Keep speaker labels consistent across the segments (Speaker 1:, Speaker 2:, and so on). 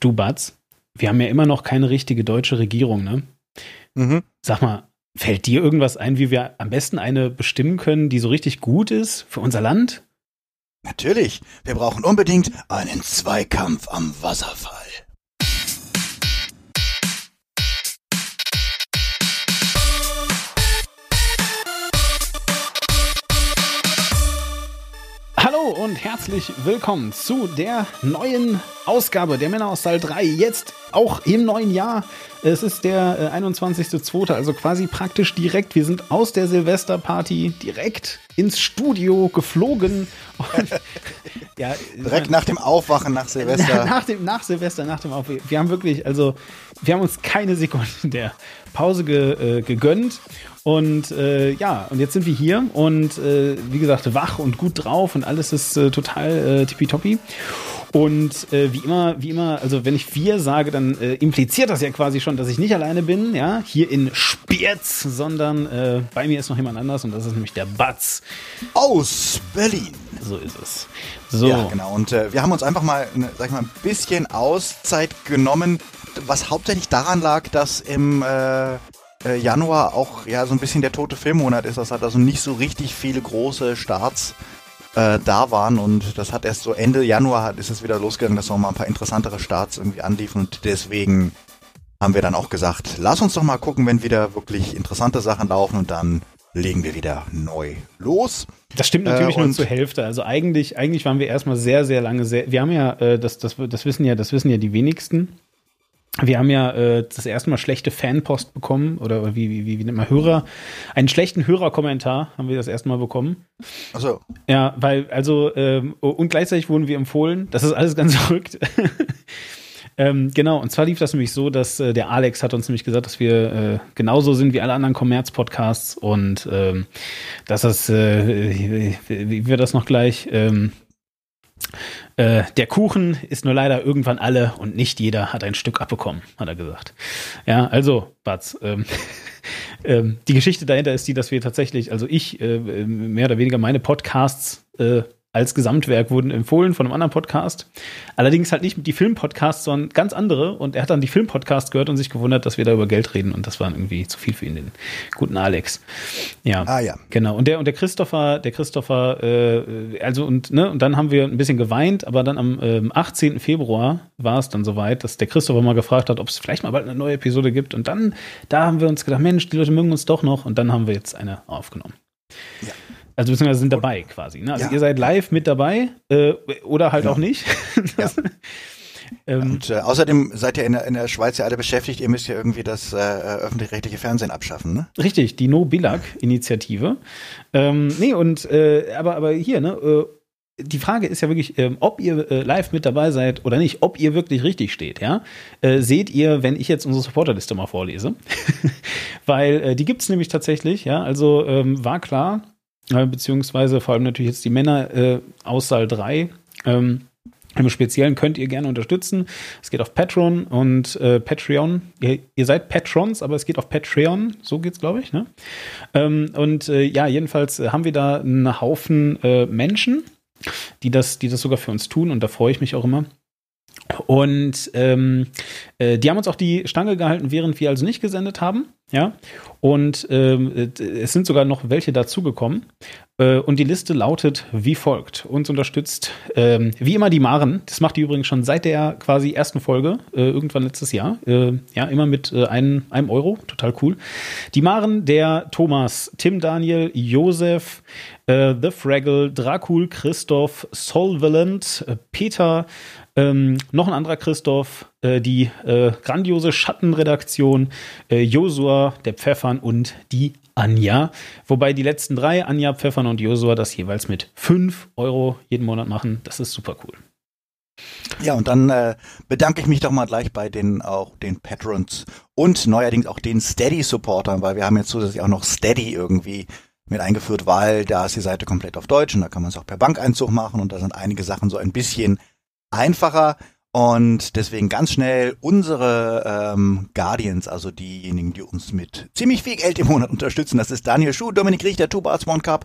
Speaker 1: Du, Batz, wir haben ja immer noch keine richtige deutsche Regierung, ne?
Speaker 2: Mhm.
Speaker 1: Sag mal, fällt dir irgendwas ein, wie wir am besten eine bestimmen können, die so richtig gut ist für unser Land?
Speaker 2: Natürlich. Wir brauchen unbedingt einen Zweikampf am Wasserfall.
Speaker 1: Hallo und herzlich willkommen zu der neuen Ausgabe der Männer aus Saal 3. Jetzt auch im neuen Jahr. Es ist der äh, 21.02., also quasi praktisch direkt. Wir sind aus der Silvesterparty direkt ins Studio geflogen. Und,
Speaker 2: ja, direkt nach dem Aufwachen nach Silvester.
Speaker 1: Nach, dem, nach Silvester, nach dem Aufwachen. Wir haben wirklich, also, wir haben uns keine Sekunde der Pause ge, äh, gegönnt. Und äh, ja, und jetzt sind wir hier und äh, wie gesagt, wach und gut drauf und alles ist äh, total äh, tippitoppi. Und äh, wie immer, wie immer, also wenn ich wir sage, dann äh, impliziert das ja quasi schon, dass ich nicht alleine bin, ja, hier in Spirz, sondern äh, bei mir ist noch jemand anders und das ist nämlich der Batz.
Speaker 2: Aus Berlin.
Speaker 1: So ist es. So.
Speaker 2: Ja, genau. Und äh, wir haben uns einfach mal, ne, sag ich mal, ein bisschen Auszeit genommen, was hauptsächlich daran lag, dass im äh, äh, Januar auch ja so ein bisschen der tote Filmmonat ist. Das hat also nicht so richtig viele große Starts äh, da waren und das hat erst so Ende Januar hat, ist es wieder losgegangen, dass noch mal ein paar interessantere Starts irgendwie anliefen und deswegen haben wir dann auch gesagt, lass uns doch mal gucken, wenn wieder wirklich interessante Sachen laufen und dann legen wir wieder neu los.
Speaker 1: Das stimmt natürlich äh, nur zur Hälfte. Also eigentlich, eigentlich waren wir erstmal sehr, sehr lange sehr. Wir haben ja, äh, das, das, das wissen ja, das wissen ja die wenigsten. Wir haben ja äh, das erste Mal schlechte Fanpost bekommen oder wie, wie, wie, wie nennt man Hörer, einen schlechten Hörerkommentar haben wir das erste Mal bekommen.
Speaker 2: Ach so.
Speaker 1: Ja, weil, also, ähm, und gleichzeitig wurden wir empfohlen, das ist alles ganz verrückt. Ähm, genau, und zwar lief das nämlich so, dass äh, der Alex hat uns nämlich gesagt, dass wir äh, genauso sind wie alle anderen Kommerz-Podcasts und ähm, dass das, äh, wie, wie wir das noch gleich, ähm, äh, der Kuchen ist nur leider irgendwann alle und nicht jeder hat ein Stück abbekommen, hat er gesagt. Ja, also, Batz, ähm, ähm, die Geschichte dahinter ist die, dass wir tatsächlich, also ich, äh, mehr oder weniger meine Podcasts äh, als Gesamtwerk wurden empfohlen von einem anderen Podcast. Allerdings halt nicht die Filmpodcasts, sondern ganz andere. Und er hat dann die Filmpodcasts gehört und sich gewundert, dass wir da über Geld reden. Und das war irgendwie zu viel für ihn, den guten Alex. Ja.
Speaker 2: Ah ja.
Speaker 1: Genau. Und der und der Christopher, der Christopher, äh, also und ne, und dann haben wir ein bisschen geweint, aber dann am ähm, 18. Februar war es dann soweit, dass der Christopher mal gefragt hat, ob es vielleicht mal bald eine neue Episode gibt. Und dann, da haben wir uns gedacht, Mensch, die Leute mögen uns doch noch. Und dann haben wir jetzt eine aufgenommen. Ja. Also beziehungsweise sind dabei quasi. Ne? Also ja. ihr seid live mit dabei äh, oder halt ja. auch nicht.
Speaker 2: ja. ähm, Und äh, außerdem seid ihr in der, in der Schweiz ja alle beschäftigt, ihr müsst ja irgendwie das äh, öffentlich-rechtliche Fernsehen abschaffen, ne?
Speaker 1: Richtig, die No Billag-Initiative. Ähm, nee, und äh, aber, aber hier, ne, äh, die Frage ist ja wirklich, ähm, ob ihr äh, live mit dabei seid oder nicht, ob ihr wirklich richtig steht, ja. Äh, seht ihr, wenn ich jetzt unsere Supporterliste mal vorlese? Weil äh, die gibt's nämlich tatsächlich, ja. Also ähm, war klar, beziehungsweise vor allem natürlich jetzt die Männer äh, aus Saal 3. Ähm, im Speziellen könnt ihr gerne unterstützen. Es geht auf Patreon und äh, Patreon. Ihr, ihr, seid Patrons, aber es geht auf Patreon. So geht's, glaube ich. Ne? Ähm, und äh, ja, jedenfalls haben wir da einen Haufen äh, Menschen, die das, die das sogar für uns tun. Und da freue ich mich auch immer. Und ähm, äh, die haben uns auch die Stange gehalten, während wir also nicht gesendet haben. Ja. Und ähm, es sind sogar noch welche dazugekommen. Äh, und die Liste lautet wie folgt. Uns unterstützt ähm, wie immer die Maren. Das macht die übrigens schon seit der quasi ersten Folge, äh, irgendwann letztes Jahr. Äh, ja, immer mit äh, einem, einem Euro. Total cool. Die Maren, der Thomas, Tim Daniel, Josef, äh, The Fraggle, Dracul, Christoph, Solvalant, äh, Peter, ähm, noch ein anderer Christoph, äh, die äh, grandiose Schattenredaktion, äh, Josua, der Pfeffern und die Anja. Wobei die letzten drei, Anja, Pfeffern und Josua, das jeweils mit 5 Euro jeden Monat machen. Das ist super cool.
Speaker 2: Ja, und dann äh, bedanke ich mich doch mal gleich bei den auch den Patrons und neuerdings auch den Steady-Supportern, weil wir haben jetzt zusätzlich auch noch Steady irgendwie mit eingeführt, weil da ist die Seite komplett auf Deutsch und da kann man es auch per Bankeinzug machen und da sind einige Sachen so ein bisschen einfacher. Und deswegen ganz schnell unsere ähm, Guardians, also diejenigen, die uns mit ziemlich viel Geld im Monat unterstützen. Das ist Daniel Schuh, Dominik Riech, der Tuba One Cup,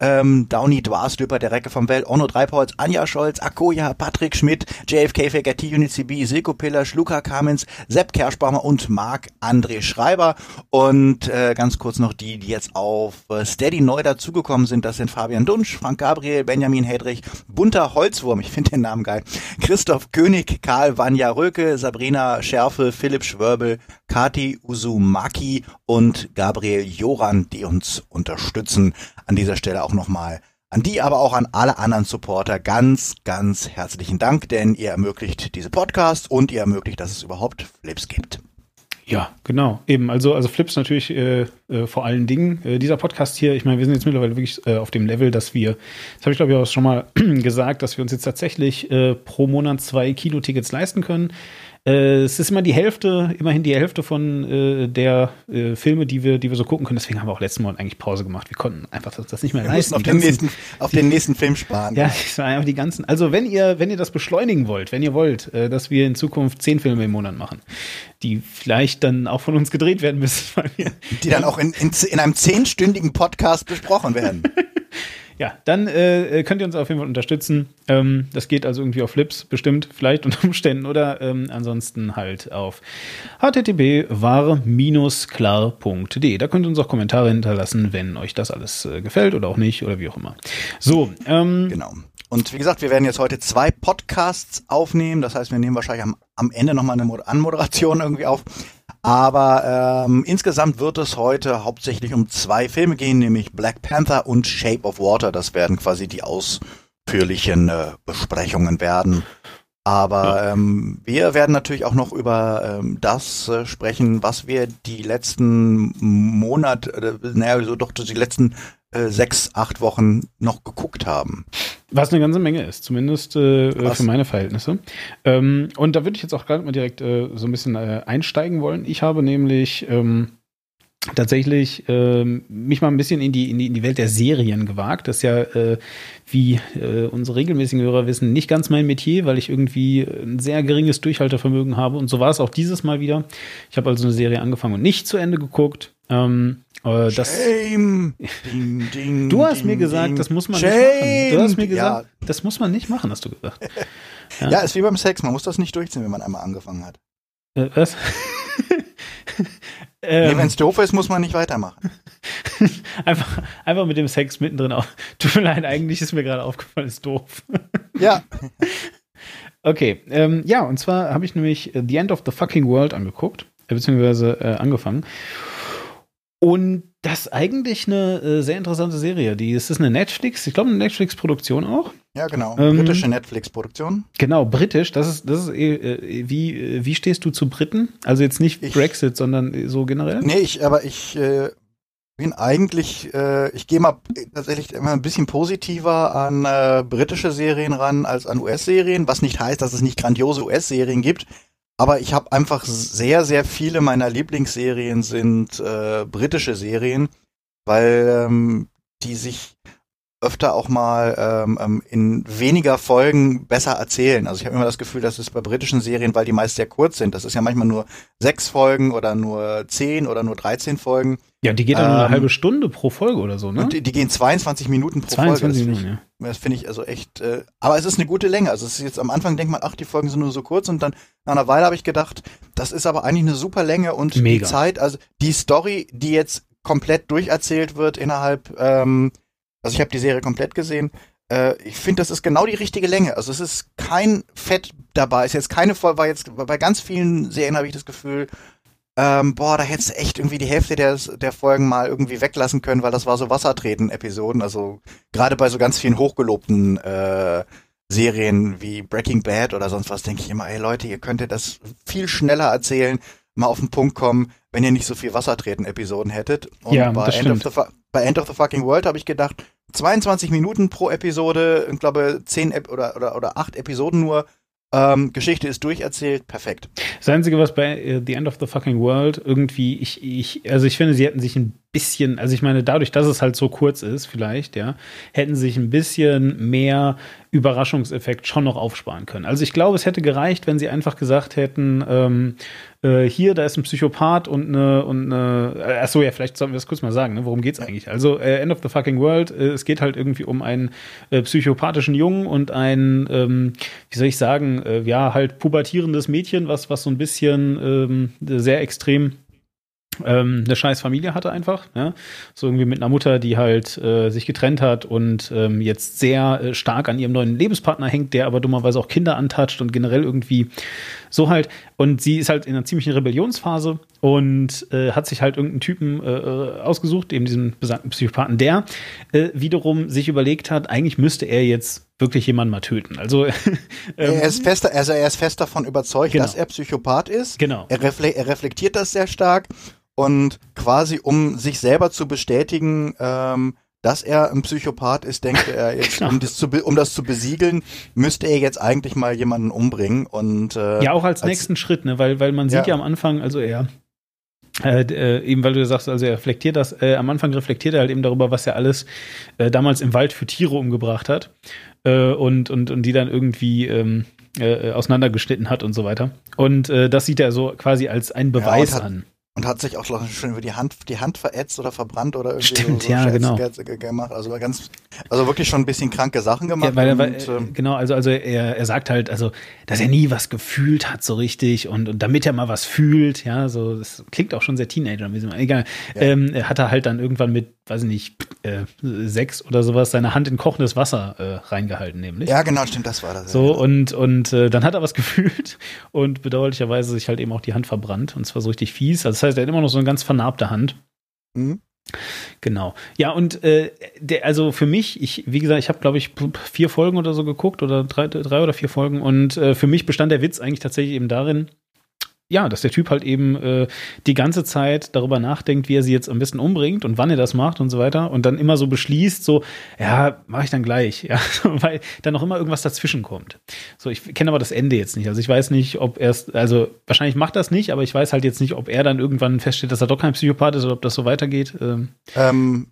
Speaker 2: ähm, Downey Dwarslöper, der Recke vom Welt, Orno Dreipolz, Anja Scholz, Akoya, Patrick Schmidt, JFK Faker, T-Unit CB, Silko Pillasch, Luca Kamens, Sepp Kerschbaumer und Marc André Schreiber. Und äh, ganz kurz noch die, die jetzt auf äh, Steady neu dazugekommen sind. Das sind Fabian Dunsch, Frank Gabriel, Benjamin Hedrich, Bunter Holzwurm, ich finde den Namen geil, Christoph König, Karl Vanja Röke, Sabrina Schärfe, Philipp Schwörbel, Kati Uzumaki und Gabriel Joran, die uns unterstützen. An dieser Stelle auch nochmal an die, aber auch an alle anderen Supporter ganz, ganz herzlichen Dank, denn ihr ermöglicht diese Podcast und ihr ermöglicht, dass es überhaupt Flips gibt.
Speaker 1: Ja, genau. Eben, also, also Flips natürlich äh, äh, vor allen Dingen. Äh, dieser Podcast hier, ich meine, wir sind jetzt mittlerweile wirklich äh, auf dem Level, dass wir, das habe ich glaube ich auch schon mal gesagt, dass wir uns jetzt tatsächlich äh, pro Monat zwei Kinotickets leisten können. Äh, es ist immer die Hälfte, immerhin die Hälfte von äh, der äh, Filme, die wir, die wir so gucken können. Deswegen haben wir auch letzten Monat eigentlich Pause gemacht. Wir konnten einfach das, das nicht mehr wir leisten.
Speaker 2: Auf, den, nächsten, auf den nächsten Film sparen.
Speaker 1: Ja, es war einfach die ganzen. Also wenn ihr, wenn ihr das beschleunigen wollt, wenn ihr wollt, äh, dass wir in Zukunft zehn Filme im Monat machen, die vielleicht dann auch von uns gedreht werden müssen, weil wir
Speaker 2: die dann auch in, in, in einem zehnstündigen Podcast besprochen werden.
Speaker 1: Ja, dann äh, könnt ihr uns auf jeden Fall unterstützen. Ähm, das geht also irgendwie auf Flips, bestimmt, vielleicht unter Umständen oder ähm, ansonsten halt auf http war-klar.de. Da könnt ihr uns auch Kommentare hinterlassen, wenn euch das alles äh, gefällt oder auch nicht oder wie auch immer. So,
Speaker 2: ähm, genau. Und wie gesagt, wir werden jetzt heute zwei Podcasts aufnehmen. Das heißt, wir nehmen wahrscheinlich am, am Ende nochmal eine Anmoderation irgendwie auf. Aber ähm, insgesamt wird es heute hauptsächlich um zwei Filme gehen, nämlich Black Panther und Shape of Water. Das werden quasi die ausführlichen äh, Besprechungen werden. Aber ähm, wir werden natürlich auch noch über ähm, das äh, sprechen, was wir die letzten Monate, äh, naja, so doch die letzten äh, sechs, acht Wochen noch geguckt haben.
Speaker 1: Was eine ganze Menge ist, zumindest äh, äh für meine Verhältnisse. Ähm, und da würde ich jetzt auch gerade mal direkt äh, so ein bisschen äh, einsteigen wollen. Ich habe nämlich ähm, tatsächlich ähm, mich mal ein bisschen in die, in die, in die Welt der Serien gewagt. Das ist ja, wie unsere regelmäßigen Hörer wissen, nicht ganz mein Metier, weil ich irgendwie ein sehr geringes Durchhaltevermögen habe. Und so war es auch dieses Mal wieder. Ich habe also eine Serie angefangen und nicht zu Ende geguckt. Ähm, äh, das, Shame. Ding, ding, du hast ding, mir gesagt, das muss man Shame. nicht machen. Du hast mir gesagt, ja. das muss man nicht machen, hast du gesagt.
Speaker 2: Ja. ja, ist wie beim Sex. Man muss das nicht durchziehen, wenn man einmal angefangen hat.
Speaker 1: Äh, was?
Speaker 2: ähm, nee, wenn es doof ist, muss man nicht weitermachen.
Speaker 1: einfach, einfach mit dem Sex mittendrin auf. Tut mir leid, eigentlich ist mir gerade aufgefallen, ist doof.
Speaker 2: ja.
Speaker 1: Okay, ähm, ja, und zwar habe ich nämlich The End of the Fucking World angeguckt, äh, beziehungsweise äh, angefangen. Und das ist eigentlich eine äh, sehr interessante Serie. Die, es ist eine Netflix, ich glaube eine Netflix-Produktion auch.
Speaker 2: Ja, genau. Ähm, Britische Netflix-Produktion.
Speaker 1: Genau, britisch. Das ist, das ist äh, äh wie, äh, wie stehst du zu Briten? Also jetzt nicht ich, Brexit, sondern so generell?
Speaker 2: Nee, ich, aber ich äh, bin eigentlich, äh, ich gehe mal tatsächlich immer ein bisschen positiver an britische Serien ran als an US-Serien, was nicht heißt, dass es nicht grandiose US-Serien gibt. Aber ich habe einfach sehr, sehr viele meiner Lieblingsserien sind äh, britische Serien, weil ähm, die sich öfter auch mal ähm, ähm, in weniger Folgen besser erzählen. Also ich habe immer das Gefühl, dass es bei britischen Serien, weil die meist sehr kurz sind, das ist ja manchmal nur sechs Folgen oder nur zehn oder nur 13 Folgen.
Speaker 1: Ja, die geht dann ähm, eine halbe Stunde pro Folge oder so, ne?
Speaker 2: Und die, die gehen 22 Minuten pro 22 Folge. Das Minuten, ja. Das finde ich also echt, äh, aber es ist eine gute Länge. Also es ist jetzt am Anfang denkt man, ach, die Folgen sind nur so kurz und dann nach einer Weile habe ich gedacht, das ist aber eigentlich eine super Länge und Mega. die Zeit, also die Story, die jetzt komplett durcherzählt wird innerhalb ähm, also ich habe die Serie komplett gesehen. Äh, ich finde, das ist genau die richtige Länge. Also es ist kein Fett dabei. Es ist jetzt keine Folge, war jetzt bei ganz vielen Serien habe ich das Gefühl, ähm, boah, da hättest du echt irgendwie die Hälfte der, der Folgen mal irgendwie weglassen können, weil das war so Wassertreten-Episoden. Also gerade bei so ganz vielen hochgelobten äh, Serien wie Breaking Bad oder sonst was, denke ich immer, ey Leute, ihr könntet das viel schneller erzählen, mal auf den Punkt kommen, wenn ihr nicht so viel Wassertreten-Episoden hättet. Und
Speaker 1: ja,
Speaker 2: bei,
Speaker 1: End
Speaker 2: bei End of the Fucking World habe ich gedacht, 22 Minuten pro Episode, ich glaube 10 Ep oder, oder, oder 8 Episoden nur. Ähm, Geschichte ist durcherzählt, perfekt.
Speaker 1: Das Einzige, was bei uh, The End of the Fucking World irgendwie, ich, ich, also ich finde, sie hätten sich ein bisschen, also ich meine, dadurch, dass es halt so kurz ist, vielleicht, ja, hätten sich ein bisschen mehr Überraschungseffekt schon noch aufsparen können. Also ich glaube, es hätte gereicht, wenn sie einfach gesagt hätten, ähm, äh, hier, da ist ein Psychopath und eine, und eine, äh, achso, ja, vielleicht sollten wir das kurz mal sagen, ne? worum geht's eigentlich? Also, äh, End of the fucking World, äh, es geht halt irgendwie um einen äh, psychopathischen Jungen und ein, ähm, wie soll ich sagen, äh, ja, halt pubertierendes Mädchen, was, was so ein bisschen ähm, sehr extrem ähm, eine scheiß Familie hatte einfach, ja? so irgendwie mit einer Mutter, die halt äh, sich getrennt hat und ähm, jetzt sehr äh, stark an ihrem neuen Lebenspartner hängt, der aber dummerweise auch Kinder antatscht und generell irgendwie so halt. Und sie ist halt in einer ziemlichen Rebellionsphase und äh, hat sich halt irgendeinen Typen äh, äh ausgesucht, eben diesen besagten Psychopathen, der äh, wiederum sich überlegt hat, eigentlich müsste er jetzt wirklich jemanden mal töten. Also ähm,
Speaker 2: er ist fest, also er ist fest davon überzeugt, genau. dass er Psychopath ist.
Speaker 1: Genau.
Speaker 2: Er, refle er reflektiert das sehr stark und quasi, um sich selber zu bestätigen, ähm, dass er ein Psychopath ist, denkt er jetzt, genau. um, das zu, um das zu besiegeln, müsste er jetzt eigentlich mal jemanden umbringen und äh,
Speaker 1: ja auch als, als nächsten Schritt, ne, weil weil man sieht ja, ja am Anfang, also er äh, äh, eben weil du sagst, also er reflektiert das, äh, am Anfang reflektiert er halt eben darüber, was er alles äh, damals im Wald für Tiere umgebracht hat äh, und, und, und die dann irgendwie ähm, äh, auseinandergeschnitten hat und so weiter. Und das sieht er so quasi als einen Beweis
Speaker 2: ja, hat,
Speaker 1: an.
Speaker 2: Und hat sich auch schon über die Hand, die Hand verätzt oder verbrannt oder irgendwie
Speaker 1: Stimmt,
Speaker 2: so, so
Speaker 1: ja, genau.
Speaker 2: gemacht. Also ganz, also wirklich schon ein bisschen kranke Sachen gemacht.
Speaker 1: Ja, weil er, und, ähm, genau, also, also er, er sagt halt, also, dass er nie was gefühlt hat so richtig und, und damit er mal was fühlt, ja, so, das klingt auch schon sehr Teenager, egal, ja. ähm, hat er halt dann irgendwann mit weiß ich nicht, äh, sechs oder sowas, seine Hand in kochendes Wasser äh, reingehalten, nämlich.
Speaker 2: Ja, genau, stimmt, das war das.
Speaker 1: So, ja. und, und äh, dann hat er was gefühlt und bedauerlicherweise sich halt eben auch die Hand verbrannt. Und zwar so richtig fies. Also das heißt, er hat immer noch so eine ganz vernarbte Hand. Mhm. Genau. Ja, und äh, der, also für mich, ich, wie gesagt, ich habe, glaube ich, vier Folgen oder so geguckt oder drei, drei oder vier Folgen. Und äh, für mich bestand der Witz eigentlich tatsächlich eben darin, ja, dass der Typ halt eben äh, die ganze Zeit darüber nachdenkt, wie er sie jetzt am besten umbringt und wann er das macht und so weiter und dann immer so beschließt, so, ja, mache ich dann gleich, ja, weil dann noch immer irgendwas dazwischen kommt. So, ich kenne aber das Ende jetzt nicht. Also ich weiß nicht, ob er also wahrscheinlich macht das nicht, aber ich weiß halt jetzt nicht, ob er dann irgendwann feststellt, dass er doch kein Psychopath ist oder ob das so weitergeht.
Speaker 2: Ähm, ähm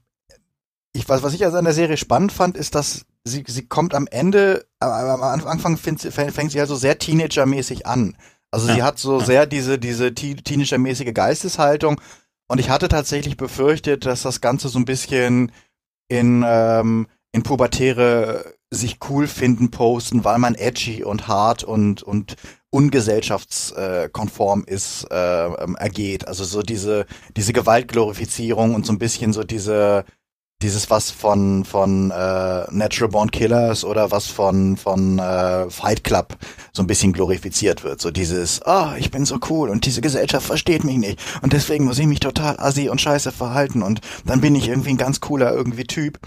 Speaker 2: ich weiß, was ich also an der Serie spannend fand, ist, dass sie, sie kommt am Ende, am Anfang fängt sie, fängt sie also sehr Teenager-mäßig an. Also ja. sie hat so sehr diese, diese teenagermäßige Geisteshaltung. Und ich hatte tatsächlich befürchtet, dass das Ganze so ein bisschen in, ähm, in Pubertäre sich cool finden posten, weil man edgy und hart und, und ungesellschaftskonform ist, äh, ähm, ergeht. Also so diese, diese Gewaltglorifizierung und so ein bisschen so diese, dieses was von von äh, Natural Born Killers oder was von von äh, Fight Club so ein bisschen glorifiziert wird so dieses ah oh, ich bin so cool und diese Gesellschaft versteht mich nicht und deswegen muss ich mich total assi und scheiße verhalten und dann bin ich irgendwie ein ganz cooler irgendwie Typ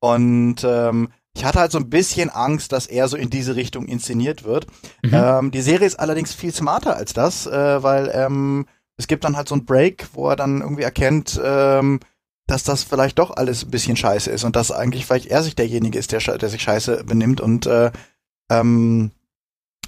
Speaker 2: und ähm, ich hatte halt so ein bisschen Angst, dass er so in diese Richtung inszeniert wird. Mhm. Ähm, die Serie ist allerdings viel smarter als das, äh, weil ähm, es gibt dann halt so ein Break, wo er dann irgendwie erkennt, ähm, dass das vielleicht doch alles ein bisschen scheiße ist und dass eigentlich vielleicht er sich derjenige ist, der, der sich scheiße benimmt und äh, ähm,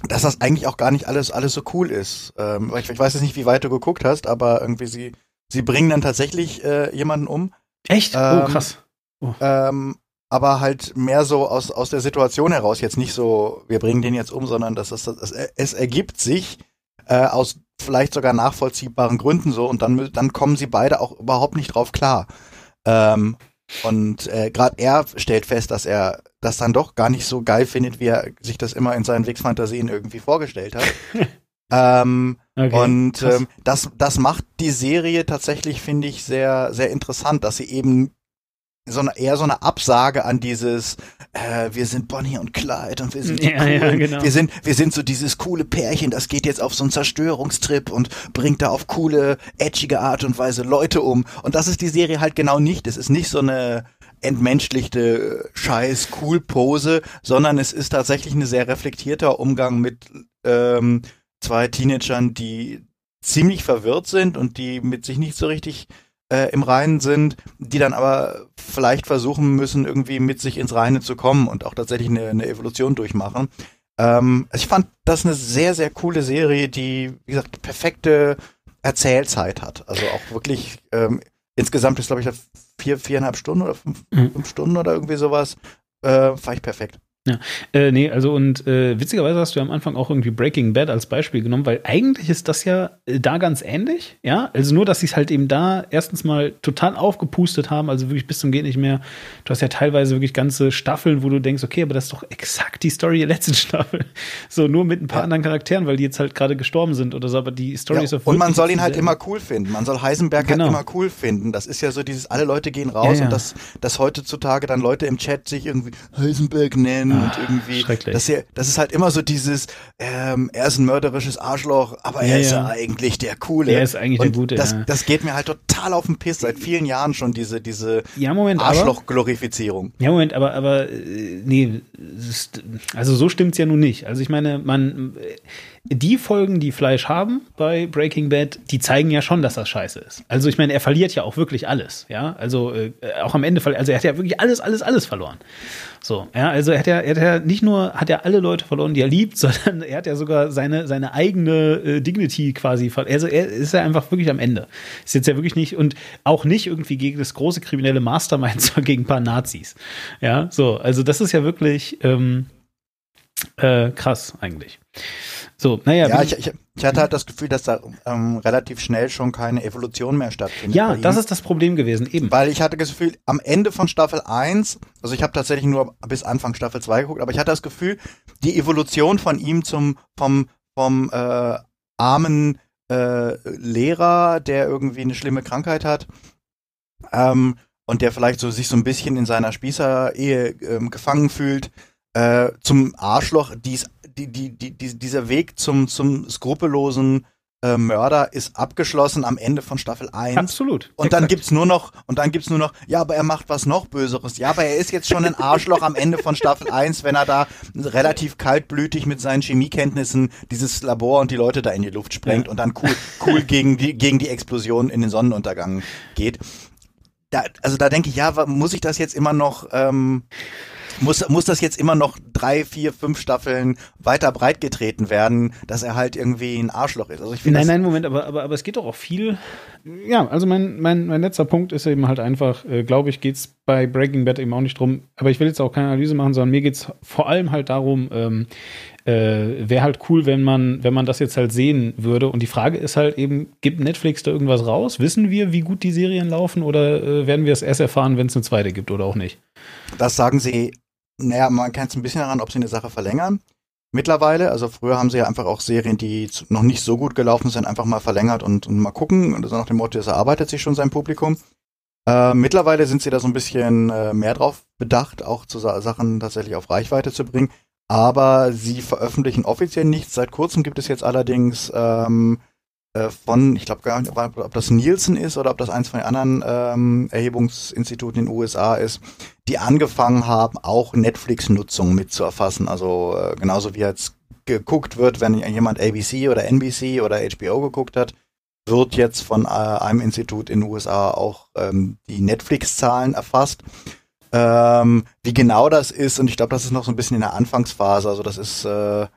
Speaker 2: dass das eigentlich auch gar nicht alles alles so cool ist. Ähm, ich, ich weiß jetzt nicht, wie weit du geguckt hast, aber irgendwie sie sie bringen dann tatsächlich äh, jemanden um.
Speaker 1: Echt? Oh, ähm, oh krass. Oh.
Speaker 2: Ähm, aber halt mehr so aus aus der Situation heraus. Jetzt nicht so, wir bringen den jetzt um, sondern dass es, es, es ergibt sich äh, aus vielleicht sogar nachvollziehbaren Gründen so und dann, dann kommen sie beide auch überhaupt nicht drauf klar. Ähm, und äh, gerade er stellt fest, dass er das dann doch gar nicht so geil findet, wie er sich das immer in seinen Wix-Fantasien irgendwie vorgestellt hat. ähm, okay, und ähm, das, das macht die Serie tatsächlich, finde ich, sehr, sehr interessant, dass sie eben so eine, eher so eine Absage an dieses, äh, wir sind Bonnie und Clyde und wir sind so
Speaker 1: ja, cool. Ja, genau.
Speaker 2: Wir sind, wir sind so dieses coole Pärchen, das geht jetzt auf so einen Zerstörungstrip und bringt da auf coole, edgige Art und Weise Leute um. Und das ist die Serie halt genau nicht. Es ist nicht so eine entmenschlichte scheiß cool Pose, sondern es ist tatsächlich ein sehr reflektierter Umgang mit ähm, zwei Teenagern, die ziemlich verwirrt sind und die mit sich nicht so richtig äh, im Reinen sind, die dann aber vielleicht versuchen müssen, irgendwie mit sich ins Reine zu kommen und auch tatsächlich eine, eine Evolution durchmachen. Ähm, also ich fand das eine sehr, sehr coole Serie, die, wie gesagt, perfekte Erzählzeit hat. Also auch wirklich ähm, insgesamt ist, glaube ich, vier, viereinhalb Stunden oder fünf, mhm. fünf Stunden oder irgendwie sowas. Äh, war ich perfekt.
Speaker 1: Ja, äh, nee, also und äh, witzigerweise hast du ja am Anfang auch irgendwie Breaking Bad als Beispiel genommen, weil eigentlich ist das ja äh, da ganz ähnlich, ja. Also nur, dass sie es halt eben da erstens mal total aufgepustet haben, also wirklich bis zum geht nicht mehr. Du hast ja teilweise wirklich ganze Staffeln, wo du denkst, okay, aber das ist doch exakt die Story der letzten Staffel. So nur mit ein paar ja. anderen Charakteren, weil die jetzt halt gerade gestorben sind oder so, aber die Story ja, ist
Speaker 2: auf Und man soll ihn halt immer cool finden. Man soll Heisenberg halt genau. halt immer cool finden. Das ist ja so dieses, alle Leute gehen raus ja, und dass, dass heutzutage dann Leute im Chat sich irgendwie Heisenberg nennen und ah, irgendwie, dass er, das ist halt immer so dieses, ähm, er ist ein mörderisches Arschloch, aber ja, er ist ja eigentlich der Coole.
Speaker 1: Er ist eigentlich und der Gute.
Speaker 2: Das, ja. das geht mir halt total auf den Piss seit vielen Jahren schon diese diese
Speaker 1: ja,
Speaker 2: Arschloch-Glorifizierung.
Speaker 1: Ja Moment, aber aber äh, nee, also so stimmt's ja nun nicht. Also ich meine, man die Folgen, die Fleisch haben bei Breaking Bad, die zeigen ja schon, dass das scheiße ist. Also ich meine, er verliert ja auch wirklich alles, ja. Also äh, auch am Ende, also er hat ja wirklich alles, alles, alles verloren. So, ja, also er hat ja, er hat ja nicht nur hat er alle Leute verloren, die er liebt, sondern er hat ja sogar seine seine eigene äh, Dignity quasi verloren. Also er ist ja einfach wirklich am Ende. Ist jetzt ja wirklich nicht und auch nicht irgendwie gegen das große kriminelle Mastermind, sondern gegen ein paar Nazis. Ja, so, also das ist ja wirklich ähm, äh, krass eigentlich. So, naja.
Speaker 2: Ja, ich, ich, ich, hatte halt das Gefühl, dass da ähm, relativ schnell schon keine Evolution mehr stattfindet.
Speaker 1: Ja, das ist das Problem gewesen, eben.
Speaker 2: Weil ich hatte das Gefühl, am Ende von Staffel 1, also ich habe tatsächlich nur bis Anfang Staffel 2 geguckt, aber ich hatte das Gefühl, die Evolution von ihm zum vom vom äh, armen äh, Lehrer, der irgendwie eine schlimme Krankheit hat, ähm, und der vielleicht so sich so ein bisschen in seiner Spießer-Ehe ähm, gefangen fühlt, äh, zum Arschloch, die ist die, die, die, dieser Weg zum, zum skrupellosen äh, Mörder ist abgeschlossen am Ende von Staffel 1.
Speaker 1: Absolut.
Speaker 2: Und dann gibt's nur noch, und dann gibt's nur noch, ja, aber er macht was noch Böseres. Ja, aber er ist jetzt schon ein Arschloch am Ende von Staffel 1, wenn er da relativ kaltblütig mit seinen Chemiekenntnissen dieses Labor und die Leute da in die Luft sprengt ja. und dann cool, cool gegen die, gegen die Explosion in den Sonnenuntergang geht. Da, also da denke ich, ja, muss ich das jetzt immer noch, ähm, muss, muss das jetzt immer noch drei, vier, fünf Staffeln weiter breitgetreten werden, dass er halt irgendwie ein Arschloch ist. Also ich
Speaker 1: nein, nein, Moment, aber, aber, aber es geht doch auch viel. Ja, also mein, mein, mein letzter Punkt ist eben halt einfach, äh, glaube ich, geht es bei Breaking Bad eben auch nicht drum, aber ich will jetzt auch keine Analyse machen, sondern mir geht es vor allem halt darum, ähm, äh, wäre halt cool, wenn man, wenn man das jetzt halt sehen würde. Und die Frage ist halt eben, gibt Netflix da irgendwas raus? Wissen wir, wie gut die Serien laufen oder äh, werden wir es erst erfahren, wenn es eine zweite gibt oder auch nicht?
Speaker 2: Das sagen sie naja, man kennt es ein bisschen daran, ob sie eine Sache verlängern. Mittlerweile, also früher haben sie ja einfach auch Serien, die noch nicht so gut gelaufen sind, einfach mal verlängert und, und mal gucken. Also nach dem Motto, es erarbeitet sich schon sein Publikum. Äh, mittlerweile sind sie da so ein bisschen äh, mehr drauf bedacht, auch zu Sachen tatsächlich auf Reichweite zu bringen. Aber sie veröffentlichen offiziell nichts. Seit kurzem gibt es jetzt allerdings ähm, äh, von, ich glaube gar nicht, ob das Nielsen ist oder ob das eins von den anderen ähm, Erhebungsinstituten in den USA ist, die angefangen haben, auch Netflix-Nutzung mitzuerfassen. Also äh, genauso wie jetzt geguckt wird, wenn jemand ABC oder NBC oder HBO geguckt hat, wird jetzt von äh, einem Institut in den USA auch ähm, die Netflix-Zahlen erfasst. Ähm, wie genau das ist, und ich glaube, das ist noch so ein bisschen in der Anfangsphase. Also das ist, äh,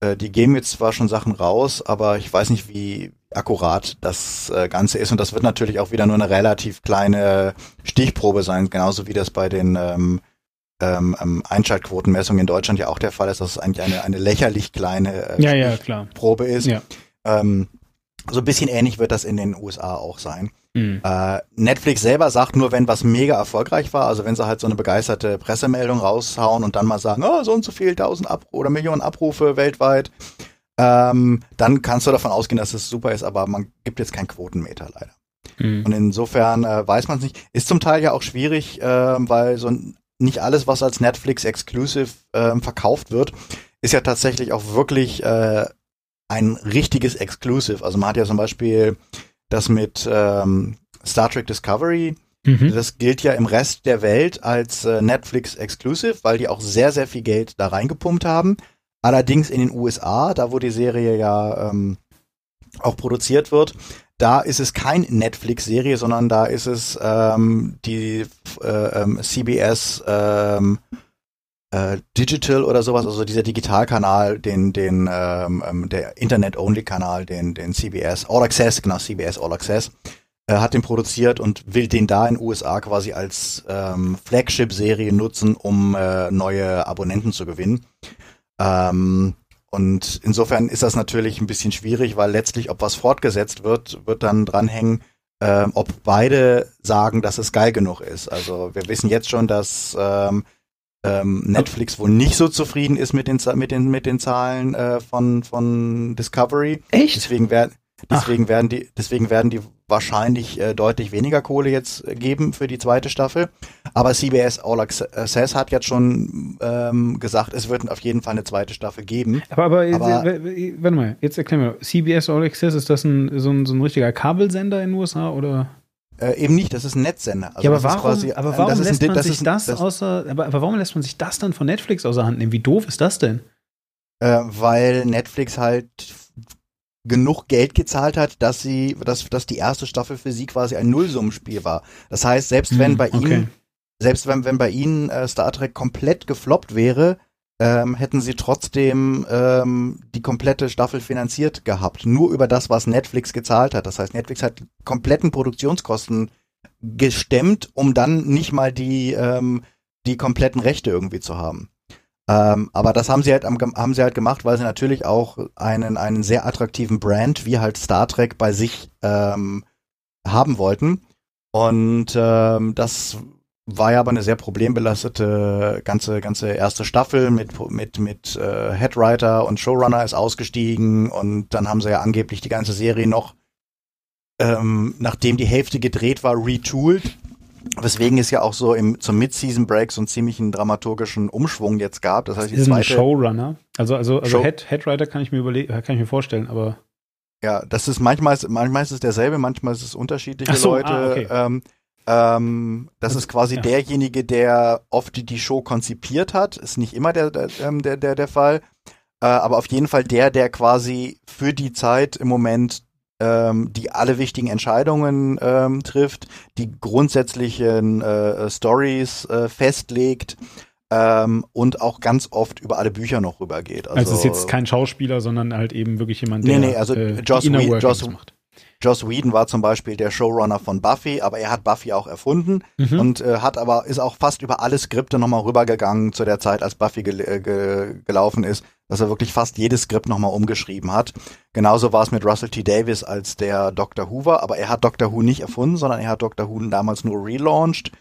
Speaker 2: äh, die geben jetzt zwar schon Sachen raus, aber ich weiß nicht, wie, akkurat das äh, Ganze ist. Und das wird natürlich auch wieder nur eine relativ kleine Stichprobe sein, genauso wie das bei den ähm, ähm, ähm Einschaltquotenmessungen in Deutschland ja auch der Fall ist, dass es eigentlich eine, eine lächerlich kleine
Speaker 1: äh, ja, ja,
Speaker 2: Probe ist. Ja. Ähm, so ein bisschen ähnlich wird das in den USA auch sein. Mhm. Äh, Netflix selber sagt nur, wenn was mega erfolgreich war, also wenn sie halt so eine begeisterte Pressemeldung raushauen und dann mal sagen, oh, so und so viel, tausend Ab oder Millionen Abrufe weltweit, ähm, dann kannst du davon ausgehen, dass es super ist, aber man gibt jetzt keinen Quotenmeter leider. Mhm. Und insofern äh, weiß man es nicht. Ist zum Teil ja auch schwierig, äh, weil so nicht alles, was als Netflix Exclusive äh, verkauft wird, ist ja tatsächlich auch wirklich äh, ein richtiges Exclusive. Also man hat ja zum Beispiel das mit ähm, Star Trek Discovery. Mhm. Das gilt ja im Rest der Welt als äh, Netflix Exclusive, weil die auch sehr, sehr viel Geld da reingepumpt haben. Allerdings in den USA, da wo die Serie ja ähm, auch produziert wird, da ist es kein Netflix-Serie, sondern da ist es ähm, die äh, ähm, CBS ähm, äh, Digital oder sowas, also dieser Digitalkanal, den, den, ähm, ähm der Internet-Only-Kanal, den, den CBS All Access, genau, CBS All Access, äh, hat den produziert und will den da in USA quasi als ähm, Flagship-Serie nutzen, um äh, neue Abonnenten zu gewinnen. Ähm, und insofern ist das natürlich ein bisschen schwierig, weil letztlich, ob was fortgesetzt wird, wird dann dranhängen, äh, ob beide sagen, dass es geil genug ist. Also wir wissen jetzt schon, dass ähm, ähm, Netflix wohl nicht so zufrieden ist mit den, mit den, mit den Zahlen äh, von, von Discovery.
Speaker 1: Echt?
Speaker 2: Deswegen werden, deswegen werden die, deswegen werden die wahrscheinlich äh, deutlich weniger Kohle jetzt geben für die zweite Staffel. Aber CBS All Access hat jetzt schon ähm, gesagt, es wird auf jeden Fall eine zweite Staffel geben.
Speaker 1: Aber, aber, aber warte mal, jetzt erklär mir, CBS All Access, ist das ein, so, ein, so ein richtiger Kabelsender in den USA oder?
Speaker 2: Äh, eben nicht, das ist ein Netzsender.
Speaker 1: Also ja, aber warum, quasi, aber warum lässt ein, man das sich das, das außer, aber, aber, warum lässt man sich das dann von Netflix außer Hand nehmen? Wie doof ist das denn?
Speaker 2: Äh, weil Netflix halt genug Geld gezahlt hat, dass sie, dass, dass die erste Staffel für sie quasi ein Nullsummenspiel war. Das heißt, selbst wenn hm, bei okay. ihnen, selbst wenn, wenn bei ihnen äh, Star Trek komplett gefloppt wäre, ähm, hätten sie trotzdem ähm, die komplette Staffel finanziert gehabt. Nur über das, was Netflix gezahlt hat. Das heißt, Netflix hat kompletten Produktionskosten gestemmt, um dann nicht mal die, ähm, die kompletten Rechte irgendwie zu haben. Ähm, aber das haben sie halt haben sie halt gemacht, weil sie natürlich auch einen einen sehr attraktiven Brand wie halt Star Trek bei sich ähm, haben wollten. Und ähm, das war ja aber eine sehr problembelastete ganze ganze erste Staffel mit mit mit äh, Headwriter und Showrunner ist ausgestiegen und dann haben sie ja angeblich die ganze Serie noch ähm, nachdem die Hälfte gedreht war retooled weswegen es ja auch so im zum Mid-Season Break so einen ziemlichen dramaturgischen Umschwung jetzt gab das heißt
Speaker 1: die zweite Showrunner also also also Show Head, Headwriter kann ich mir überlegen kann ich mir vorstellen aber
Speaker 2: ja das ist manchmal manchmal ist es derselbe manchmal ist es unterschiedliche so, Leute ah, okay. ähm, ähm, das ist quasi ja. derjenige, der oft die, die Show konzipiert hat. Ist nicht immer der, der, ähm, der, der, der Fall. Äh, aber auf jeden Fall der, der quasi für die Zeit im Moment ähm, die alle wichtigen Entscheidungen ähm, trifft, die grundsätzlichen äh, Stories äh, festlegt. Ähm, und auch ganz oft über alle Bücher noch rübergeht.
Speaker 1: Also, also ist jetzt kein Schauspieler, sondern halt eben wirklich jemand, der
Speaker 2: nee, nee, also äh, Joss, Joss, macht. Joss Whedon war zum Beispiel der Showrunner von Buffy, aber er hat Buffy auch erfunden mhm. und äh, hat aber ist auch fast über alle Skripte nochmal rübergegangen zu der Zeit, als Buffy gel äh, ge gelaufen ist, dass er wirklich fast jedes Skript nochmal umgeschrieben hat. Genauso war es mit Russell T. Davis als der Dr. Who war, aber er hat Dr. Who nicht erfunden, sondern er hat Dr. Who damals nur relaunched.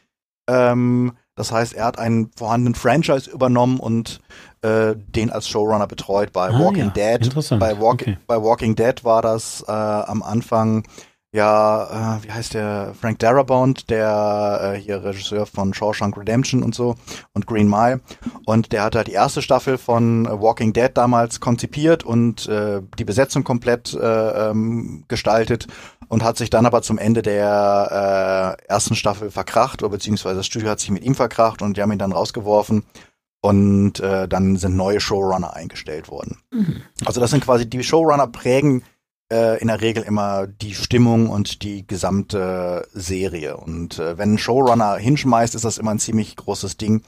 Speaker 2: Ähm, das heißt, er hat einen vorhandenen Franchise übernommen und äh, den als Showrunner betreut bei ah, Walking ja. Dead. Bei, Walk okay. bei Walking Dead war das äh, am Anfang ja, äh, wie heißt der, Frank Darabont, der äh, hier Regisseur von Shawshank Redemption und so und Green Mile. Und der hat halt die erste Staffel von Walking Dead damals konzipiert und äh, die Besetzung komplett äh, ähm, gestaltet und hat sich dann aber zum Ende der äh, ersten Staffel verkracht, oder beziehungsweise das Studio hat sich mit ihm verkracht und die haben ihn dann rausgeworfen und äh, dann sind neue Showrunner eingestellt worden. Mhm. Also das sind quasi die Showrunner prägen äh, in der Regel immer die Stimmung und die gesamte Serie. Und äh, wenn ein Showrunner hinschmeißt, ist das immer ein ziemlich großes Ding.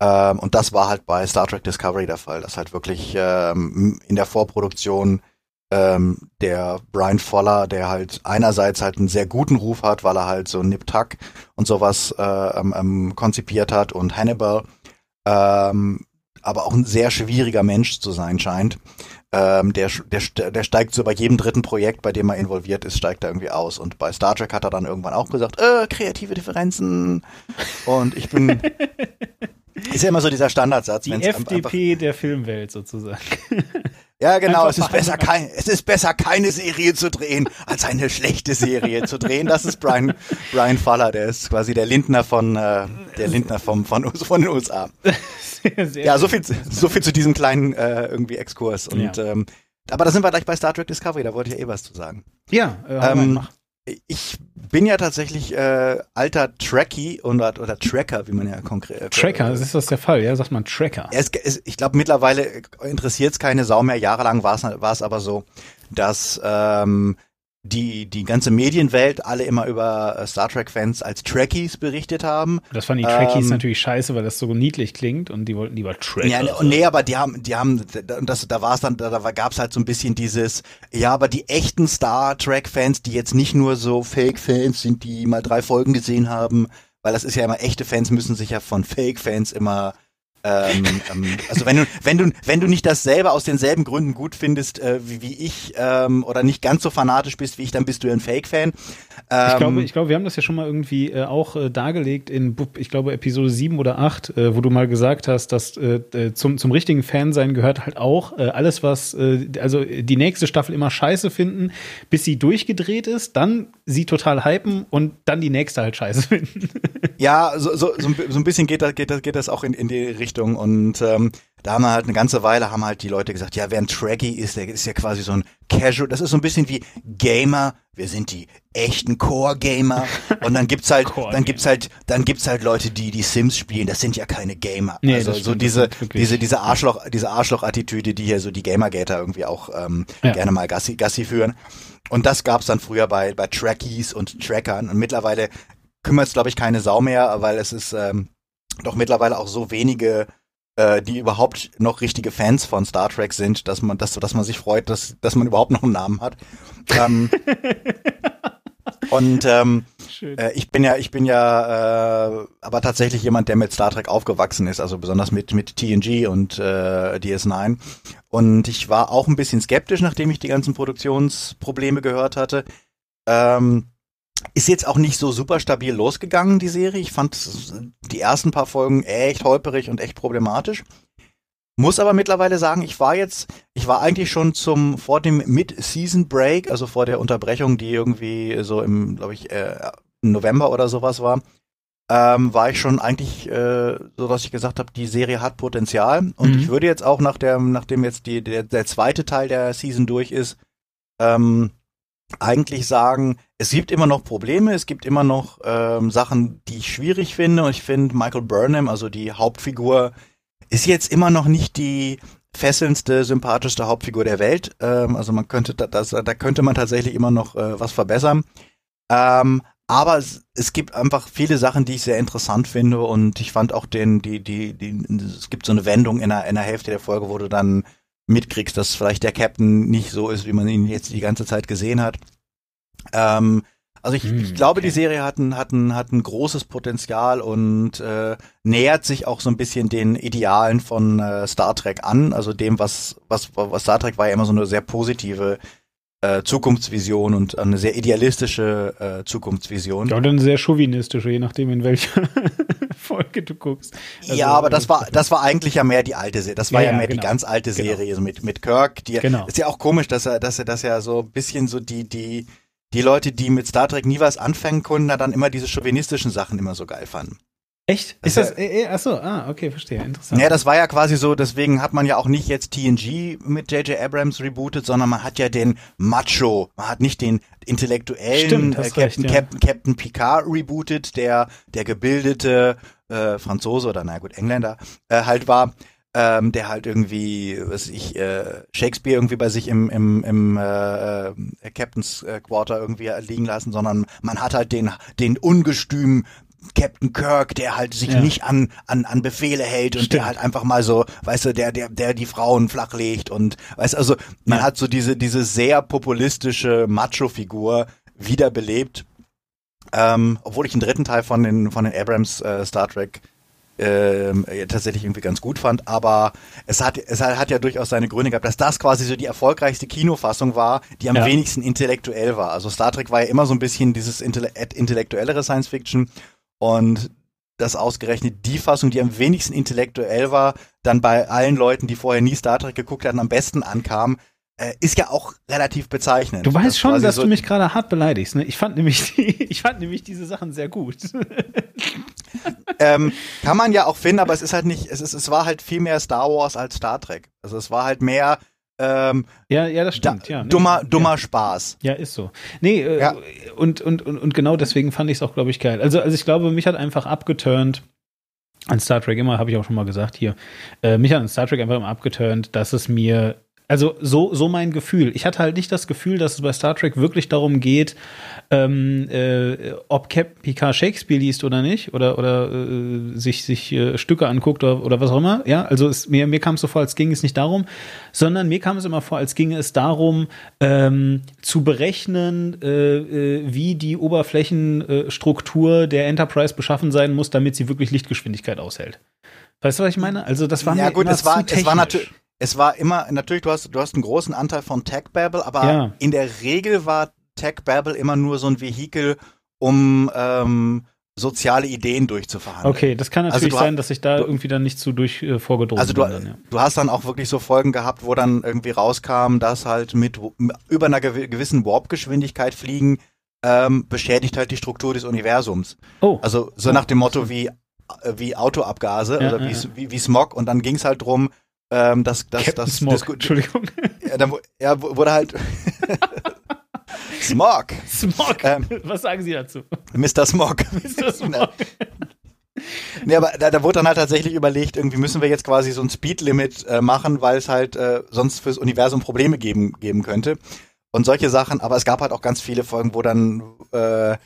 Speaker 2: Ähm, und das war halt bei Star Trek Discovery der Fall, dass halt wirklich ähm, in der Vorproduktion ähm, der Brian Foller, der halt einerseits halt einen sehr guten Ruf hat, weil er halt so Nip Tuck und sowas äh, ähm, konzipiert hat und Hannibal, ähm, aber auch ein sehr schwieriger Mensch zu sein scheint. Ähm, der, der, der steigt so bei jedem dritten Projekt, bei dem er involviert ist, steigt er irgendwie aus. Und bei Star Trek hat er dann irgendwann auch gesagt, äh, kreative Differenzen. Und ich bin. ist ja immer so dieser Standardsatz.
Speaker 1: Die FDP der Filmwelt sozusagen.
Speaker 2: Ja, genau. es ist besser kein, es ist besser keine Serie zu drehen, als eine schlechte Serie zu drehen. Das ist Brian, Brian Faller. Der ist quasi der Lindner von, äh, der Lindner vom, von, von den USA. Sehr, sehr ja, so viel, so viel zu diesem kleinen, äh, irgendwie Exkurs. Und, ja. ähm, aber da sind wir gleich bei Star Trek Discovery. Da wollte ich ja eh was zu sagen.
Speaker 1: Ja, äh, ähm, mach
Speaker 2: ich bin ja tatsächlich äh, alter Trekkie oder, oder Tracker, wie man ja konkret. Äh,
Speaker 1: Tracker, ist das der Fall? Ja, sagt man Tracker.
Speaker 2: Es, es, ich glaube, mittlerweile interessiert es keine Sau mehr. Jahrelang war es aber so, dass ähm, die, die ganze Medienwelt alle immer über äh, Star Trek-Fans als Trekkies berichtet haben.
Speaker 1: Das fanden die Trekkies ähm, natürlich scheiße, weil das so niedlich klingt und die wollten lieber Trek.
Speaker 2: Ja, nee, nee, aber die haben, die haben, das, da war es dann, da, da gab es halt so ein bisschen dieses, ja, aber die echten Star Trek-Fans, die jetzt nicht nur so Fake-Fans sind, die mal drei Folgen gesehen haben, weil das ist ja immer, echte Fans müssen sich ja von Fake-Fans immer ähm, ähm, also wenn du, wenn du, wenn du nicht dasselbe aus denselben Gründen gut findest äh, wie, wie ich ähm, oder nicht ganz so fanatisch bist wie ich, dann bist du ein Fake-Fan.
Speaker 1: Ähm, ich glaube, ich glaube, wir haben das ja schon mal irgendwie äh, auch äh, dargelegt in, ich glaube, Episode 7 oder 8, äh, wo du mal gesagt hast, dass äh, äh, zum, zum richtigen Fan-sein gehört halt auch alles, was, also die nächste Staffel immer scheiße finden, bis sie durchgedreht ist, dann sie total hypen und dann die nächste halt scheiße finden.
Speaker 2: ja, so, so, so, ein bisschen geht das, geht das, geht das auch in, in die Richtung und ähm, da haben wir halt eine ganze Weile haben halt die Leute gesagt, ja, wer ein Trekkie ist, der ist ja quasi so ein Casual, das ist so ein bisschen wie Gamer, wir sind die echten Core-Gamer. Und dann gibt's halt, dann gibt's halt, dann gibt's halt Leute, die die Sims spielen, das sind ja keine Gamer. Nee, also so diese, diese, diese Arschloch, diese Arschloch-Attitüde, die hier so die Gamergater irgendwie auch ähm, ja. gerne mal Gassi, Gassi führen. Und das gab's dann früher bei, bei Trekkies und Trackern. Und mittlerweile kümmert es, glaube ich, keine Sau mehr, weil es ist ähm, doch mittlerweile auch so wenige äh, die überhaupt noch richtige Fans von Star Trek sind, dass man, dass, dass man sich freut, dass, dass man überhaupt noch einen Namen hat. Ähm, und ähm, äh, ich bin ja, ich bin ja äh, aber tatsächlich jemand, der mit Star Trek aufgewachsen ist, also besonders mit mit TNG und äh, DS9. Und ich war auch ein bisschen skeptisch, nachdem ich die ganzen Produktionsprobleme gehört hatte. Ähm, ist jetzt auch nicht so super stabil losgegangen, die Serie. Ich fand die ersten paar Folgen echt holperig und echt problematisch. Muss aber mittlerweile sagen, ich war jetzt, ich war eigentlich schon zum, vor dem Mid-Season Break, also vor der Unterbrechung, die irgendwie so im, glaube ich, äh, November oder sowas war, ähm, war ich schon eigentlich äh, so, dass ich gesagt habe, die Serie hat Potenzial. Und mhm. ich würde jetzt auch nach der, nachdem jetzt die, der, der zweite Teil der Season durch ist, ähm, eigentlich sagen, es gibt immer noch Probleme, es gibt immer noch ähm, Sachen, die ich schwierig finde. Und ich finde, Michael Burnham, also die Hauptfigur, ist jetzt immer noch nicht die fesselndste, sympathischste Hauptfigur der Welt. Ähm, also man könnte, da, das, da könnte man tatsächlich immer noch äh, was verbessern. Ähm, aber es, es gibt einfach viele Sachen, die ich sehr interessant finde und ich fand auch den, die, die, die, es gibt so eine Wendung in der, in der Hälfte der Folge, wo du dann mitkriegst, dass vielleicht der Captain nicht so ist, wie man ihn jetzt die ganze Zeit gesehen hat. Ähm, also ich, hm, ich glaube, okay. die Serie hat ein, hat, ein, hat ein großes Potenzial und äh, nähert sich auch so ein bisschen den Idealen von äh, Star Trek an. Also dem, was, was, was Star Trek war ja immer so eine sehr positive äh, Zukunftsvision und eine sehr idealistische äh, Zukunftsvision.
Speaker 1: Ja, und eine sehr chauvinistische, je nachdem in welcher Folge du guckst.
Speaker 2: Also, ja, aber das war das war eigentlich ja mehr die alte Serie. Das war ja, ja mehr genau. die ganz alte genau. Serie genau. mit mit Kirk. Die, genau. Ist ja auch komisch, dass er dass er das ja so ein bisschen so die die die Leute, die mit Star Trek nie was anfangen konnten, dann immer diese chauvinistischen Sachen immer so geil fanden.
Speaker 1: Echt? Ist das, äh, äh, achso, ah, okay, verstehe, interessant.
Speaker 2: Ja, das war ja quasi so, deswegen hat man ja auch nicht jetzt TNG mit J.J. Abrams rebootet, sondern man hat ja den Macho, man hat nicht den intellektuellen Stimmt, äh, Captain, recht, ja. Captain, Captain Picard rebootet, der der gebildete äh, Franzose oder na gut, Engländer äh, halt war. Ähm, der halt irgendwie, was ich, äh, Shakespeare irgendwie bei sich im, im, im äh, äh Captain's Quarter irgendwie liegen lassen, sondern man hat halt den, den ungestüm Captain Kirk, der halt sich ja. nicht an, an, an Befehle hält und Stimmt. der halt einfach mal so, weißt du, der, der, der die Frauen flachlegt und, weißt also, man ja. hat so diese, diese sehr populistische Macho-Figur wiederbelebt. Ähm, obwohl ich den dritten Teil von den, von den Abrams äh, Star Trek ähm, tatsächlich irgendwie ganz gut fand, aber es hat, es hat ja durchaus seine Gründe gehabt, dass das quasi so die erfolgreichste Kinofassung war, die am ja. wenigsten intellektuell war. Also Star Trek war ja immer so ein bisschen dieses intellektuellere Science Fiction und dass ausgerechnet die Fassung, die am wenigsten intellektuell war, dann bei allen Leuten, die vorher nie Star Trek geguckt hatten, am besten ankam, äh, ist ja auch relativ bezeichnend.
Speaker 1: Du weißt das schon, dass so du mich gerade hart beleidigst. Ne? Ich fand nämlich, die, ich fand nämlich diese Sachen sehr gut.
Speaker 2: ähm, kann man ja auch finden, aber es ist halt nicht, es ist, es war halt viel mehr Star Wars als Star Trek. Also es war halt mehr ähm,
Speaker 1: ja, ja, das stimmt. Da, ja,
Speaker 2: ne? Dummer, dummer ja. Spaß.
Speaker 1: Ja, ist so. Nee, äh, ja. und, und, und, und genau deswegen fand ich es auch, glaube ich, geil. Also, also ich glaube, mich hat einfach abgeturnt an Star Trek immer, habe ich auch schon mal gesagt hier, äh, mich hat an Star Trek einfach immer abgeturnt, dass es mir Also so, so mein Gefühl. Ich hatte halt nicht das Gefühl, dass es bei Star Trek wirklich darum geht, ähm, äh, ob Captain Picard Shakespeare liest oder nicht, oder, oder äh, sich, sich äh, Stücke anguckt oder, oder was auch immer. Ja, also es, mir, mir kam es so vor, als ging es nicht darum, sondern mir kam es immer vor, als ginge es darum, ähm, zu berechnen, äh, äh, wie die Oberflächenstruktur der Enterprise beschaffen sein muss, damit sie wirklich Lichtgeschwindigkeit aushält. Weißt du, was ich meine? Also das war
Speaker 2: ja
Speaker 1: mir
Speaker 2: gut, es war, es war natürlich, es war immer natürlich, du hast, du hast einen großen Anteil von Tech Babble, aber
Speaker 1: Ja.
Speaker 2: in der Regel war Tech Babble immer nur so ein Vehikel, um ähm, soziale Ideen durchzuverhandeln.
Speaker 1: Okay, das kann
Speaker 2: Also
Speaker 1: natürlich
Speaker 2: ha-
Speaker 1: sein, dass ich da
Speaker 2: du-
Speaker 1: irgendwie dann nicht zu durch äh, vorgedrungen
Speaker 2: Also du,
Speaker 1: bin. Dann, ja.
Speaker 2: du hast dann auch wirklich so Folgen gehabt, wo dann irgendwie rauskam, dass halt mit über einer gewi- gewissen Warp-Geschwindigkeit fliegen ähm, beschädigt halt die Struktur des Universums.
Speaker 1: Oh,
Speaker 2: Also so nach dem Motto wie äh, wie Autoabgase
Speaker 1: Ja,
Speaker 2: oder wie,
Speaker 1: ja.
Speaker 2: wie, wie Smog und dann ging es halt drum, ähm, dass,
Speaker 1: Smog.
Speaker 2: disku-
Speaker 1: Entschuldigung.
Speaker 2: ja, dann, ja, wu- wurde halt Smog,
Speaker 1: Smog.
Speaker 2: Ähm.
Speaker 1: Was sagen Sie dazu?
Speaker 2: Mr. Smog.
Speaker 1: Das Smog?
Speaker 2: Nee, aber da, da wurde dann halt tatsächlich überlegt, irgendwie müssen wir jetzt quasi so ein Speedlimit äh, machen, weil es halt äh, sonst fürs Universum Probleme geben, geben könnte. Und solche Sachen, aber es gab halt auch ganz viele Folgen, wo dann äh,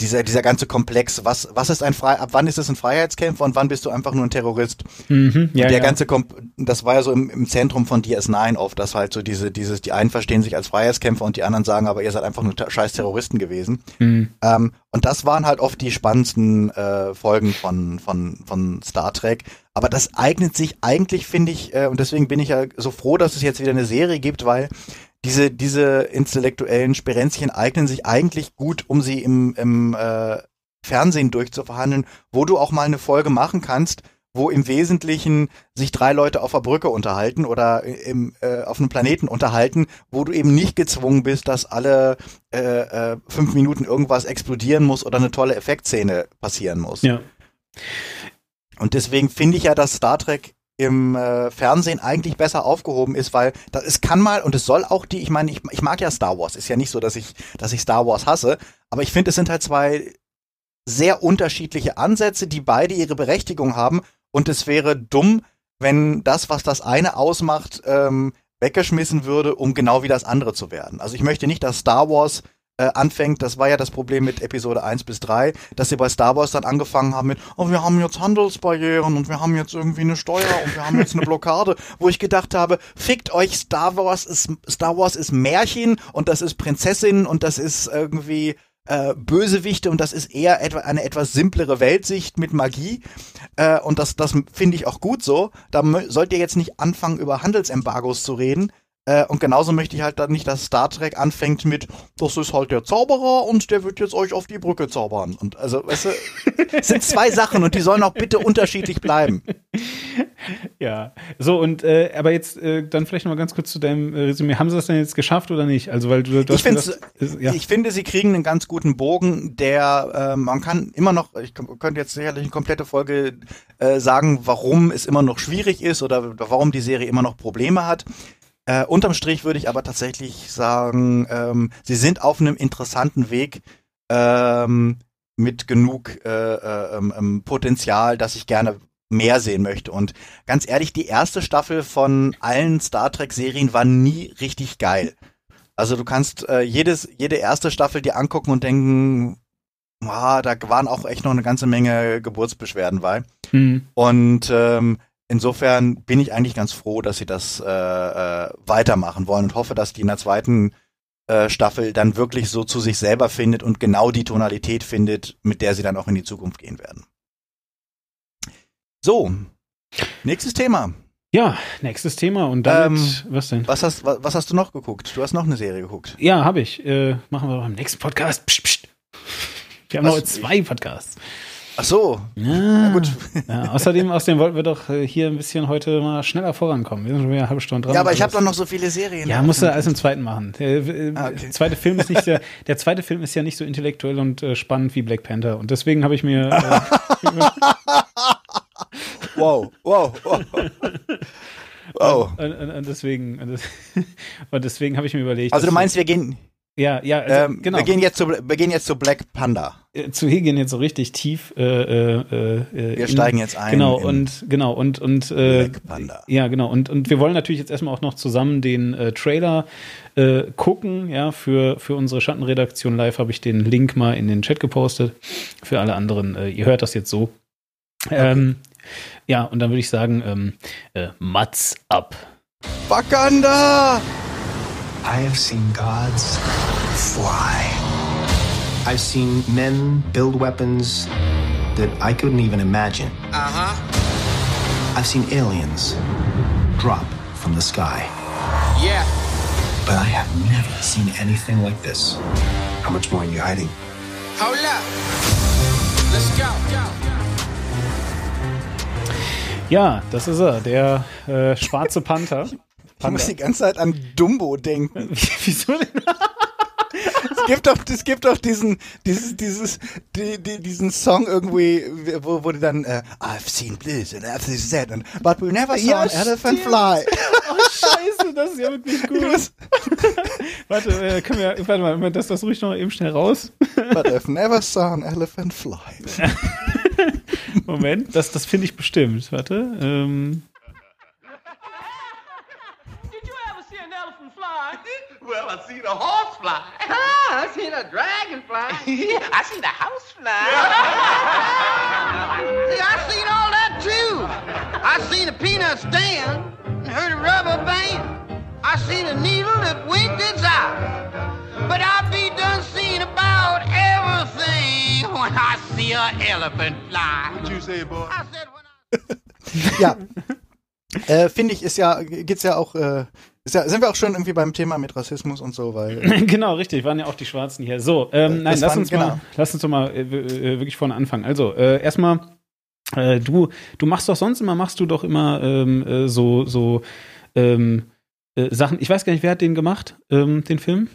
Speaker 2: dieser, dieser ganze Komplex, was, was ist ein Frei, ab wann ist es ein Freiheitskämpfer und wann bist du einfach nur ein Terrorist?
Speaker 1: Mhm, ja,
Speaker 2: der
Speaker 1: ja.
Speaker 2: ganze, Kom das war ja so im, im Zentrum von DS9 oft, dass halt so diese, dieses, die einen verstehen sich als Freiheitskämpfer und die anderen sagen, aber ihr seid einfach nur scheiß Terroristen gewesen.
Speaker 1: Mhm.
Speaker 2: Ähm, und das waren halt oft die spannendsten äh, Folgen von, von, von Star Trek. Aber das eignet sich eigentlich, finde ich, äh, und deswegen bin ich ja so froh, dass es jetzt wieder eine Serie gibt, weil diese, diese intellektuellen Sperenzchen eignen sich eigentlich gut, um sie im, im äh, Fernsehen durchzuverhandeln, wo du auch mal eine Folge machen kannst, wo im Wesentlichen sich drei Leute auf der Brücke unterhalten oder im, äh, auf einem Planeten unterhalten, wo du eben nicht gezwungen bist, dass alle äh, äh, fünf Minuten irgendwas explodieren muss oder eine tolle Effektszene passieren muss.
Speaker 1: Ja.
Speaker 2: Und deswegen finde ich ja, dass Star Trek im äh, Fernsehen eigentlich besser aufgehoben ist, weil das, es kann mal und es soll auch die, ich meine, ich, ich mag ja Star Wars, ist ja nicht so, dass ich, dass ich Star Wars hasse, aber ich finde, es sind halt zwei sehr unterschiedliche Ansätze, die beide ihre Berechtigung haben und es wäre dumm, wenn das, was das eine ausmacht, ähm, weggeschmissen würde, um genau wie das andere zu werden. Also ich möchte nicht, dass Star Wars äh, anfängt, das war ja das Problem mit Episode 1 bis 3, dass sie bei Star Wars dann angefangen haben mit, oh, wir haben jetzt Handelsbarrieren und wir haben jetzt irgendwie eine Steuer und wir haben jetzt eine Blockade, wo ich gedacht habe, fickt euch, Star Wars ist, Star Wars ist Märchen und das ist Prinzessin und das ist irgendwie äh, Bösewichte und das ist eher eine etwas simplere Weltsicht mit Magie äh, und das, das finde ich auch gut so. Da sollt ihr jetzt nicht anfangen, über Handelsembargos zu reden. Äh, und genauso möchte ich halt dann nicht, dass Star Trek anfängt mit, das ist halt der Zauberer und der wird jetzt euch auf die Brücke zaubern. Und also, weißt du, es sind zwei Sachen und die sollen auch bitte unterschiedlich bleiben.
Speaker 1: Ja, so und äh, aber jetzt äh, dann vielleicht noch mal ganz kurz zu deinem äh, Resümee. Haben sie das denn jetzt geschafft oder nicht? Also weil du, du
Speaker 2: Ich
Speaker 1: gesagt, ist- ja.
Speaker 2: Ich finde, sie kriegen einen ganz guten Bogen, der äh, man kann immer noch, ich könnte jetzt sicherlich eine komplette Folge äh, sagen, warum es immer noch schwierig ist oder warum die Serie immer noch Probleme hat. Äh, unterm Strich würde ich aber tatsächlich sagen, ähm, sie sind auf einem interessanten Weg ähm, mit genug äh, äh, ähm, ähm, Potenzial, dass ich gerne mehr sehen möchte. Und ganz ehrlich, die erste Staffel von allen Star Trek-Serien war nie richtig geil. Also du kannst äh, jedes, jede erste Staffel dir angucken und denken, ah, da waren auch echt noch eine ganze Menge Geburtsbeschwerden bei.
Speaker 1: Hm.
Speaker 2: Und ähm, insofern bin ich eigentlich ganz froh, dass sie das äh, äh, weitermachen wollen und hoffe, dass die in der zweiten äh, Staffel dann wirklich so zu sich selber findet und genau die Tonalität findet, mit der sie dann auch in die Zukunft gehen werden. So, nächstes Thema.
Speaker 1: Ja, nächstes Thema und damit
Speaker 2: Ähm,
Speaker 1: was denn?
Speaker 2: Was hast, was, was hast du noch geguckt? Du hast noch eine Serie geguckt.
Speaker 1: Ja, habe ich. Äh, machen wir beim nächsten Podcast. Psst, psst. Wir haben
Speaker 2: Was?
Speaker 1: noch zwei Podcasts.
Speaker 2: Ach so,
Speaker 1: Ja,
Speaker 2: gut.
Speaker 1: Ja, außerdem, außerdem wollten wir doch äh, hier ein bisschen heute mal schneller vorankommen. Wir sind schon wieder eine halbe Stunde dran.
Speaker 2: ja, aber ich habe doch noch so viele Serien.
Speaker 1: Ja, musst du alles im zweiten machen. Der äh,
Speaker 2: Ah, okay.
Speaker 1: zweite Film ist nicht der, der zweite Film ist ja nicht so intellektuell und äh, spannend wie Black Panther. Und deswegen habe ich mir äh,
Speaker 2: Wow, wow, wow. wow.
Speaker 1: und, und, und deswegen und, das, und deswegen habe ich mir überlegt.
Speaker 2: Also du meinst, wir gehen,
Speaker 1: ja, ja, also,
Speaker 2: ähm,
Speaker 1: genau.
Speaker 2: wir gehen jetzt zu, wir gehen jetzt zu Black Panda.
Speaker 1: Zu Hegel jetzt so richtig tief. Äh, äh, äh,
Speaker 2: Wir
Speaker 1: in,
Speaker 2: steigen jetzt ein.
Speaker 1: Genau und genau und und äh, ja genau und und wir wollen natürlich jetzt erstmal auch noch zusammen den äh, Trailer äh, gucken. Ja für für unsere Schattenredaktion live habe ich den Link mal in den Chat gepostet. Für alle anderen, äh, ihr hört das jetzt so. Ähm, ja und dann würde ich sagen, ähm, äh, Mats ab.
Speaker 2: Wakanda!
Speaker 3: I have seen gods fly. I've seen men build weapons that I couldn't even imagine. Uh huh. I've seen aliens drop from the sky.
Speaker 4: Yeah.
Speaker 3: But I have never seen anything like this. How much more are you hiding?
Speaker 4: Hold up. Let's go.
Speaker 1: Ja, das ist er, der äh, schwarze Panther.
Speaker 2: Ich muss die ganze Zeit an Dumbo denken.
Speaker 1: Wieso denn?
Speaker 2: Es gibt doch, es gibt doch diesen, dieses, dieses, die, die, diesen Song irgendwie, wo, wo die dann, äh, I've seen this and I've seen that, and, but we never saw
Speaker 1: Ja,
Speaker 2: an elephant
Speaker 1: stimmt.
Speaker 2: fly.
Speaker 1: Oh, scheiße, das ist ja wirklich gut. Warte, äh, können wir, warte mal, das, das ruhig noch eben schnell raus.
Speaker 2: but I've never saw an elephant fly.
Speaker 1: Moment, das, das finde ich bestimmt. Warte. Ähm,
Speaker 5: Well, I seen a horse fly.
Speaker 6: Ah, I seen a dragonfly.
Speaker 5: I seen a house fly.
Speaker 6: See, I seen all that too. I seen a peanut stand and heard a rubber band. I seen a needle that winked its eye. But I be done seeing about everything when I see an elephant fly.
Speaker 5: What you say, boy?
Speaker 6: I said when I
Speaker 2: Ja. Äh, Finde ich, ist ja, geht's ja auch, äh, ist ja, sind wir auch schon irgendwie beim Thema mit Rassismus und so, weil
Speaker 1: genau, richtig, waren ja auch die Schwarzen hier. So, ähm, nein, lass
Speaker 2: waren-
Speaker 1: uns, mal,
Speaker 2: genau.
Speaker 1: lass uns doch mal äh, äh, wirklich vorne anfangen. Also, äh, erstmal, äh, du, du machst doch sonst immer, machst du doch immer ähm, äh, so, so ähm, äh, Sachen. Ich weiß gar nicht, wer hat den gemacht, ähm, den Film?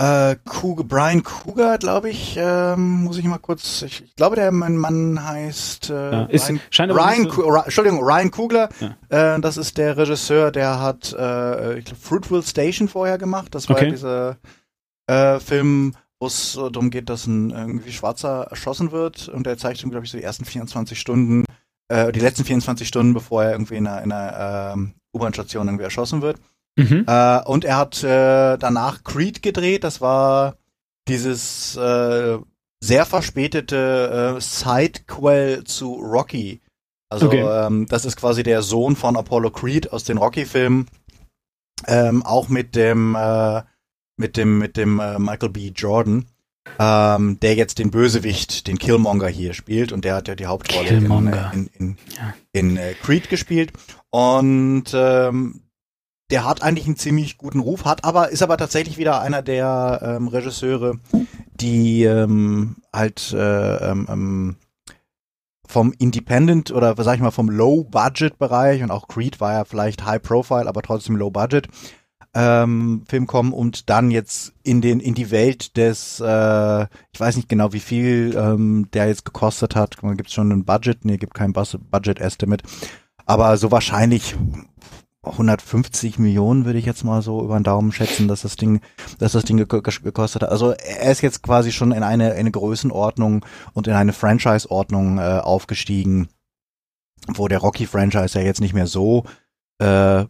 Speaker 2: Äh, Cougar, Brian Cougar, glaube ich, ähm, muss ich mal kurz, ich, ich glaube, der Mann, Mann heißt äh,
Speaker 1: Ja, ist-
Speaker 2: Ryan,
Speaker 1: scheint
Speaker 2: Ryan
Speaker 1: so-
Speaker 2: Ra- Entschuldigung, Ryan Kugler,
Speaker 1: Ja.
Speaker 2: äh, das ist der Regisseur, der hat äh, ich glaub, Fruitville Station vorher gemacht. Das war
Speaker 1: Okay.
Speaker 2: ja dieser äh, Film, wo es darum geht, dass ein irgendwie Schwarzer erschossen wird und der zeigt ihm, glaube ich, so die ersten 24 Stunden, äh, die letzten 24 Stunden, bevor er irgendwie in einer, in einer ähm, U-Bahn-Station irgendwie erschossen wird.
Speaker 1: Mhm.
Speaker 2: Äh, und er hat äh, danach Creed gedreht. Das war dieses äh, sehr verspätete äh, Sidequel zu Rocky. Also
Speaker 1: Okay.
Speaker 2: ähm, das ist quasi der Sohn von Apollo Creed aus den Rocky-Filmen. Ähm, auch mit dem äh, mit dem mit dem äh, Michael B. Jordan, ähm, der jetzt den Bösewicht, den Killmonger hier spielt und der hat ja die Hauptrolle in,
Speaker 1: Killmonger.
Speaker 2: in, in,
Speaker 1: Ja.
Speaker 2: in äh, Creed gespielt und ähm, der hat eigentlich einen ziemlich guten Ruf, hat aber ist aber tatsächlich wieder einer der ähm, Regisseure, die ähm, halt äh, ähm, ähm, vom Independent oder sag ich mal vom Low-Budget-Bereich und auch Creed war ja vielleicht High-Profile, aber trotzdem Low-Budget ähm, Film kommen und dann jetzt in den in die Welt des äh, ich weiß nicht genau wie viel ähm, der jetzt gekostet hat. Gibt es schon ein Budget? Nee, gibt kein Bus- Budget-Estimate. Aber so wahrscheinlich 150 Millionen würde ich jetzt mal so über den Daumen schätzen, dass das Ding, dass das Ding gek gek- gekostet hat. Also er ist jetzt quasi schon in eine, eine Größenordnung und in eine Franchise-Ordnung äh, aufgestiegen, wo der Rocky-Franchise ja jetzt nicht mehr so äh,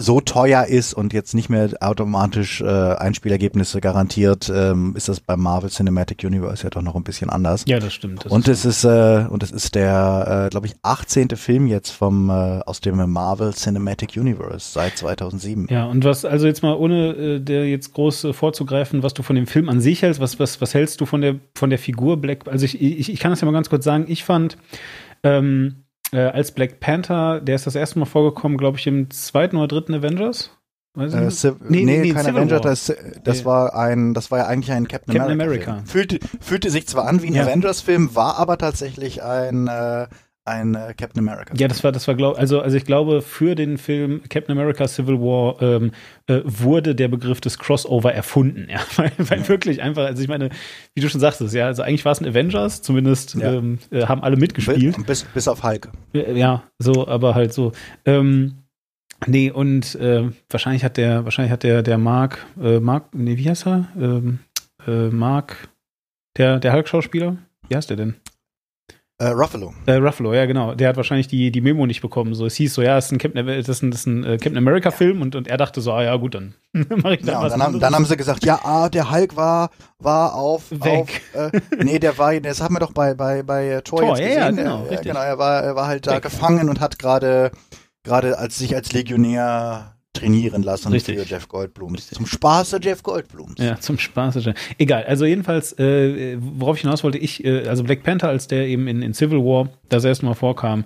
Speaker 2: so teuer ist und jetzt nicht mehr automatisch äh, Einspielergebnisse garantiert, ähm, ist das beim Marvel Cinematic Universe ja doch noch ein bisschen anders.
Speaker 1: Ja, das stimmt. Das
Speaker 2: Und
Speaker 1: ist
Speaker 2: es ist, äh, und es ist der, äh, glaube ich, 18. Film jetzt vom äh, aus dem Marvel Cinematic Universe seit 2007.
Speaker 1: Ja, und was, also jetzt mal ohne äh, der jetzt groß äh, vorzugreifen, was du von dem Film an sich hältst, was, was, was hältst du von der, von der Figur Black, also ich, ich, ich kann das ja mal ganz kurz sagen, ich fand, ähm, äh, als Black Panther, der ist das erste Mal vorgekommen, glaube ich, im zweiten oder dritten Avengers. Weiß ich
Speaker 2: Äh. Civ
Speaker 1: Nee,
Speaker 2: nee,
Speaker 1: nee,
Speaker 2: kein
Speaker 1: Civil
Speaker 2: Avenger,
Speaker 1: War.
Speaker 2: das, das
Speaker 1: Nee.
Speaker 2: war ein, das war ja eigentlich ein Captain,
Speaker 1: Captain
Speaker 2: America.
Speaker 1: America.
Speaker 2: Fühlte, fühlte sich zwar an wie ein
Speaker 1: Ja.
Speaker 2: Avengers-Film, war aber tatsächlich ein, äh, ein äh, Captain America.
Speaker 1: Ja, das war, das war, glaub, also, also ich glaube, für den Film Captain America Civil War ähm, äh, wurde der Begriff des Crossover erfunden, ja, weil, weil wirklich einfach, also ich meine, wie du schon sagtest, ja, also eigentlich war es ein Avengers, zumindest
Speaker 2: Ja.
Speaker 1: ähm, äh, haben alle mitgespielt.
Speaker 2: Bis, bis auf Hulk.
Speaker 1: Ja, so, aber halt so. Ähm, nee, und äh, wahrscheinlich hat der, wahrscheinlich hat der, der Mark, äh, Mark, nee, wie heißt er? Ähm, äh, Mark, Der, der Hulk-Schauspieler? Wie heißt der denn?
Speaker 2: Äh, Ruffalo.
Speaker 1: Äh, Ruffalo, ja, genau. Der hat wahrscheinlich die, die Memo nicht bekommen. So, es hieß so, ja, es ist ein Captain, das ist ein, das ist ein äh, Captain America-Film und, und er dachte so, ah ja, gut, dann mache ich da
Speaker 2: Ja,
Speaker 1: was
Speaker 2: dann, haben, dann haben sie gesagt, ja, ah, der Hulk war, war auf,
Speaker 1: Weg.
Speaker 2: auf äh, nee, der war, das haben wir doch bei, bei, bei äh, Thor,
Speaker 1: Thor,
Speaker 2: jetzt
Speaker 1: ja,
Speaker 2: gesehen.
Speaker 1: ja, genau,
Speaker 2: äh, genau, er war, er war halt da
Speaker 1: Weg.
Speaker 2: gefangen und hat gerade, gerade als sich als Legionär trainieren lassen
Speaker 1: Richtig.
Speaker 2: für Jeff Goldblum. Zum Spaß der Jeff Goldblums.
Speaker 1: Ja, zum Spaß. Egal, also jedenfalls, äh, worauf ich hinaus wollte, ich, äh, also Black Panther, als der eben in, in Civil War das erste Mal vorkam,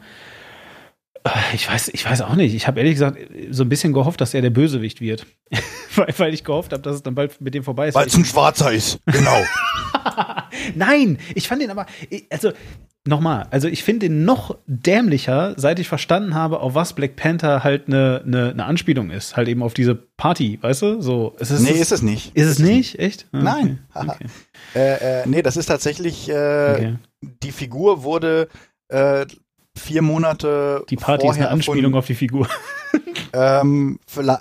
Speaker 1: äh, ich weiß, ich weiß auch nicht. Ich habe ehrlich gesagt so ein bisschen gehofft, dass er der Bösewicht wird. weil, weil ich gehofft habe, dass es dann bald mit dem vorbei ist.
Speaker 2: Weil es ein Schwarzer ist. Genau.
Speaker 1: Nein, ich fand ihn aber, also nochmal, also ich finde ihn noch dämlicher, seit ich verstanden habe, auf was Black Panther halt eine ne, ne Anspielung ist. Halt eben auf diese Party, weißt du? So, es ist,
Speaker 2: nee, ist es nicht.
Speaker 1: Ist es nicht? Echt? Ah,
Speaker 2: Nein.
Speaker 1: Okay.
Speaker 2: Äh, äh, nee, das ist tatsächlich, äh,
Speaker 1: okay.
Speaker 2: die Figur wurde äh, vier Monate
Speaker 1: Die Party ist
Speaker 2: vorher
Speaker 1: eine Anspielung
Speaker 2: erfunden.
Speaker 1: auf die Figur.
Speaker 2: Ähm,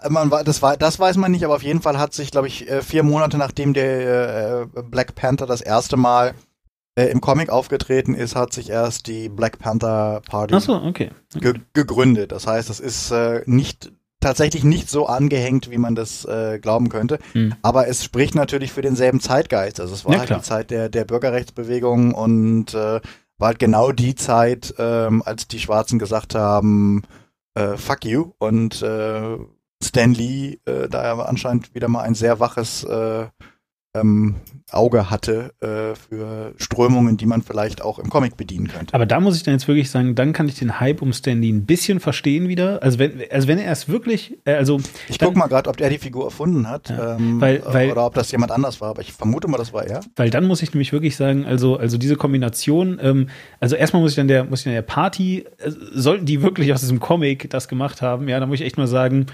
Speaker 2: man, das, war, das weiß man nicht, aber auf jeden Fall hat sich, glaube ich, äh, vier Monate nachdem der äh, Black Panther das erste Mal äh, im Comic aufgetreten ist, hat sich erst die Black Panther Party
Speaker 1: so, okay.
Speaker 2: ge gegründet. Das heißt, es ist äh, nicht tatsächlich nicht so angehängt, wie man das äh, glauben könnte.
Speaker 1: Hm.
Speaker 2: Aber es spricht natürlich für denselben Zeitgeist. Also es war
Speaker 1: Ja,
Speaker 2: halt
Speaker 1: klar.
Speaker 2: die Zeit der, der Bürgerrechtsbewegung und äh, war halt genau die Zeit, ähm, als die Schwarzen gesagt haben, äh, fuck you. Und äh, Stan Lee, äh, da er anscheinend wieder mal ein sehr waches äh, ähm, Auge hatte äh, für Strömungen, die man vielleicht auch im Comic bedienen könnte.
Speaker 1: Aber da muss ich dann jetzt wirklich sagen, dann kann ich den Hype um Stan Lee ein bisschen verstehen wieder. Also wenn, also wenn er es wirklich, äh, also
Speaker 2: Ich guck mal gerade, ob der die Figur erfunden hat
Speaker 1: Ja,
Speaker 2: ähm,
Speaker 1: weil- weil-
Speaker 2: oder ob das jemand anders war. Aber ich vermute mal, das war er.
Speaker 1: Weil dann muss ich nämlich wirklich sagen, also, also diese Kombination, ähm, also erstmal muss ich dann der, muss ich dann der Party, äh, sollten die wirklich aus diesem Comic das gemacht haben, ja, dann muss ich echt mal sagen,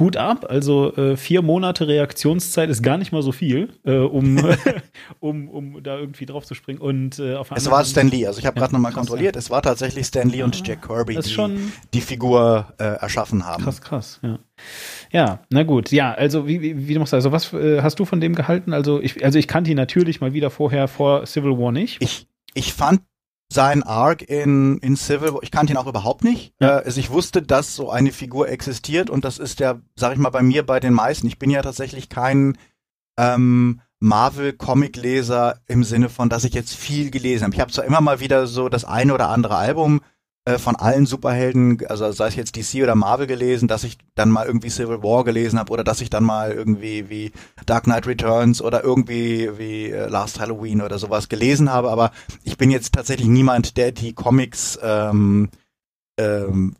Speaker 1: Hut ab. Also äh, vier Monate Reaktionszeit ist gar nicht mal so viel, äh, um, um, um da irgendwie drauf zu springen. Und äh, auf
Speaker 2: Es war Stan Lee, also ich habe
Speaker 1: Ja,
Speaker 2: gerade nochmal kontrolliert, es war tatsächlich Stan Lee und Jack Kirby, die
Speaker 1: schon-
Speaker 2: die Figur äh, erschaffen haben.
Speaker 1: Krass, krass, ja. Ja, na gut. Ja, also wie, wie, wie du machst, also was äh, hast du von dem gehalten? Also ich, also ich kannte ihn natürlich mal wieder vorher vor Civil War nicht.
Speaker 2: Ich, ich fand seinen Arc in, in Civil War, ich kannte ihn auch überhaupt nicht.
Speaker 1: Ja.
Speaker 2: Äh, also ich wusste, dass so eine Figur existiert und das ist der, sag ich mal, bei mir bei den meisten. Ich bin ja tatsächlich kein ähm, Marvel-Comic-Leser im Sinne von, dass ich jetzt viel gelesen habe. Ich habe zwar immer mal wieder so das eine oder andere Album äh, von allen Superhelden, also sei es jetzt DC oder Marvel gelesen, dass ich dann mal irgendwie Civil War gelesen habe oder dass ich dann mal irgendwie wie Dark Knight Returns oder irgendwie wie äh, Last Halloween oder sowas gelesen habe, aber ich bin jetzt tatsächlich niemand, der die Comics ähm, ähm,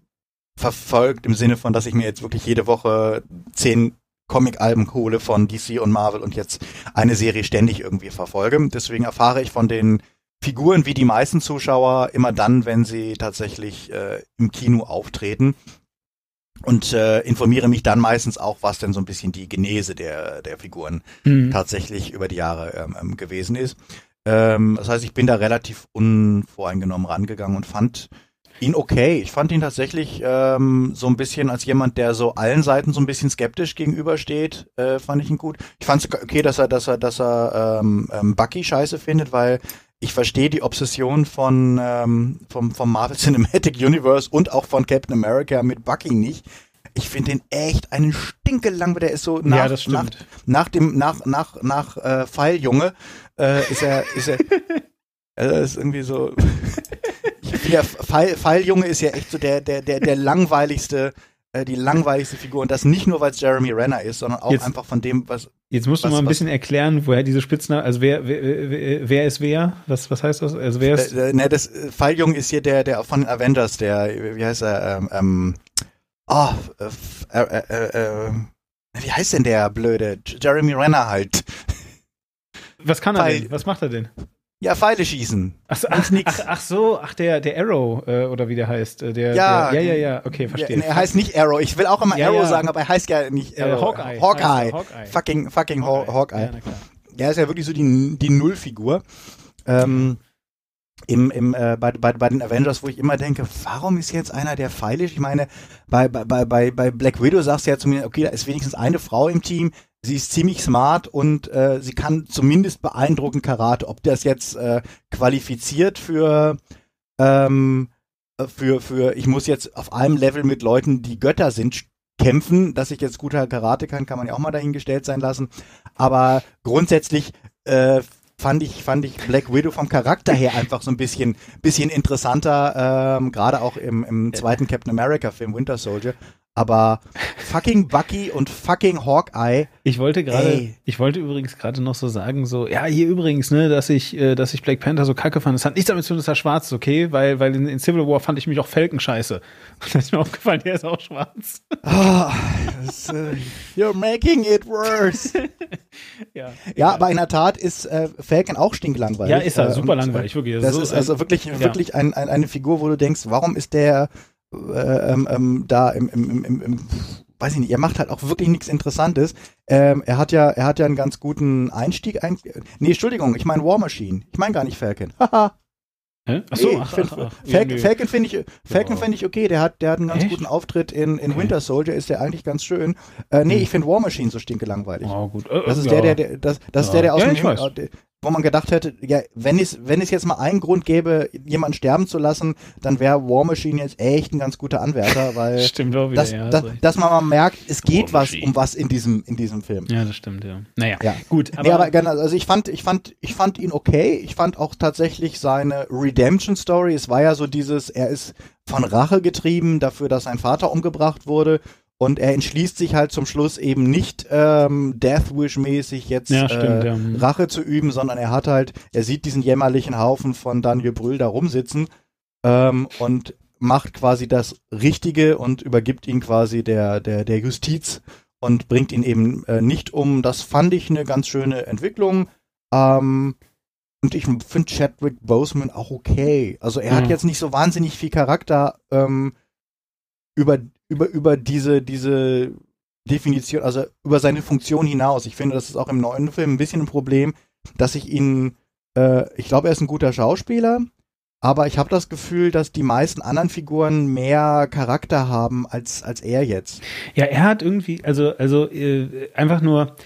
Speaker 2: verfolgt im Sinne von, dass ich mir jetzt wirklich jede Woche zehn Comic-Alben hole von DC und Marvel und jetzt eine Serie ständig irgendwie verfolge. Deswegen erfahre ich von den Figuren wie die meisten Zuschauer immer dann, wenn sie tatsächlich äh, im Kino auftreten und äh, informiere mich dann meistens auch, was denn so ein bisschen die Genese der, der Figuren
Speaker 1: Mhm.
Speaker 2: tatsächlich über die Jahre ähm, ähm, gewesen ist. Ähm, das heißt, ich bin da relativ unvoreingenommen rangegangen und fand ihn okay. Ich fand ihn tatsächlich ähm, so ein bisschen als jemand, der so allen Seiten so ein bisschen skeptisch gegenübersteht, äh, fand ich ihn gut. Ich fand es okay, dass er, dass er, dass er ähm, ähm, Bucky scheiße findet, weil ich verstehe die Obsession von ähm, vom, vom Marvel Cinematic Universe und auch von Captain America mit Bucky nicht. Ich finde den echt einen Stinkelang, der ist so nach,
Speaker 1: Ja,
Speaker 2: nach, nach dem nach nach nach äh, Pfeiljunge äh, ist er ist er äh, ist irgendwie so Pfeil, Pfeiljunge ist ja echt so der der der der langweiligste äh, die langweiligste Figur und das nicht nur weil es Jeremy Renner ist, sondern auch
Speaker 1: Jetzt-
Speaker 2: einfach von dem was
Speaker 1: Jetzt musst du
Speaker 2: Was-
Speaker 1: mal ein
Speaker 2: was-
Speaker 1: bisschen erklären, woher diese Spitznamen, also wer, wer, wer, wer ist wer? Was, was heißt das? Also wer ist,
Speaker 2: äh, äh, ne, das äh, Pfeiljunge ist hier der der von Avengers, der wie heißt er ähm, ähm ah äh, äh, äh, äh, wie heißt denn der blöde Jeremy Renner halt?
Speaker 1: was kann er
Speaker 2: Pfeil-
Speaker 1: denn? Was macht er denn?
Speaker 2: Ja, Pfeile schießen.
Speaker 1: Ach so, ach, ach, ach so, ach der, der Arrow, äh, oder wie der heißt. äh, Der,
Speaker 2: Ja,
Speaker 1: der, ja, ja, ja, okay, verstehe.
Speaker 2: Ja, er heißt nicht Arrow. Ich will auch immer
Speaker 1: Ja,
Speaker 2: Arrow
Speaker 1: ja.
Speaker 2: sagen, aber er heißt ja nicht Arrow.
Speaker 1: Hawkeye.
Speaker 2: Hawkeye.
Speaker 1: Hawkeye.
Speaker 2: Fucking, fucking Hawkeye. Hawkeye.
Speaker 1: Ja,
Speaker 2: ist ja wirklich so die, die Nullfigur. Ähm, im, im, äh, bei, bei, bei den Avengers, wo ich immer denke, warum ist jetzt einer der Pfeile? Ich meine, bei, bei, bei, bei Black Widow sagst du ja zu mir, okay, da ist wenigstens eine Frau im Team. Sie ist ziemlich smart und äh, sie kann zumindest beeindruckend Karate. Ob das jetzt äh, qualifiziert für ähm, äh, für für ich muss jetzt auf einem Level mit Leuten, die Götter sind, kämpfen, dass ich jetzt guter Karate kann, kann man ja auch mal dahingestellt sein lassen. Aber grundsätzlich äh, fand ich fand ich Black Widow vom Charakter her einfach so ein bisschen bisschen interessanter, ähm, gerade auch im, im zweiten Captain America Film Winter Soldier. Aber fucking Bucky und fucking Hawkeye.
Speaker 1: Ich wollte gerade, ich wollte übrigens gerade noch so sagen, so, ja, hier übrigens, ne, dass ich, äh, dass ich Black Panther so kacke fand. Das hat nichts damit zu tun, dass er schwarz ist, okay? Weil, weil in, in Civil War fand ich mich auch Falcon scheiße. Das ist mir aufgefallen, der ist auch schwarz.
Speaker 2: Ah, das, äh, you're making it worse.
Speaker 1: Ja,
Speaker 2: Ja, aber in der Tat ist äh, Falcon auch stinklangweilig.
Speaker 1: Ja, ist er,
Speaker 2: Äh,
Speaker 1: super
Speaker 2: und,
Speaker 1: langweilig, wirklich.
Speaker 2: Das
Speaker 1: So,
Speaker 2: ist also wirklich,
Speaker 1: ja.
Speaker 2: wirklich ein, ein, eine Figur, wo du denkst, warum ist der ähm, ähm, da im, im, im, im, im weiß ich nicht, er macht halt auch wirklich nichts Interessantes. Ähm, er hat ja, er hat ja einen ganz guten Einstieg. Ein, nee, Entschuldigung, ich meine War Machine. Ich meine gar nicht Falcon. Haha.
Speaker 1: Hä? Ach so,
Speaker 2: Nee,
Speaker 1: ach,
Speaker 2: ich find,
Speaker 1: ach, ach,
Speaker 2: Falcon. Falcon finde ich, Falcon
Speaker 1: Ja.
Speaker 2: finde ich okay. Der hat, der hat einen ganz
Speaker 1: Echt?
Speaker 2: guten Auftritt in, in
Speaker 1: Okay.
Speaker 2: Winter Soldier. Ist der eigentlich ganz schön. Äh, nee,
Speaker 1: Hm.
Speaker 2: ich finde War Machine so stinkelangweilig.
Speaker 1: Oh, gut. Äh,
Speaker 2: Das ist
Speaker 1: ja.
Speaker 2: der, der, der, das, das ist
Speaker 1: Ja.
Speaker 2: der, der aus
Speaker 1: Ja,
Speaker 2: dem wo man gedacht hätte, ja, wenn es, wenn es jetzt mal einen Grund gäbe, jemanden sterben zu lassen, dann wäre War Machine jetzt echt ein ganz guter Anwärter, weil
Speaker 1: Stimmt auch wieder,
Speaker 2: das,
Speaker 1: ja.
Speaker 2: das,
Speaker 1: recht.
Speaker 2: dass man mal merkt, es geht was um was in diesem, in diesem Film.
Speaker 1: ja, das stimmt, ja. Naja,
Speaker 2: Ja.
Speaker 1: gut.
Speaker 2: Aber, nee, aber genau, also ich fand, ich fand, ich fand ihn okay. Ich fand auch tatsächlich seine Redemption Story. Es war ja so dieses, er ist von Rache getrieben dafür, dass sein Vater umgebracht wurde. Und er entschließt sich halt zum Schluss eben nicht ähm, Death Wish mäßig jetzt
Speaker 1: Ja, stimmt,
Speaker 2: äh,
Speaker 1: ja.
Speaker 2: Rache zu üben, sondern er hat halt, er sieht diesen jämmerlichen Haufen von Daniel Brühl da rumsitzen ähm, und macht quasi das Richtige und übergibt ihn quasi der der der Justiz und bringt ihn eben äh, nicht um. Das fand ich eine ganz schöne Entwicklung. Ähm, und ich finde Chadwick Boseman auch okay. Also er hat
Speaker 1: Mhm.
Speaker 2: jetzt nicht so wahnsinnig viel Charakter ähm, über, über, über diese, diese Definition, also über seine Funktion hinaus. Ich finde, das ist auch im neuen Film ein bisschen ein Problem, dass ich ihn, äh, ich glaube, er ist ein guter Schauspieler, aber ich habe das Gefühl, dass die meisten anderen Figuren mehr Charakter haben als, als er jetzt.
Speaker 1: Ja, er hat irgendwie, also, also äh, einfach nur,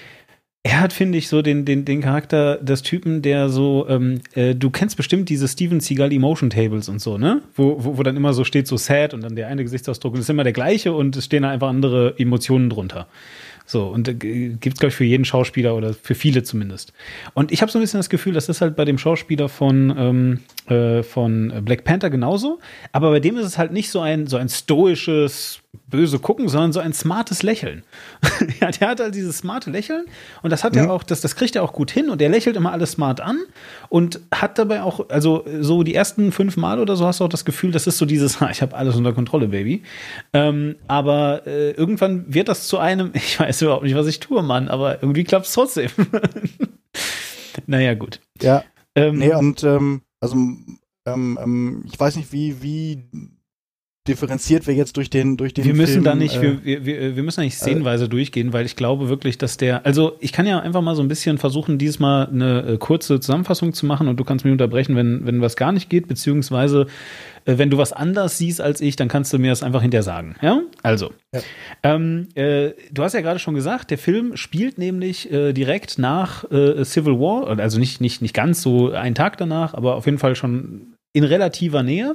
Speaker 1: er hat, finde ich, so den, den, den Charakter des Typen, der so, ähm, äh, du kennst bestimmt diese Steven Seagal Emotion Tables und so, ne? Wo, wo, wo dann immer so steht, so sad und dann der eine Gesichtsausdruck und es ist immer der gleiche und es stehen da einfach andere Emotionen drunter. So, und äh, gibt es, glaube ich, für jeden Schauspieler oder für viele zumindest. Und ich habe so ein bisschen das Gefühl, das ist halt bei dem Schauspieler von, ähm, äh, von Black Panther genauso. Aber bei dem ist es halt nicht so ein, so ein stoisches, böse Gucken, sondern so ein smartes Lächeln. ja, der hat halt dieses smarte Lächeln und das hat er auch, das, das kriegt er auch gut hin und er lächelt immer alles smart an und hat dabei auch, also so die ersten fünf Mal oder so hast du auch das Gefühl, das ist so dieses, ha, ich habe alles unter Kontrolle, Baby. Ähm, aber äh, irgendwann wird das zu einem, ich weiß überhaupt nicht, was ich tue, Mann, aber irgendwie klappt es trotzdem. naja, gut.
Speaker 2: Ja.
Speaker 1: Ähm,
Speaker 2: Nee, und ähm, also ähm, ähm, ich weiß nicht, wie, wie differenziert wir jetzt durch den, durch den
Speaker 1: wir müssen
Speaker 2: Film,
Speaker 1: da nicht,
Speaker 2: äh,
Speaker 1: wir, wir, wir müssen da nicht szenenweise durchgehen, weil ich glaube wirklich, dass der, also ich kann ja einfach mal so ein bisschen versuchen, dieses Mal eine äh, kurze Zusammenfassung zu machen und du kannst mich unterbrechen, wenn, wenn was gar nicht geht, beziehungsweise äh, wenn du was anders siehst als ich, dann kannst du mir das einfach hinterher sagen. Ja? Also,
Speaker 2: Ja.
Speaker 1: ähm, äh, du hast ja gerade schon gesagt, der Film spielt nämlich äh, direkt nach äh, Civil War, also nicht, nicht, nicht ganz so einen Tag danach, aber auf jeden Fall schon in relativer Nähe,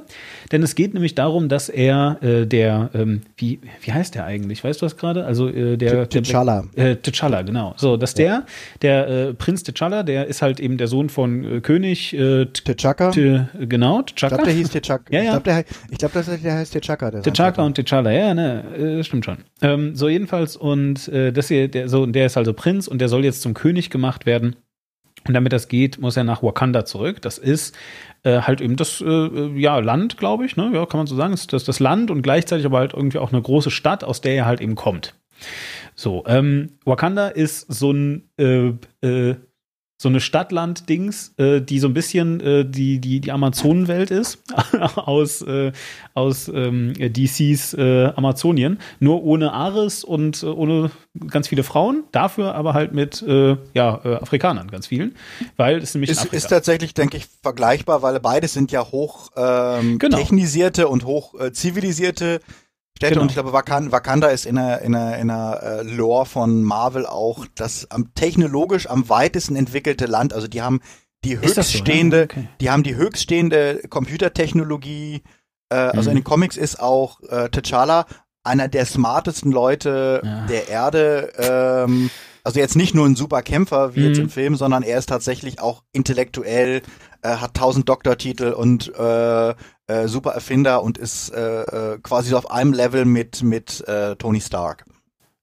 Speaker 1: denn es geht nämlich darum, dass er äh, der, ähm, wie, wie heißt der eigentlich? Weißt du das gerade? Also äh, der der-
Speaker 2: T'Challa.
Speaker 1: Äh, T'Challa, genau. So, dass der, der äh, Prinz T'Challa, der ist halt eben der Sohn von äh, König äh,
Speaker 2: T'Chaka.
Speaker 1: Genau,
Speaker 2: Ich glaube,
Speaker 1: T'Chaka.
Speaker 2: der hieß T'Chaka.
Speaker 1: Ja, ja.
Speaker 2: Ich glaube, der, glaub, das- der heißt T'Chaka. der
Speaker 1: T'Chaka und T'Challa, ja, ne, äh, stimmt schon. Ähm, so jedenfalls und äh, das hier, der, so, der ist also Prinz und der soll jetzt zum König gemacht werden. Und damit das geht, muss er nach Wakanda zurück. Das ist äh, halt eben das äh, ja, Land, glaube ich, ne? Ja, kann man so sagen. Das ist das, das Land und gleichzeitig aber halt irgendwie auch eine große Stadt, aus der er halt eben kommt. So, ähm, Wakanda ist so ein äh, äh, so eine Stadtland-Dings, äh, die so ein bisschen äh, die, die, die Amazonenwelt ist, aus, äh, aus ähm, DCs äh, Amazonien, nur ohne Ares und äh, ohne ganz viele Frauen, dafür aber halt mit äh, ja, Afrikanern, ganz vielen, weil es nämlich
Speaker 2: Ist, ist tatsächlich, denke ich, vergleichbar, weil beide sind ja hoch ähm,
Speaker 1: Genau.
Speaker 2: technisierte und hoch zivilisierte Städte
Speaker 1: Genau.
Speaker 2: und ich glaube, Wakan Wakanda ist in der, in der, in der äh, Lore von Marvel auch das am technologisch am weitesten entwickelte Land. Also die haben die
Speaker 1: so,
Speaker 2: höchststehende,
Speaker 1: ja? Okay.
Speaker 2: die haben die höchststehende Computertechnologie. Äh, also
Speaker 1: Mhm.
Speaker 2: in den Comics ist auch äh, T'Challa einer der smartesten Leute
Speaker 1: Ja.
Speaker 2: der Erde. Ähm, also jetzt nicht nur ein super Kämpfer wie jetzt
Speaker 1: Mhm.
Speaker 2: im Film, sondern er ist tatsächlich auch intellektuell, äh, hat tausend Doktortitel und äh, äh, super Erfinder und ist äh, äh, quasi so auf einem Level mit mit äh, Tony Stark.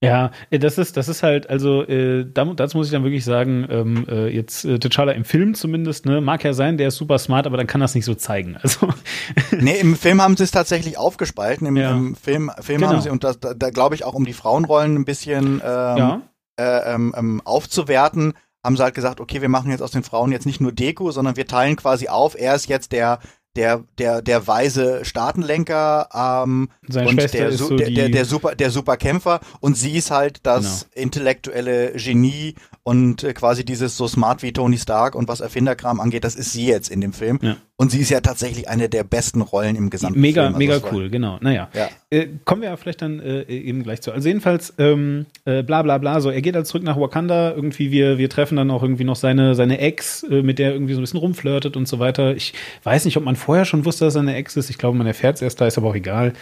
Speaker 1: Ja, äh, das ist, das ist halt, also äh, da, dazu muss ich dann wirklich sagen, ähm, äh, jetzt äh, T'Challa im Film zumindest, ne, mag ja sein, der ist super smart, aber dann kann das nicht so zeigen. Also
Speaker 2: Nee, im Film haben sie es tatsächlich aufgespalten. Im,
Speaker 1: Ja.
Speaker 2: im Film, Film
Speaker 1: Genau.
Speaker 2: haben sie, und das, da, da glaube ich auch, um die Frauenrollen ein bisschen ähm,
Speaker 1: ja,
Speaker 2: äh, ähm, ähm, aufzuwerten, haben sie halt gesagt, okay, wir machen jetzt aus den Frauen jetzt nicht nur Deko, sondern wir teilen quasi auf. Er ist jetzt der der der der weise Staatenlenker ähm,
Speaker 1: Seine
Speaker 2: und
Speaker 1: Schwester
Speaker 2: der,
Speaker 1: ist so
Speaker 2: der, der der super der Superkämpfer und sie ist halt das intellektuelle Genie und äh, quasi dieses so smart wie Tony Stark und was Erfinderkram angeht, das ist sie jetzt in dem Film
Speaker 1: Ja.
Speaker 2: Und sie ist ja tatsächlich eine der besten Rollen im gesamten
Speaker 1: mega,
Speaker 2: Film. Also
Speaker 1: mega cool, genau. Naja.
Speaker 2: Ja.
Speaker 1: Äh, kommen wir ja vielleicht dann äh, eben gleich zu. Also jedenfalls, ähm, äh, bla bla bla, so, er geht halt zurück nach Wakanda, irgendwie, wir, wir treffen dann auch irgendwie noch seine, seine Ex, äh, mit der er irgendwie so ein bisschen rumflirtet und so weiter. Ich weiß nicht, ob man vorher schon wusste, dass er eine Ex ist. Ich glaube, man erfährt es erst, da ist aber auch egal.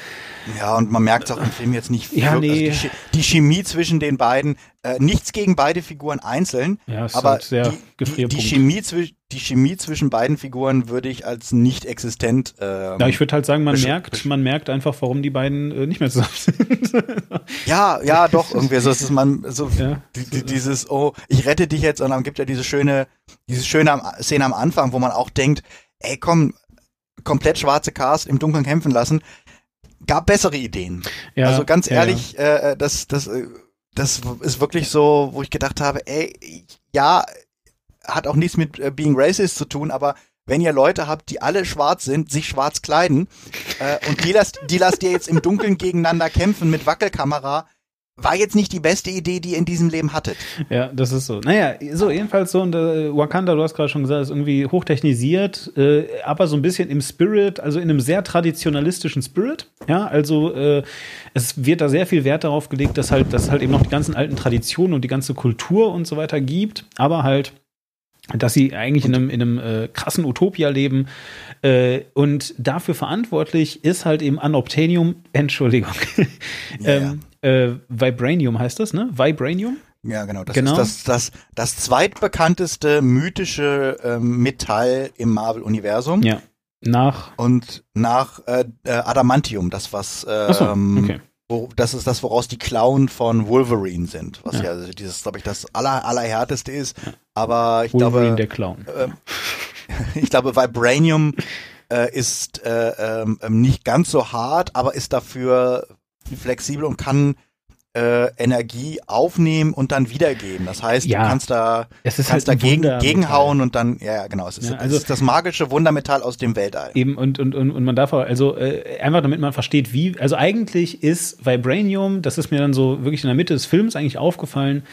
Speaker 2: Ja, und man merkt es auch im Film jetzt nicht.
Speaker 1: Ja, nee.
Speaker 2: Also die, die Chemie zwischen den beiden, äh, nichts gegen beide Figuren einzeln,
Speaker 1: Ja, ist
Speaker 2: aber
Speaker 1: halt
Speaker 2: die, die. Chemie die Chemie zwischen beiden Figuren würde ich als nicht existent. Ähm,
Speaker 1: Ja, ich würde halt sagen, man merkt, man merkt einfach, warum die beiden äh, nicht mehr zusammen sind.
Speaker 2: ja, ja, doch irgendwie so ist es man so
Speaker 1: Ja.
Speaker 2: die, die, dieses oh ich rette dich jetzt und dann gibt ja diese schöne diese schöne Szene am Anfang, wo man auch denkt, ey komm komplett schwarze Cast im Dunkeln kämpfen lassen. Gab bessere Ideen.
Speaker 1: ja,
Speaker 2: also ganz
Speaker 1: ja,
Speaker 2: ehrlich, Äh, das, das, äh, das ist wirklich so, wo ich gedacht habe, ey, ja, hat auch nichts mit äh, being racist zu tun, aber wenn ihr Leute habt, die alle schwarz sind, sich schwarz kleiden äh, und die lasst, die lasst ihr jetzt im Dunkeln gegeneinander kämpfen mit Wackelkamera, war jetzt nicht die beste Idee, die ihr in diesem Leben hattet.
Speaker 1: Ja, das ist so. Naja, so jedenfalls so und äh, Wakanda, du hast gerade schon gesagt, ist irgendwie hochtechnisiert, äh, aber so ein bisschen im Spirit, also in einem sehr traditionalistischen Spirit. Ja, also äh, es wird da sehr viel Wert darauf gelegt, dass halt, dass halt eben noch die ganzen alten Traditionen und die ganze Kultur und so weiter gibt, aber halt dass sie eigentlich in einem, in einem äh, krassen Utopia leben. Äh, und dafür verantwortlich ist halt eben Unobtainium, Entschuldigung, ähm, äh, Vibranium heißt das, ne? Vibranium?
Speaker 2: Ja, genau. Das
Speaker 1: Genau.
Speaker 2: ist das, das, das zweitbekannteste mythische ähm, Metall im Marvel-Universum.
Speaker 1: Ja. Nach.
Speaker 2: Und nach äh, äh, Adamantium, das was äh,
Speaker 1: Achso,
Speaker 2: ähm,
Speaker 1: okay.
Speaker 2: wo, das ist das, woraus die Klauen von Wolverine sind, was
Speaker 1: Ja.
Speaker 2: ja, also dieses, glaube ich, das aller, allerhärteste ist. Aber ich
Speaker 1: Wolverine
Speaker 2: glaube,
Speaker 1: der Clown.
Speaker 2: ähm, ich glaube, Vibranium äh, ist äh, ähm, ähm, nicht ganz so hart, aber ist dafür flexibel und kann äh, Energie aufnehmen und dann wiedergeben. Das heißt,
Speaker 1: Ja.
Speaker 2: du kannst da,
Speaker 1: Es ist
Speaker 2: kannst
Speaker 1: halt
Speaker 2: dagegen gegenhauen und dann, ja, ja, genau, es ist,
Speaker 1: Ja,
Speaker 2: es
Speaker 1: also-
Speaker 2: ist das magische Wundermetall aus dem Weltall.
Speaker 1: Eben, und, und, und, und man darf auch, also äh, einfach damit man versteht, wie, also eigentlich ist Vibranium, das ist mir dann so wirklich in der Mitte des Films eigentlich aufgefallen,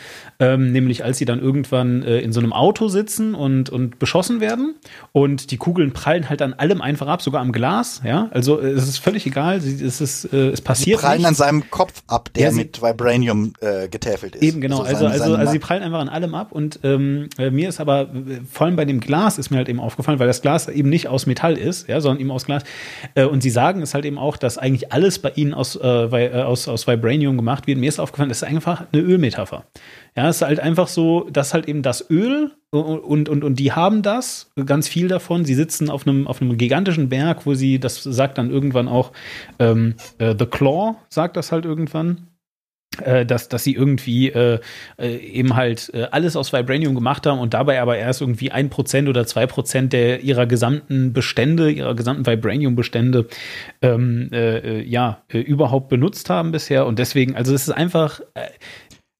Speaker 1: ähm, nämlich als sie dann irgendwann äh, in so einem Auto sitzen und, und beschossen werden und die Kugeln prallen halt an allem einfach ab, sogar am Glas, ja, also äh, es ist völlig egal, sie- es ist, äh, es passiert
Speaker 2: prallen an
Speaker 1: nichts.
Speaker 2: seinem Kopf ab, der
Speaker 1: Ja, sie-
Speaker 2: mit Vibranium äh, getäfelt ist.
Speaker 1: Eben, genau. Also, also,
Speaker 2: seine
Speaker 1: also sie prallen einfach an allem ab und ähm, äh, mir ist aber äh, vor allem bei dem Glas ist mir halt eben aufgefallen, weil das Glas eben nicht aus Metall ist, ja, sondern eben aus Glas. Äh, und sie sagen es halt eben auch, dass eigentlich alles bei ihnen aus, äh, äh, aus, aus Vibranium gemacht wird. Mir ist aufgefallen, das ist einfach eine Ölmetapher. Ja, es ist halt einfach so, dass halt eben das Öl und, und, und die haben das, ganz viel davon. Sie sitzen auf einem, auf einem gigantischen Berg, wo sie, das sagt dann irgendwann auch, ähm, äh, The Claw sagt das halt irgendwann äh, dass, dass sie irgendwie äh, äh, eben halt äh, alles aus Vibranium gemacht haben und dabei aber erst irgendwie ein Prozent oder zwei Prozent der ihrer gesamten Bestände, ihrer gesamten Vibranium-Bestände ähm, äh, äh, ja, überhaupt benutzt haben bisher. Und deswegen, also es ist einfach,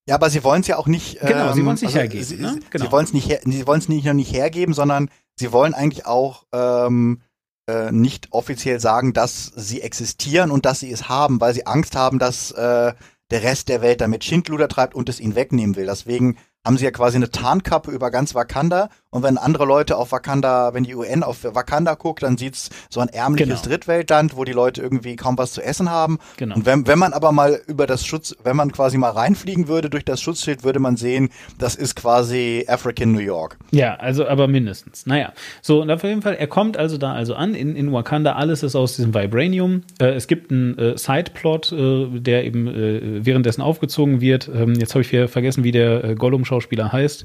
Speaker 2: Ja, aber sie wollen es ja auch nicht.
Speaker 1: Genau, sie wollen's nicht
Speaker 2: also
Speaker 1: hergeben,
Speaker 2: Sie,
Speaker 1: ne? Genau.
Speaker 2: sie wollen es nicht, sie wollen es nicht nur nicht hergeben, sondern sie wollen eigentlich auch ähm, äh, nicht offiziell sagen, dass sie existieren und dass sie es haben, weil sie Angst haben, dass äh, der Rest der Welt damit Schindluder treibt und es ihnen wegnehmen will. Deswegen haben sie ja quasi eine Tarnkappe über ganz Wakanda Und wenn andere Leute auf Wakanda, wenn die UN auf Wakanda guckt, dann sieht's so ein ärmliches
Speaker 1: Genau.
Speaker 2: Drittweltland, wo die Leute irgendwie kaum was zu essen haben.
Speaker 1: Genau.
Speaker 2: Und wenn, wenn man aber mal über das Schutz, wenn man quasi mal reinfliegen würde durch das Schutzschild, würde man sehen, das ist quasi African New York.
Speaker 1: Ja, also aber mindestens. Naja, so und auf jeden Fall, er kommt also da also an in, in Wakanda, alles ist aus diesem Vibranium. Äh, es gibt einen äh, Sideplot, äh, der eben äh, währenddessen aufgezogen wird. Ähm, jetzt habe ich hier vergessen, wie der äh, Gollum-Schauspieler heißt.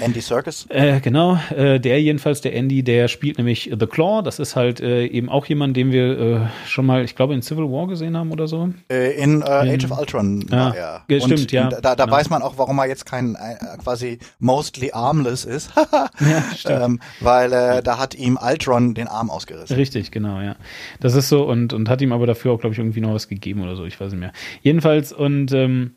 Speaker 2: Andy Serkis.
Speaker 1: Äh, genau, äh, der jedenfalls, der Andy, der spielt nämlich The Claw. Das ist halt äh, eben auch jemand, den wir äh, schon mal, ich glaube, in Civil War gesehen haben oder so.
Speaker 2: Äh, in äh,
Speaker 1: In-
Speaker 2: Age of Ultron
Speaker 1: Ja,
Speaker 2: war er.
Speaker 1: ja, stimmt, ja,
Speaker 2: Da, da
Speaker 1: genau.
Speaker 2: weiß man auch, warum er jetzt kein quasi mostly armless ist.
Speaker 1: Ja, stimmt.
Speaker 2: ähm, weil da hat ihm Ultron den Arm ausgerissen.
Speaker 1: Richtig, genau, ja. Das ist so und, und hat ihm aber dafür auch, glaube ich, irgendwie noch was gegeben oder so, ich weiß nicht mehr. Jedenfalls und ähm,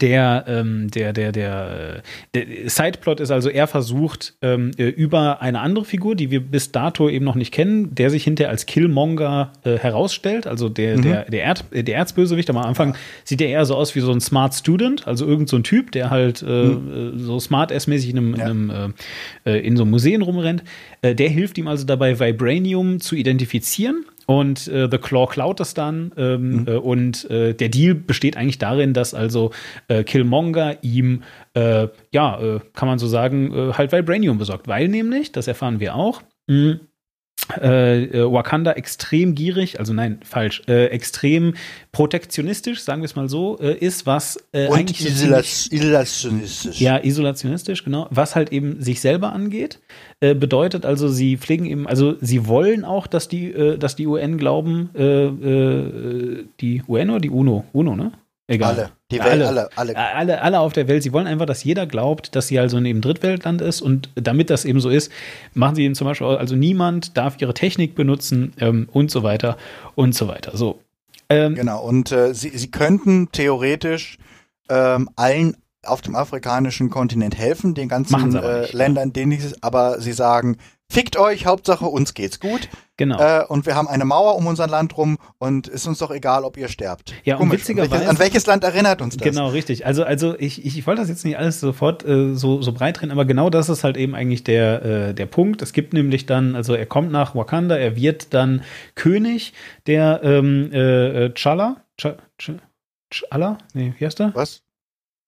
Speaker 1: der, ähm, der, der, der, der Sideplot ist also, er versucht ähm, äh, über eine andere Figur, die wir bis dato eben noch nicht kennen, der sich hinterher als Killmonger äh, herausstellt, also der, der, der, Erd, äh, der Erzbösewicht. Am Anfang sieht er eher so aus wie so ein Smart Student, also irgend so ein Typ, der halt äh, äh, so smart-ass-mäßig in einem,
Speaker 2: Ja.
Speaker 1: in, einem äh, in so Museen rumrennt. Der hilft ihm also dabei, Vibranium zu identifizieren. Und äh, The Claw klaut das dann. Ähm, äh, und äh, der Deal besteht eigentlich darin, dass also äh, Killmonger ihm, äh, ja, äh, kann man so sagen, halt Vibranium besorgt. Weil nämlich, das erfahren wir auch, mh, äh, äh, Wakanda extrem gierig, also nein, falsch, äh, extrem protektionistisch, sagen wir es mal so, äh, ist, was äh,
Speaker 2: Und
Speaker 1: eigentlich
Speaker 2: isola- isolationistisch.
Speaker 1: ja, isolationistisch, genau. Was halt eben sich selber angeht, äh, bedeutet also, sie pflegen eben, also sie wollen auch, dass die, äh, dass die UN glauben, die UN oder die UNO? UNO, ne? Egal.
Speaker 2: Alle. Die
Speaker 1: Ja,
Speaker 2: Welt,
Speaker 1: alle.
Speaker 2: alle, alle.
Speaker 1: Alle, auf der Welt, sie wollen einfach, dass jeder glaubt, dass sie also in einem Drittweltland ist und damit das eben so ist, machen sie eben zum Beispiel, also niemand darf ihre Technik benutzen ähm, und so weiter und so weiter. So. Ähm,
Speaker 2: Genau, und äh, sie, sie könnten theoretisch ähm, allen auf dem afrikanischen Kontinent helfen, den ganzen äh,
Speaker 1: nicht,
Speaker 2: Ländern, denen es, aber sie sagen, fickt euch, Hauptsache uns geht's gut.
Speaker 1: genau.
Speaker 2: Äh, und wir haben eine Mauer um unser Land rum und ist uns doch egal, ob ihr sterbt.
Speaker 1: Ja, und witzigerweise-
Speaker 2: An welches, an welches Land erinnert uns das?
Speaker 1: Genau, richtig. Also, also ich, ich, ich wollte das jetzt nicht alles sofort äh, so, so breit drehen, aber genau das ist halt eben eigentlich der, äh, der Punkt. Es gibt nämlich dann, also er kommt nach Wakanda, er wird dann König der ähm, äh, äh, T'Challa. Ch- Ch- T'Challa? Nee, wie heißt er?
Speaker 2: Was?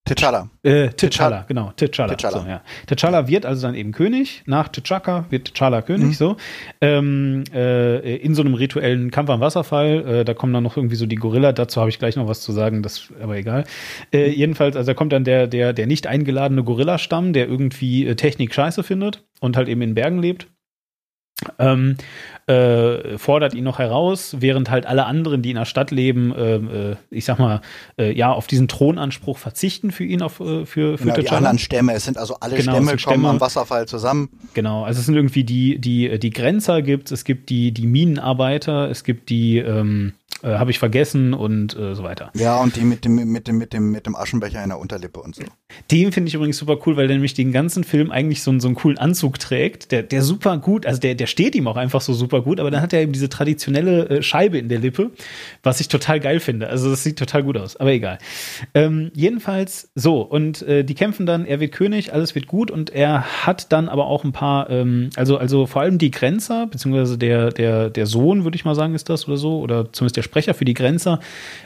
Speaker 2: T'Challa.
Speaker 1: Äh, T'Challa, genau, T'Challa.
Speaker 2: T'Challa.
Speaker 1: So, ja. T'Challa wird also dann eben König, nach T'Chaka wird T'Challa König,
Speaker 2: Mhm.
Speaker 1: so. Ähm, äh, in so einem rituellen Kampf am Wasserfall, äh, da kommen dann noch irgendwie so die Gorilla, dazu habe ich gleich noch was zu sagen, das aber egal. Äh, jedenfalls, also da kommt dann der, der, der nicht eingeladene Gorilla-Stamm, der irgendwie äh, Technik scheiße findet und halt eben in Bergen lebt. Ähm, äh, fordert ihn noch heraus, während halt alle anderen, die in der Stadt leben, ähm, äh, ich sag mal, äh, ja, auf diesen Thronanspruch verzichten für ihn, auf, äh, für, für
Speaker 2: Genau, die anderen Stämme. Es sind also alle
Speaker 1: Genau,
Speaker 2: Stämme kommen
Speaker 1: Stämme.
Speaker 2: am Wasserfall zusammen.
Speaker 1: Genau, also es sind irgendwie die, die, die Grenzer gibt es gibt die, die Minenarbeiter, es gibt die, ähm, äh, habe ich vergessen und äh, so weiter.
Speaker 2: Ja, und die mit dem, mit dem, mit dem, mit dem Aschenbecher in der Unterlippe und so.
Speaker 1: Den finde ich übrigens super cool, weil der nämlich den ganzen Film eigentlich so, einen- so einen coolen Anzug trägt, der, der super gut, also der, der steht ihm auch einfach so super gut, aber dann hat er eben diese traditionelle äh, Scheibe in der Lippe, was ich total geil finde. Also das sieht total gut aus, aber egal. Ähm, jedenfalls so, und äh, die kämpfen dann, er wird König, alles wird gut und er hat dann aber auch ein paar, ähm, also, also vor allem die Grenzer, beziehungsweise der, der, der Sohn, würde ich mal sagen, ist das oder so, oder zumindest der Sprecher für die Grenzer,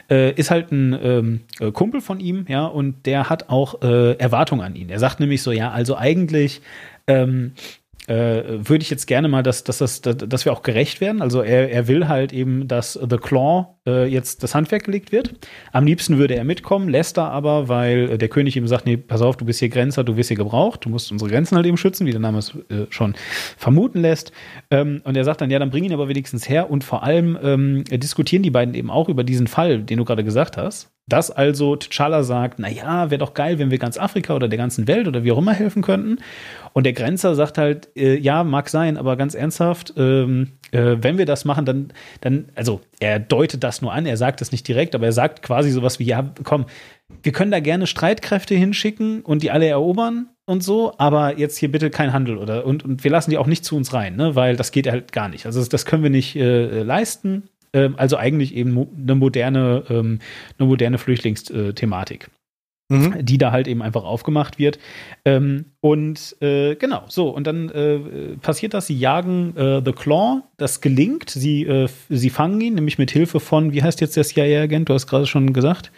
Speaker 1: äh, ist halt ein ähm, äh, Kumpel von ihm, ja, und der hat auch äh, Erwartungen an ihn. Er sagt nämlich so, ja, also eigentlich ähm, äh, würde ich jetzt gerne mal, dass, dass, das, dass wir auch gerecht werden. Also er, er will halt eben, dass The Claw äh, jetzt das Handwerk gelegt wird. Am liebsten würde er mitkommen, lässt er aber, weil äh, der König ihm sagt, nee, pass auf, du bist hier Grenzer, du wirst hier gebraucht, du musst unsere Grenzen halt eben schützen, wie der Name es äh, schon vermuten lässt. Ähm, und er sagt dann, ja, dann bring ihn aber wenigstens her und vor allem ähm, diskutieren die beiden eben auch über diesen Fall, den du gerade gesagt hast. Dass also T'Challa sagt, na ja, wäre doch geil, wenn wir ganz Afrika oder der ganzen Welt oder wie auch immer helfen könnten. Und der Grenzer sagt halt, äh, ja, mag sein, aber ganz ernsthaft, ähm, äh, wenn wir das machen, dann, dann, also er deutet das nur an, er sagt es nicht direkt, aber er sagt quasi sowas wie, ja, komm, wir können da gerne Streitkräfte hinschicken und die alle erobern und so, aber jetzt hier bitte kein Handel oder und, und wir lassen die auch nicht zu uns rein, ne, weil das geht halt gar nicht. Also das, das können wir nicht äh, leisten. Ähm, also eigentlich eben mo- eine moderne, ähm, eine moderne Flüchtlingsthematik.
Speaker 2: Mhm.
Speaker 1: die da halt eben einfach aufgemacht wird. Ähm, und äh, genau, so, und dann äh, passiert das, sie jagen äh, The Claw, das gelingt, sie, äh, sie fangen ihn, nämlich mit Hilfe von, wie heißt jetzt der CIA-Agent, du hast gerade schon gesagt.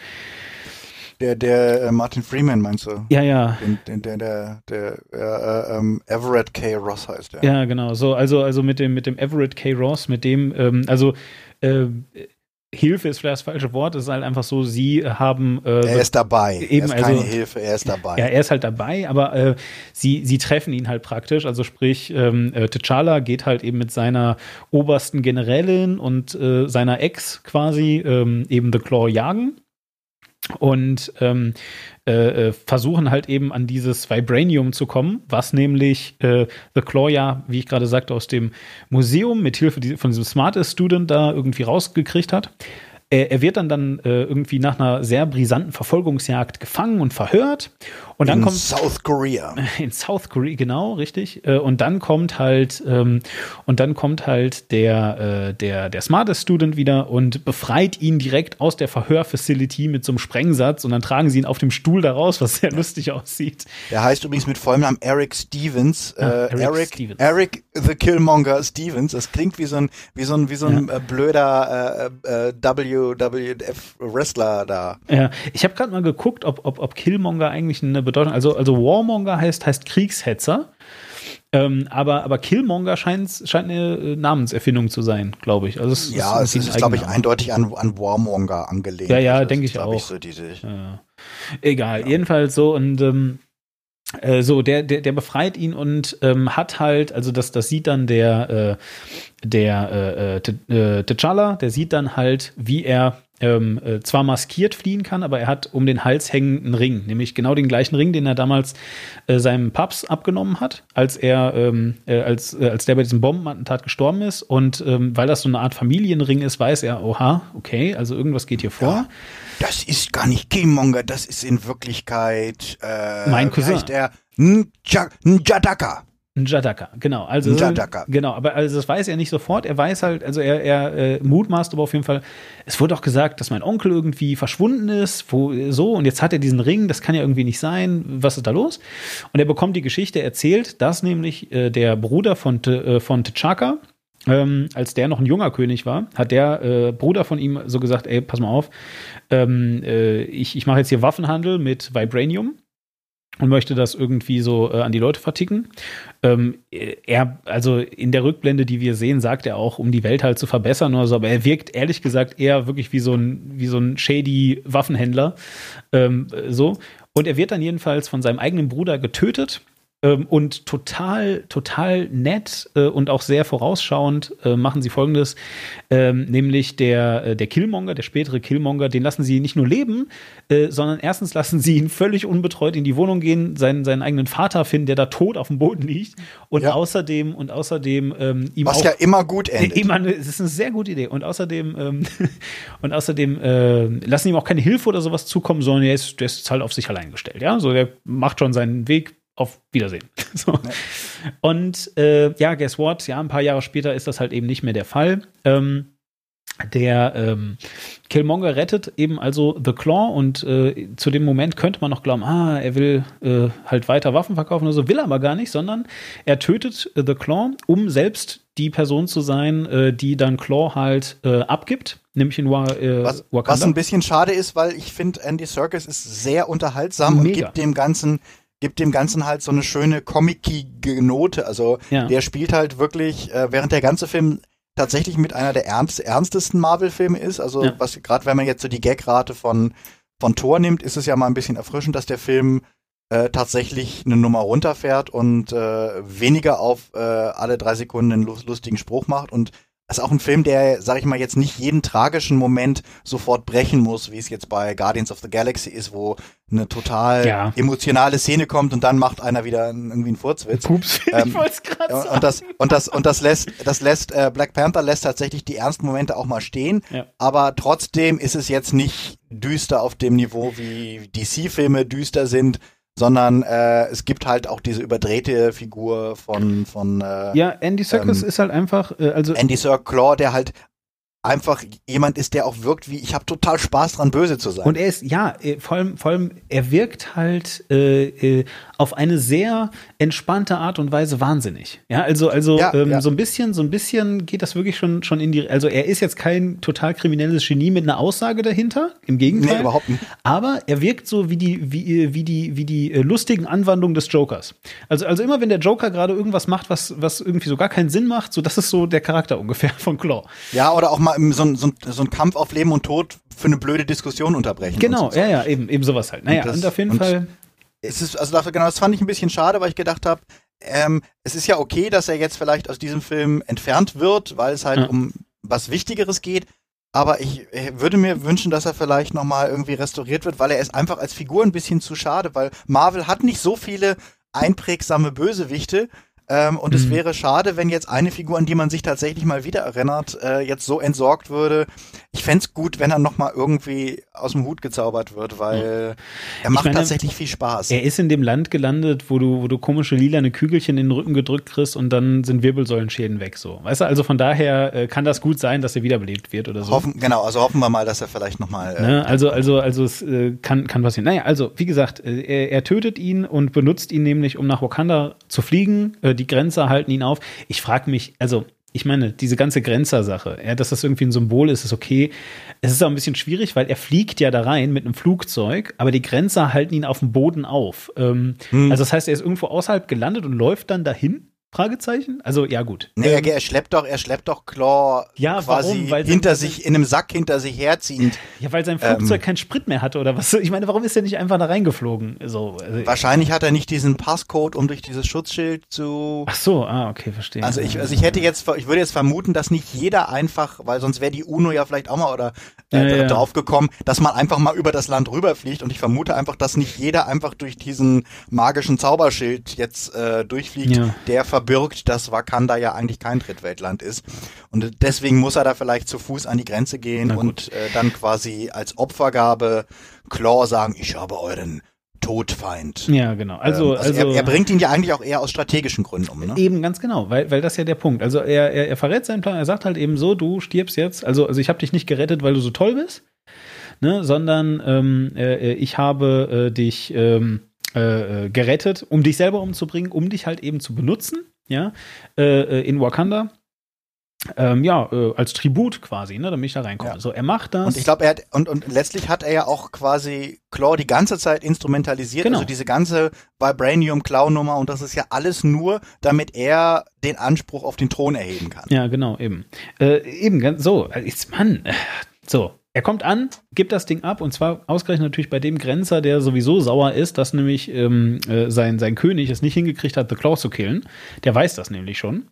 Speaker 2: Der, der äh, Martin Freeman meinst du?
Speaker 1: Ja, ja.
Speaker 2: Den, den, der, der, der äh, ähm, Everett K. Ross heißt der.
Speaker 1: Ja, genau. So, also, also mit dem, mit dem Everett K. Ross, mit dem, ähm, also äh, Hilfe ist vielleicht das falsche Wort, es ist halt einfach so, sie haben äh,
Speaker 2: Er ist dabei.
Speaker 1: Eben,
Speaker 2: er ist keine
Speaker 1: also-
Speaker 2: Hilfe, er ist dabei.
Speaker 1: Ja, er ist halt dabei, aber äh, sie, sie treffen ihn halt praktisch. Also sprich, ähm, äh, T'Challa geht halt eben mit seiner obersten Generälin und äh, seiner Ex quasi ähm, eben The Claw jagen und ähm, äh, äh, versuchen halt eben an dieses Vibranium zu kommen, was nämlich äh, The Claw ja, wie ich gerade sagte, aus dem Museum mit Hilfe von diesem Smartest Student da irgendwie rausgekriegt hat. Er, er wird dann dann äh, irgendwie nach einer sehr brisanten Verfolgungsjagd gefangen und verhört. Und dann
Speaker 2: in
Speaker 1: kommt
Speaker 2: South Korea.
Speaker 1: in South Korea, genau, richtig. Äh, Und dann kommt halt, ähm, und dann kommt halt der, äh, der, der Smartest Student wieder und befreit ihn direkt aus der Verhörfacility mit so einem Sprengsatz und dann tragen sie ihn auf dem Stuhl da raus, was sehr lustig aussieht.
Speaker 2: Der heißt übrigens mit vollem Namen Eric Stevens.
Speaker 1: Ah,
Speaker 2: äh,
Speaker 1: Eric
Speaker 2: Eric,
Speaker 1: Stevens.
Speaker 2: Eric the Killmonger Stevens. Das klingt wie so ein, wie so ein, wie so ein äh, blöder äh, äh, WWF Wrestler da.
Speaker 1: Ja, ich habe gerade mal geguckt, ob, ob, ob Killmonger eigentlich eine Bedeutung, also, also Warmonger heißt, heißt Kriegshetzer. Ähm, aber, aber Killmonger scheint, scheint eine äh, Namenserfindung zu sein, glaube ich. Also es
Speaker 2: Ja, es ist,
Speaker 1: ein
Speaker 2: glaube ich, eindeutig an, an Warmonger angelehnt.
Speaker 1: Ja, ja, denke
Speaker 2: ist,
Speaker 1: ich auch.
Speaker 2: so diese,
Speaker 1: Ja. Egal, jedenfalls so und ähm, äh, so, der, der, der befreit ihn und ähm, hat halt, also das, das sieht dann der, äh, der äh, äh, äh, T'Challa, der sieht dann halt, wie er ähm, äh, zwar maskiert fliehen kann, aber er hat um den Hals hängen einen Ring, nämlich genau den gleichen Ring, den er damals äh, seinem Paps abgenommen hat, als er, ähm, äh, als, äh, als der bei diesem Bombenattentat gestorben ist. Und ähm, weil das so eine Art Familienring ist, weiß er, oha, okay, also irgendwas geht hier vor.
Speaker 2: Das ist gar nicht Killmonger, das ist in Wirklichkeit äh,
Speaker 1: Mein
Speaker 2: wie
Speaker 1: Cousin.
Speaker 2: heißt der? Nja- Njadaka.
Speaker 1: Genau. Also,
Speaker 2: Njadaka.
Speaker 1: Genau, aber also das weiß er nicht sofort. Er weiß halt, also er, er äh, mutmaßt aber auf jeden Fall, es wurde auch gesagt, dass mein Onkel irgendwie verschwunden ist, wo so, und jetzt hat er diesen Ring, das kann ja irgendwie nicht sein. Was ist da los? Und er bekommt die Geschichte erzählt, dass nämlich äh, der Bruder von, äh, von T'Chaka, ähm, als der noch ein junger König war, hat der äh, Bruder von ihm so gesagt, ey, pass mal auf, ähm, äh, ich, ich mache jetzt hier Waffenhandel mit Vibranium und möchte das irgendwie so äh, an die Leute verticken. Ähm, er, also in der Rückblende, die wir sehen, sagt er auch, um die Welt halt zu verbessern oder so, aber er wirkt ehrlich gesagt eher wirklich wie so ein, wie so ein shady Waffenhändler. Ähm, so. Und er wird dann jedenfalls von seinem eigenen Bruder getötet. Ähm, und total, total nett äh, und auch sehr vorausschauend äh, machen sie folgendes: ähm, nämlich der, äh, der Killmonger, der spätere Killmonger, den lassen sie nicht nur leben, äh, sondern erstens lassen sie ihn völlig unbetreut in die Wohnung gehen, seinen, seinen eigenen Vater finden, der da tot auf dem Boden liegt. Und
Speaker 2: Ja.
Speaker 1: außerdem, und außerdem ähm, ihm
Speaker 2: Was
Speaker 1: auch
Speaker 2: ja immer gut endet.
Speaker 1: Immer, es ist eine sehr gute Idee. Und außerdem, ähm, und außerdem äh, lassen ihm auch keine Hilfe oder sowas zukommen, sondern er ist, der ist halt auf sich allein gestellt. Ja, so der macht schon seinen Weg. Auf Wiedersehen. So. Und äh, ja, guess what? Ja, ein paar Jahre später ist das halt eben nicht mehr der Fall. Ähm, der ähm, Killmonger rettet eben also The Claw und äh, zu dem Moment könnte man noch glauben, ah, er will äh, halt weiter Waffen verkaufen oder so, will aber gar nicht, sondern er tötet äh, The Claw, um selbst die Person zu sein, äh, die dann Claw halt äh, abgibt, nämlich in Wa äh,
Speaker 2: Was,
Speaker 1: Wakanda.
Speaker 2: was ein bisschen schade ist, weil ich finde, Andy Serkis ist sehr unterhaltsam und
Speaker 1: Mega.
Speaker 2: gibt dem Ganzen gibt dem Ganzen halt so eine schöne comic-ige Note. Also
Speaker 1: Ja.
Speaker 2: der spielt halt wirklich, äh, während der ganze Film tatsächlich mit einer der ernst, ernstesten Marvel-Filme ist. Also
Speaker 1: Ja.
Speaker 2: was gerade wenn man jetzt so die Gagrate von von Thor nimmt, ist es ja mal ein bisschen erfrischend, dass der Film äh, tatsächlich eine Nummer runterfährt und äh, weniger auf äh, alle drei Sekunden einen lus- lustigen Spruch macht und ist auch ein Film, der, sag ich mal, jetzt nicht jeden tragischen Moment sofort brechen muss, wie es jetzt bei Guardians of the Galaxy ist, wo eine total
Speaker 1: Ja.
Speaker 2: emotionale Szene kommt und dann macht einer wieder irgendwie einen Furzwitz.
Speaker 1: Pups,
Speaker 2: Ähm,
Speaker 1: ich wollte gerade sagen.
Speaker 2: und das und das und das lässt das lässt äh, Black Panther lässt tatsächlich die ernsten Momente auch mal stehen,
Speaker 1: Ja.
Speaker 2: aber trotzdem ist es jetzt nicht düster auf dem Niveau wie DC Filme düster sind, sondern äh, es gibt halt auch diese überdrehte Figur von von äh,
Speaker 1: ja, Andy Serkis
Speaker 2: ähm,
Speaker 1: ist halt einfach, äh, also
Speaker 2: Andy Sir Claw, der halt einfach jemand ist, der auch wirkt wie, ich habe total Spaß dran, böse zu sein.
Speaker 1: Und er ist, ja, äh, vor allem, vor allem, er wirkt halt äh, äh, auf eine sehr entspannte Art und Weise wahnsinnig. Ja, also, also
Speaker 2: Ja,
Speaker 1: ähm,
Speaker 2: ja.
Speaker 1: so ein bisschen, so ein bisschen geht das wirklich schon, schon in die, also er ist jetzt kein total kriminelles Genie mit einer Aussage dahinter, im Gegenteil.
Speaker 2: Nee, überhaupt nicht.
Speaker 1: Aber er wirkt so wie die, wie, äh, wie die, wie die äh, lustigen Anwandlungen des Jokers. Also, also immer wenn der Joker gerade irgendwas macht, was, was irgendwie so gar keinen Sinn macht, so das ist so der Charakter ungefähr von Claw.
Speaker 2: ja, oder auch mal so, ein- so, ein- so ein Kampf auf Leben und Tod für eine blöde Diskussion unterbrechen.
Speaker 1: Genau,
Speaker 2: und so.
Speaker 1: ja, ja, eben, eben sowas halt. Naja,
Speaker 2: Und
Speaker 1: und,
Speaker 2: das-
Speaker 1: auf jeden
Speaker 2: und-
Speaker 1: Fall.
Speaker 2: Es ist, also genau, das fand ich ein bisschen schade, weil ich gedacht habe, ähm, es ist ja okay, dass er jetzt vielleicht aus diesem Film entfernt wird, weil es halt
Speaker 1: Ja.
Speaker 2: um was Wichtigeres geht. Aber ich äh, würde mir wünschen, dass er vielleicht nochmal irgendwie restauriert wird, weil er ist einfach als Figur ein bisschen zu schade, weil Marvel hat nicht so viele einprägsame Bösewichte. Ähm, und es
Speaker 1: Mhm.
Speaker 2: wäre schade, wenn jetzt eine Figur, an die man sich tatsächlich mal wieder erinnert, äh, jetzt so entsorgt würde. Ich fänd's gut, wenn er nochmal irgendwie aus dem Hut gezaubert wird, weil er macht
Speaker 1: meine,
Speaker 2: tatsächlich viel Spaß.
Speaker 1: Er ist in dem Land gelandet, wo du, wo du komische lilane Kügelchen in den Rücken gedrückt kriegst und dann sind Wirbelsäulenschäden weg so. Weißt du, also von daher äh, kann das gut sein, dass er wiederbelebt wird oder so.
Speaker 2: Hoffen, genau, also hoffen wir mal, dass er vielleicht nochmal. Äh,
Speaker 1: Ne? Also, also, also es äh, kann, kann passieren. Naja, also, wie gesagt, äh, er, er tötet ihn und benutzt ihn nämlich, um nach Wakanda zu fliegen. Äh, die Grenzer halten ihn auf. Ich frage mich, also, ich meine, diese ganze Grenzer-Sache, ja, dass das irgendwie ein Symbol ist, ist okay. Es ist auch ein bisschen schwierig, weil er fliegt ja da rein mit einem Flugzeug, aber die Grenzer halten ihn auf dem Boden auf. Ähm,
Speaker 2: Hm.
Speaker 1: Also, das heißt, er ist irgendwo außerhalb gelandet und läuft dann dahin? Fragezeichen? Also, ja, gut.
Speaker 2: nee,
Speaker 1: Ähm,
Speaker 2: er, er schleppt doch, er schleppt doch Claw
Speaker 1: Ja,
Speaker 2: quasi
Speaker 1: warum? Weil-
Speaker 2: hinter sich, in einem Sack hinter sich herziehend.
Speaker 1: ja, weil sein
Speaker 2: ähm,
Speaker 1: Flugzeug keinen Sprit mehr hatte oder was? Ich meine, warum ist er nicht einfach da reingeflogen? So, also,
Speaker 2: Wahrscheinlich hat er nicht diesen Passcode, um durch dieses Schutzschild zu.
Speaker 1: Ach so, ah, okay, verstehe.
Speaker 2: Also ich, also ich hätte jetzt, ver- ich würde jetzt vermuten, dass nicht jeder einfach, weil sonst wäre die UNO ja vielleicht auch mal oder äh,
Speaker 1: Ja, ja.
Speaker 2: drauf gekommen, dass man einfach mal über das Land rüberfliegt und ich vermute einfach, dass nicht jeder einfach durch diesen magischen Zauberschild jetzt äh, durchfliegt,
Speaker 1: Ja.
Speaker 2: der verbirgt, dass Wakanda ja eigentlich kein Drittweltland ist und deswegen muss er da vielleicht zu Fuß an die Grenze gehen und äh, dann quasi als Opfergabe Claw sagen, ich habe euren Todfeind.
Speaker 1: ja, genau. Also,
Speaker 2: Ähm,
Speaker 1: also,
Speaker 2: er, er bringt ihn ja eigentlich auch eher aus strategischen Gründen um, ne?
Speaker 1: Eben, ganz genau, weil, weil das ja der Punkt. Also er, er, er verrät seinen Plan, er sagt halt eben so, du stirbst jetzt. Also, also ich habe dich nicht gerettet, weil du so toll bist, ne, sondern ähm, äh, ich habe äh, dich ähm, äh, äh, gerettet, um dich selber umzubringen, um dich halt eben zu benutzen, ja, äh, äh, in Wakanda. Ähm, ja, äh, als Tribut quasi, ne, damit ich da reinkomme.
Speaker 2: Ja.
Speaker 1: So, er macht das.
Speaker 2: Und ich glaube, er hat, und, und letztlich hat er ja auch quasi Claw die ganze Zeit instrumentalisiert.
Speaker 1: Genau.
Speaker 2: Also diese ganze Vibranium-Claw-Nummer und das ist ja alles nur, damit er den Anspruch auf den Thron erheben kann.
Speaker 1: Ja, genau, eben. Äh, eben, ganz so. äh, Jetzt, Mann, äh, so. Er kommt an, gibt das Ding ab und zwar ausgerechnet natürlich bei dem Grenzer, der sowieso sauer ist, dass nämlich ähm, äh, sein, sein König es nicht hingekriegt hat, The Claw zu killen. Der weiß das nämlich schon.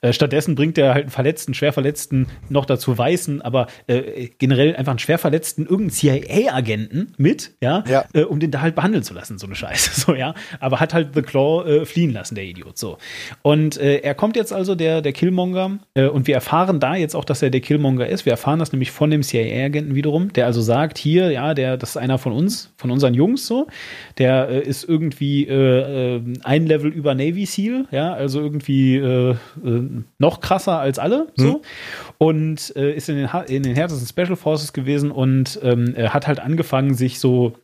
Speaker 1: Äh, stattdessen bringt er halt einen Verletzten, schwer Verletzten, noch dazu Weißen, aber äh, generell einfach einen schwer Verletzten, irgendeinen CIA-Agenten mit, ja,
Speaker 2: Ja.
Speaker 1: Äh, um den da halt behandeln zu lassen, so eine Scheiße, so, ja. Aber hat halt The Claw äh, fliehen lassen, der Idiot, so. Und äh, er kommt jetzt also, der, der Killmonger, und wir erfahren da jetzt auch, dass er der Killmonger ist. Wir erfahren das nämlich von dem CIA-Agenten wiederum, der also sagt, hier, ja, der, das ist einer von uns, von unseren Jungs, so. Der äh, ist irgendwie äh, äh, ein Level über Navy SEAL, ja, also irgendwie äh, äh, noch krasser als alle, so. Und äh, ist in den, in den härtesten Special Forces gewesen und ähm, hat halt angefangen, sich so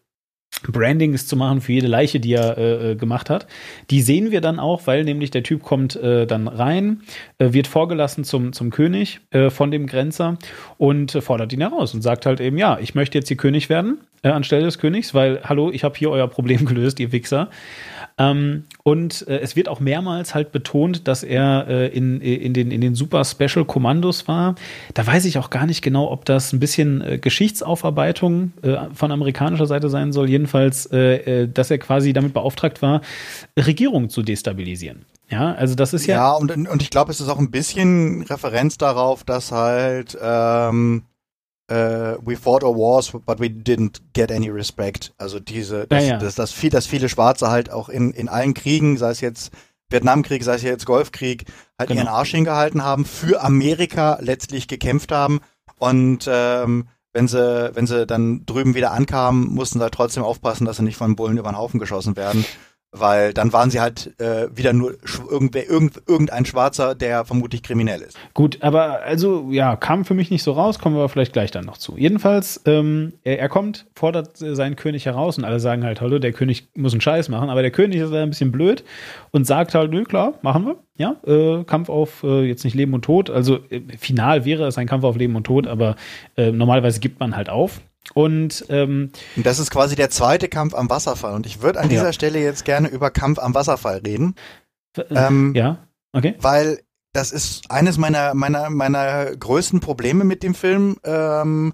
Speaker 1: Brandings zu machen für jede Leiche, die er äh, äh, gemacht hat. Die sehen wir dann auch, weil nämlich der Typ kommt äh, dann rein, äh, wird vorgelassen zum, zum König äh, von dem Grenzer und äh, fordert ihn heraus und sagt halt eben, ja, ich möchte jetzt hier König werden äh, anstelle des Königs, weil, hallo, ich habe hier euer Problem gelöst, ihr Wichser. Ähm, und äh, es wird auch mehrmals halt betont, dass er äh, in, in, den, in den Super Special Kommandos war. Da weiß ich auch gar nicht genau, ob das ein bisschen äh, Geschichtsaufarbeitung äh, von amerikanischer Seite sein soll. Jedenfalls, äh, äh, dass er quasi damit beauftragt war, Regierungen zu destabilisieren. Ja, also das ist ja.
Speaker 2: Ja, und, und ich glaube, es ist auch ein bisschen Referenz darauf, dass halt ähm, äh, we fought our wars, but we didn't get any respect. Also diese, dass,
Speaker 1: Ja, ja.
Speaker 2: Dass, dass, viel, dass viele Schwarze halt auch in, in allen Kriegen, sei es jetzt Vietnamkrieg, sei es jetzt Golfkrieg, halt
Speaker 1: Genau.
Speaker 2: ihren Arsch hingehalten haben, für Amerika letztlich gekämpft haben und ähm, wenn sie, wenn sie dann drüben wieder ankamen, mussten sie halt trotzdem aufpassen, dass sie nicht von Bullen über den Haufen geschossen werden. Weil dann waren sie halt äh, wieder nur irgendwer, irgend, irgendein Schwarzer, der vermutlich kriminell ist.
Speaker 1: Gut, aber also ja, kam für mich nicht so raus, kommen wir vielleicht gleich dann noch zu. Jedenfalls, ähm, er, er kommt, fordert äh, seinen König heraus und alle sagen halt, hallo, der König muss einen Scheiß machen, aber der König ist ein bisschen blöd und sagt halt, nö, klar, machen wir. Ja, äh, Kampf auf äh, jetzt nicht Leben und Tod. Also äh, final wäre es ein Kampf auf Leben und Tod, aber äh, normalerweise gibt man halt auf. Und ähm,
Speaker 2: Und das ist quasi der zweite Kampf am Wasserfall. Und ich würde an
Speaker 1: Ja.
Speaker 2: dieser Stelle jetzt gerne über Kampf am Wasserfall reden,
Speaker 1: äh,
Speaker 2: Ähm,
Speaker 1: ja, okay.
Speaker 2: weil das ist eines meiner, meiner, meiner größten Probleme mit dem Film, ähm,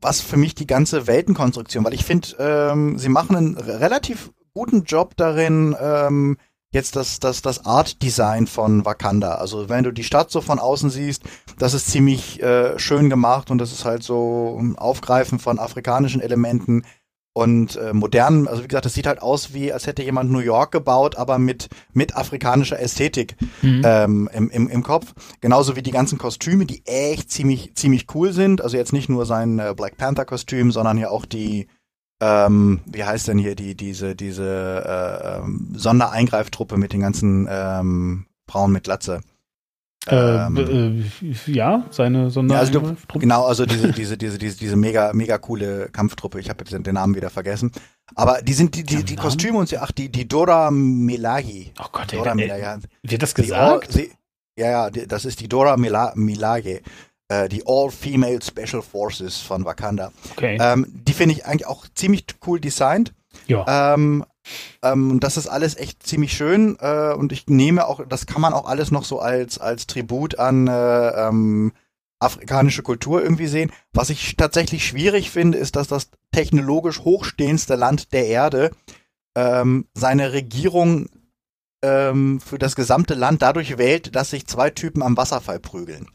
Speaker 2: was für mich die ganze Weltenkonstruktion, weil ich finde, ähm, sie machen einen re- relativ guten Job darin, ähm, jetzt das, das, das Art-Design von Wakanda. Also wenn du die Stadt so von außen siehst, das ist ziemlich äh, schön gemacht und das ist halt so ein Aufgreifen von afrikanischen Elementen und äh, modernen, also wie gesagt, das sieht halt aus wie, als hätte jemand New York gebaut, aber mit, mit afrikanischer Ästhetik
Speaker 1: Mhm.
Speaker 2: ähm, im, im, im Kopf. Genauso wie die ganzen Kostüme, die echt ziemlich, ziemlich cool sind. Also jetzt nicht nur sein äh, Black Panther-Kostüm, sondern ja auch die, ähm, wie heißt denn hier, die, diese, diese äh, ähm, Sondereingreiftruppe mit den ganzen ähm, Frauen mit Glatze. Ähm,
Speaker 1: äh, äh, ja, seine Sonder
Speaker 2: ja, also genau, also diese, diese, diese, diese, diese mega, mega coole Kampftruppe. Ich habe jetzt den Namen wieder vergessen. Aber die sind die, die, die? Kostüme und sie, ach, die, die Dora Milaje.
Speaker 1: Oh Gott, ey,
Speaker 2: Dora
Speaker 1: ey,
Speaker 2: Milaje.
Speaker 1: wird das
Speaker 2: Die
Speaker 1: gesagt?
Speaker 2: sie, ja, ja, die, das ist die Dora Mila, Milaje. Äh, die All-Female Special Forces von Wakanda.
Speaker 1: Okay.
Speaker 2: Ähm, die finde ich eigentlich auch ziemlich cool designt.
Speaker 1: ja.
Speaker 2: Ähm, ähm, das ist alles echt ziemlich schön äh, und ich nehme auch, das kann man auch alles noch so als, als Tribut an äh, ähm, afrikanische Kultur irgendwie sehen. Was ich tatsächlich schwierig finde, ist, dass das technologisch hochstehendste Land der Erde ähm, seine Regierung ähm, für das gesamte Land dadurch wählt, dass sich zwei Typen am Wasserfall prügeln.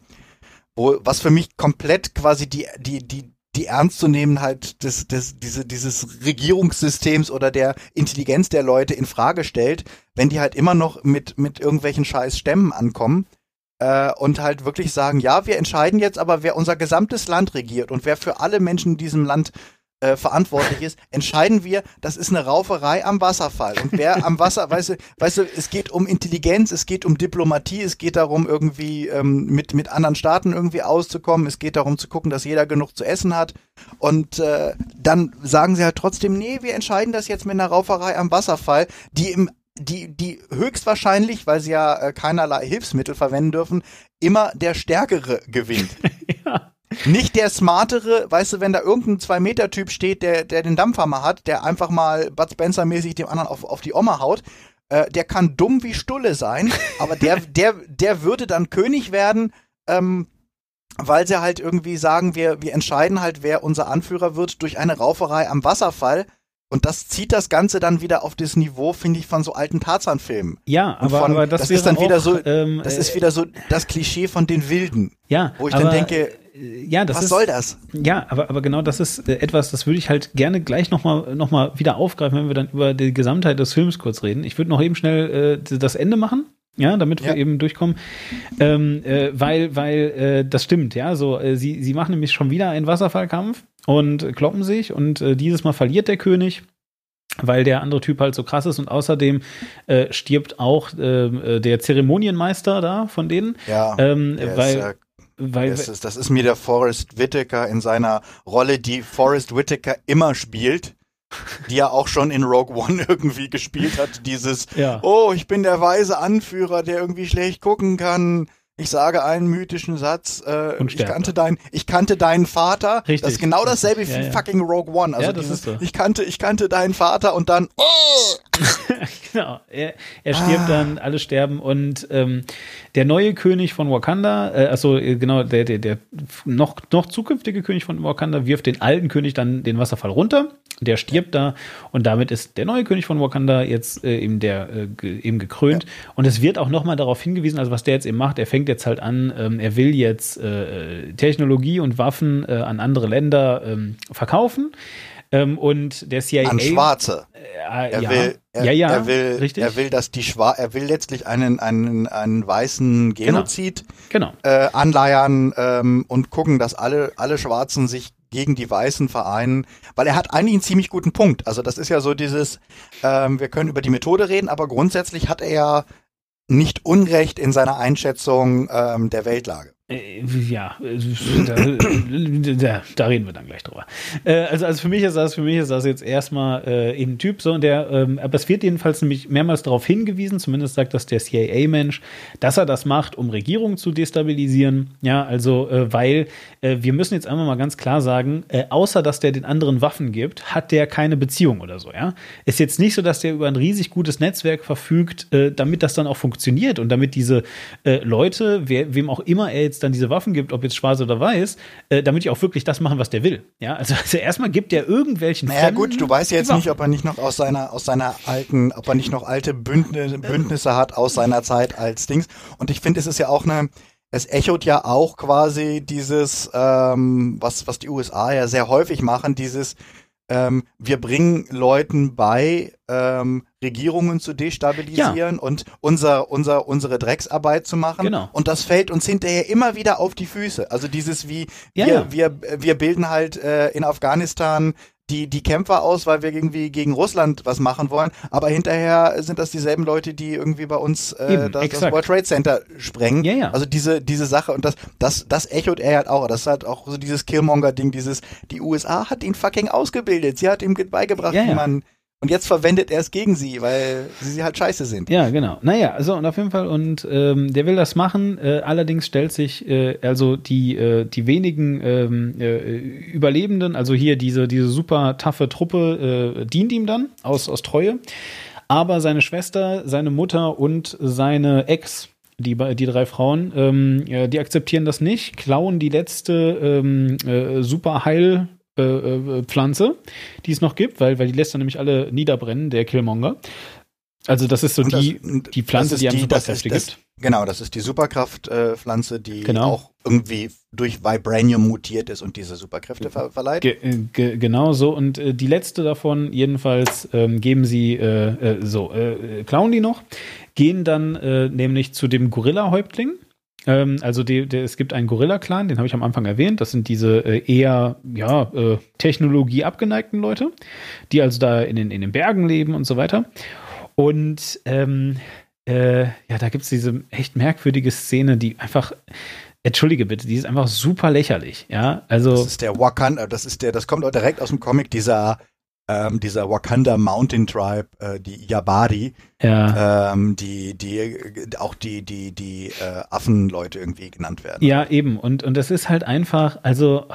Speaker 2: Wo, was für mich komplett quasi die, die, die, die Ernstzunehmenheit des, des, diese, dieses Regierungssystems oder der Intelligenz der Leute in Frage stellt, wenn die halt immer noch mit, mit irgendwelchen scheiß Stämmen ankommen äh, und halt wirklich sagen, ja, wir entscheiden jetzt aber, wer unser gesamtes Land regiert und wer für alle Menschen in diesem Land äh, verantwortlich ist, entscheiden wir, das ist eine Rauferei am Wasserfall. Und wer am Wasser, weißt du, weißt du, es geht um Intelligenz, es geht um Diplomatie, es geht darum, irgendwie ähm, mit, mit anderen Staaten irgendwie auszukommen, es geht darum zu gucken, dass jeder genug zu essen hat. Und äh, dann sagen sie halt trotzdem, nee, wir entscheiden das jetzt mit einer Rauferei am Wasserfall, die im die, die höchstwahrscheinlich, weil sie ja äh, keinerlei Hilfsmittel verwenden dürfen, immer der Stärkere gewinnt. Nicht der smartere, weißt du, wenn da irgendein Zwei-Meter-Typ steht, der, der den Dampfhammer hat, der einfach mal Bud Spencer-mäßig dem anderen auf, auf die Oma haut, äh, der kann dumm wie Stulle sein, aber der, der, der würde dann König werden, ähm, weil sie halt irgendwie sagen, wir, wir entscheiden halt, wer unser Anführer wird durch eine Rauferei am Wasserfall. Und das zieht das Ganze dann wieder auf das Niveau, finde ich, von so alten Tarzan-Filmen.
Speaker 1: Ja, aber,
Speaker 2: von-
Speaker 1: aber das,
Speaker 2: das ist dann wieder
Speaker 1: auch,
Speaker 2: so-
Speaker 1: ähm,
Speaker 2: Das
Speaker 1: äh,
Speaker 2: ist wieder so das Klischee von den Wilden.
Speaker 1: ja,
Speaker 2: wo ich
Speaker 1: aber,
Speaker 2: dann denke,
Speaker 1: äh, ja, das
Speaker 2: Was
Speaker 1: ist,
Speaker 2: soll das?
Speaker 1: Ja, aber, aber genau das ist äh, etwas, das würde ich halt gerne gleich nochmal noch mal wieder aufgreifen, wenn wir dann über die Gesamtheit des Films kurz reden. Ich würde noch eben schnell äh, das Ende machen. Ja, damit wir
Speaker 2: Ja.
Speaker 1: eben durchkommen. Ähm, äh, weil, weil äh, das stimmt, ja. So, äh, sie, sie machen nämlich schon wieder einen Wasserfallkampf und kloppen sich und äh, dieses Mal verliert der König weil der andere Typ halt so krass ist und außerdem äh, stirbt auch ähm, äh, der Zeremonienmeister da von denen,
Speaker 2: Ja,
Speaker 1: ähm, weil,
Speaker 2: äh,
Speaker 1: weil
Speaker 2: das, ist, das ist mir der Forrest Whitaker in seiner Rolle, die Forrest Whitaker immer spielt, die er auch schon in Rogue One irgendwie gespielt hat. Dieses,
Speaker 1: Ja.
Speaker 2: oh, ich bin der weise Anführer, der irgendwie schlecht gucken kann. Ich sage einen mythischen Satz. Äh, ich kannte deinen, ich kannte deinen Vater.
Speaker 1: Richtig.
Speaker 2: Das ist genau dasselbe wie
Speaker 1: Ja, ja.
Speaker 2: fucking Rogue One. Also
Speaker 1: Ja, das
Speaker 2: dieses,
Speaker 1: ist so.
Speaker 2: ich kannte, ich kannte deinen Vater und dann, oh,
Speaker 1: Genau, er, er stirbt
Speaker 2: Ah.
Speaker 1: dann, alle sterben und ähm, der neue König von Wakanda, äh, also äh, genau, der, der, der noch, noch zukünftige König von Wakanda wirft den alten König dann den Wasserfall runter, der stirbt da und damit ist der neue König von Wakanda jetzt äh, eben der äh, eben gekrönt und es wird auch nochmal darauf hingewiesen, also was der jetzt eben macht, er fängt jetzt halt an, ähm, er will jetzt äh, Technologie und Waffen äh, an andere Länder ähm, verkaufen. Ähm, und der CIA
Speaker 2: an Schwarze.
Speaker 1: äh,
Speaker 2: Er
Speaker 1: ja.
Speaker 2: will, er,
Speaker 1: ja, ja,
Speaker 2: er will,
Speaker 1: richtig.
Speaker 2: er will, dass die Schwa er will letztlich einen, einen, einen weißen Genozid
Speaker 1: Genau.
Speaker 2: äh, anleiern ähm, und gucken, dass alle, alle Schwarzen sich gegen die Weißen vereinen, weil er hat eigentlich einen ziemlich guten Punkt. Also das ist ja so dieses, ähm, wir können über die Methode reden, aber grundsätzlich hat er ja nicht Unrecht in seiner Einschätzung ähm, der Weltlage.
Speaker 1: Äh, Ja, äh, da, da, da reden wir dann gleich drüber. Äh, also, also für mich ist das, für mich ist das jetzt erstmal äh, eben Typ, so der, ähm, aber es wird jedenfalls nämlich mehrmals darauf hingewiesen, zumindest sagt das der CIA-Mensch, dass er das macht, um Regierungen zu destabilisieren. Ja, also äh, weil äh, wir müssen jetzt einmal mal ganz klar sagen, äh, außer dass der den anderen Waffen gibt, hat der keine Beziehung oder so. Ja, ist jetzt nicht so, dass der über ein riesig gutes Netzwerk verfügt, äh, damit das dann auch funktioniert und damit diese äh, Leute, wer, wem auch immer er jetzt dann diese Waffen gibt, ob jetzt schwarz oder weiß, äh, damit die auch wirklich das machen, was der will. Ja, also, also erstmal gibt er irgendwelchen
Speaker 2: Naja
Speaker 1: Fremden
Speaker 2: gut, du weißt ja jetzt nicht, ob er nicht noch aus seiner, aus seiner alten, ob er nicht noch alte Bündnisse, Bündnisse hat aus seiner Zeit als Dings. Und ich finde, es ist ja auch eine, es echot ja auch quasi dieses, ähm, was, was die USA ja sehr häufig machen, dieses, ähm, wir bringen Leuten bei, ähm, Regierungen zu destabilisieren und unser, unser, unsere Drecksarbeit zu machen.
Speaker 1: Genau.
Speaker 2: Und das fällt uns hinterher immer wieder auf die Füße. Also dieses wie,
Speaker 1: Ja,
Speaker 2: wir,
Speaker 1: ja.
Speaker 2: wir, wir bilden halt äh, in Afghanistan die, die Kämpfer aus, weil wir irgendwie gegen Russland was machen wollen, aber hinterher sind das dieselben Leute, die irgendwie bei uns äh,
Speaker 1: Eben,
Speaker 2: das, das. World Trade Center sprengen.
Speaker 1: Ja, ja.
Speaker 2: Also diese, diese Sache und das, das, das echot er halt auch. Das ist halt auch so dieses Killmonger-Ding, dieses, die USA hat ihn fucking ausgebildet. Sie hat ihm ge- beigebracht,
Speaker 1: Ja,
Speaker 2: wie man, und jetzt verwendet er es gegen sie, weil sie halt scheiße sind.
Speaker 1: Ja, genau. Naja, also und auf jeden Fall, und ähm, der will das machen. Äh, allerdings stellt sich äh, also die, äh, die wenigen ähm, äh, Überlebenden, also hier diese, diese super taffe Truppe, äh, dient ihm dann aus, aus Treue. Aber seine Schwester, seine Mutter und seine Ex, die, die drei Frauen, ähm, die akzeptieren das nicht, klauen die letzte ähm, äh, super Heil. Äh, äh, Pflanze, die es noch gibt, weil, weil die lässt dann nämlich alle niederbrennen, der Killmonger. Also das ist so
Speaker 2: das-
Speaker 1: die, die Pflanze,
Speaker 2: das
Speaker 1: die
Speaker 2: ist
Speaker 1: einem
Speaker 2: das
Speaker 1: Superkräfte
Speaker 2: ist- das-
Speaker 1: gibt.
Speaker 2: Genau, das ist die Superkraftpflanze, äh, die
Speaker 1: Genau.
Speaker 2: auch irgendwie durch Vibranium mutiert ist und diese Superkräfte ver verleiht.
Speaker 1: Ge äh, ge genau so. Und äh, die letzte davon, jedenfalls, ähm, geben sie äh, äh, so, klauen die noch, gehen dann nämlich zu dem Gorilla-Häuptling. Ähm, also die, der, es gibt einen Gorilla-Clan, den habe ich am Anfang erwähnt. Das sind diese äh, eher ja, äh, Technologie abgeneigten Leute, die also da in den, in den Bergen leben und so weiter. Und ähm, äh, ja, da gibt es diese echt merkwürdige Szene, die einfach, entschuldige bitte, die ist einfach super lächerlich. Ja, also.
Speaker 2: Das ist der Wakanda, das ist der, das kommt auch direkt aus dem Comic, dieser, ähm, dieser Wakanda Mountain Tribe, äh, die Yabari,
Speaker 1: Ja,
Speaker 2: ähm, die, die, äh, auch die, die, die äh, Affenleute irgendwie genannt werden.
Speaker 1: ja, eben. Und, und das ist halt einfach, also,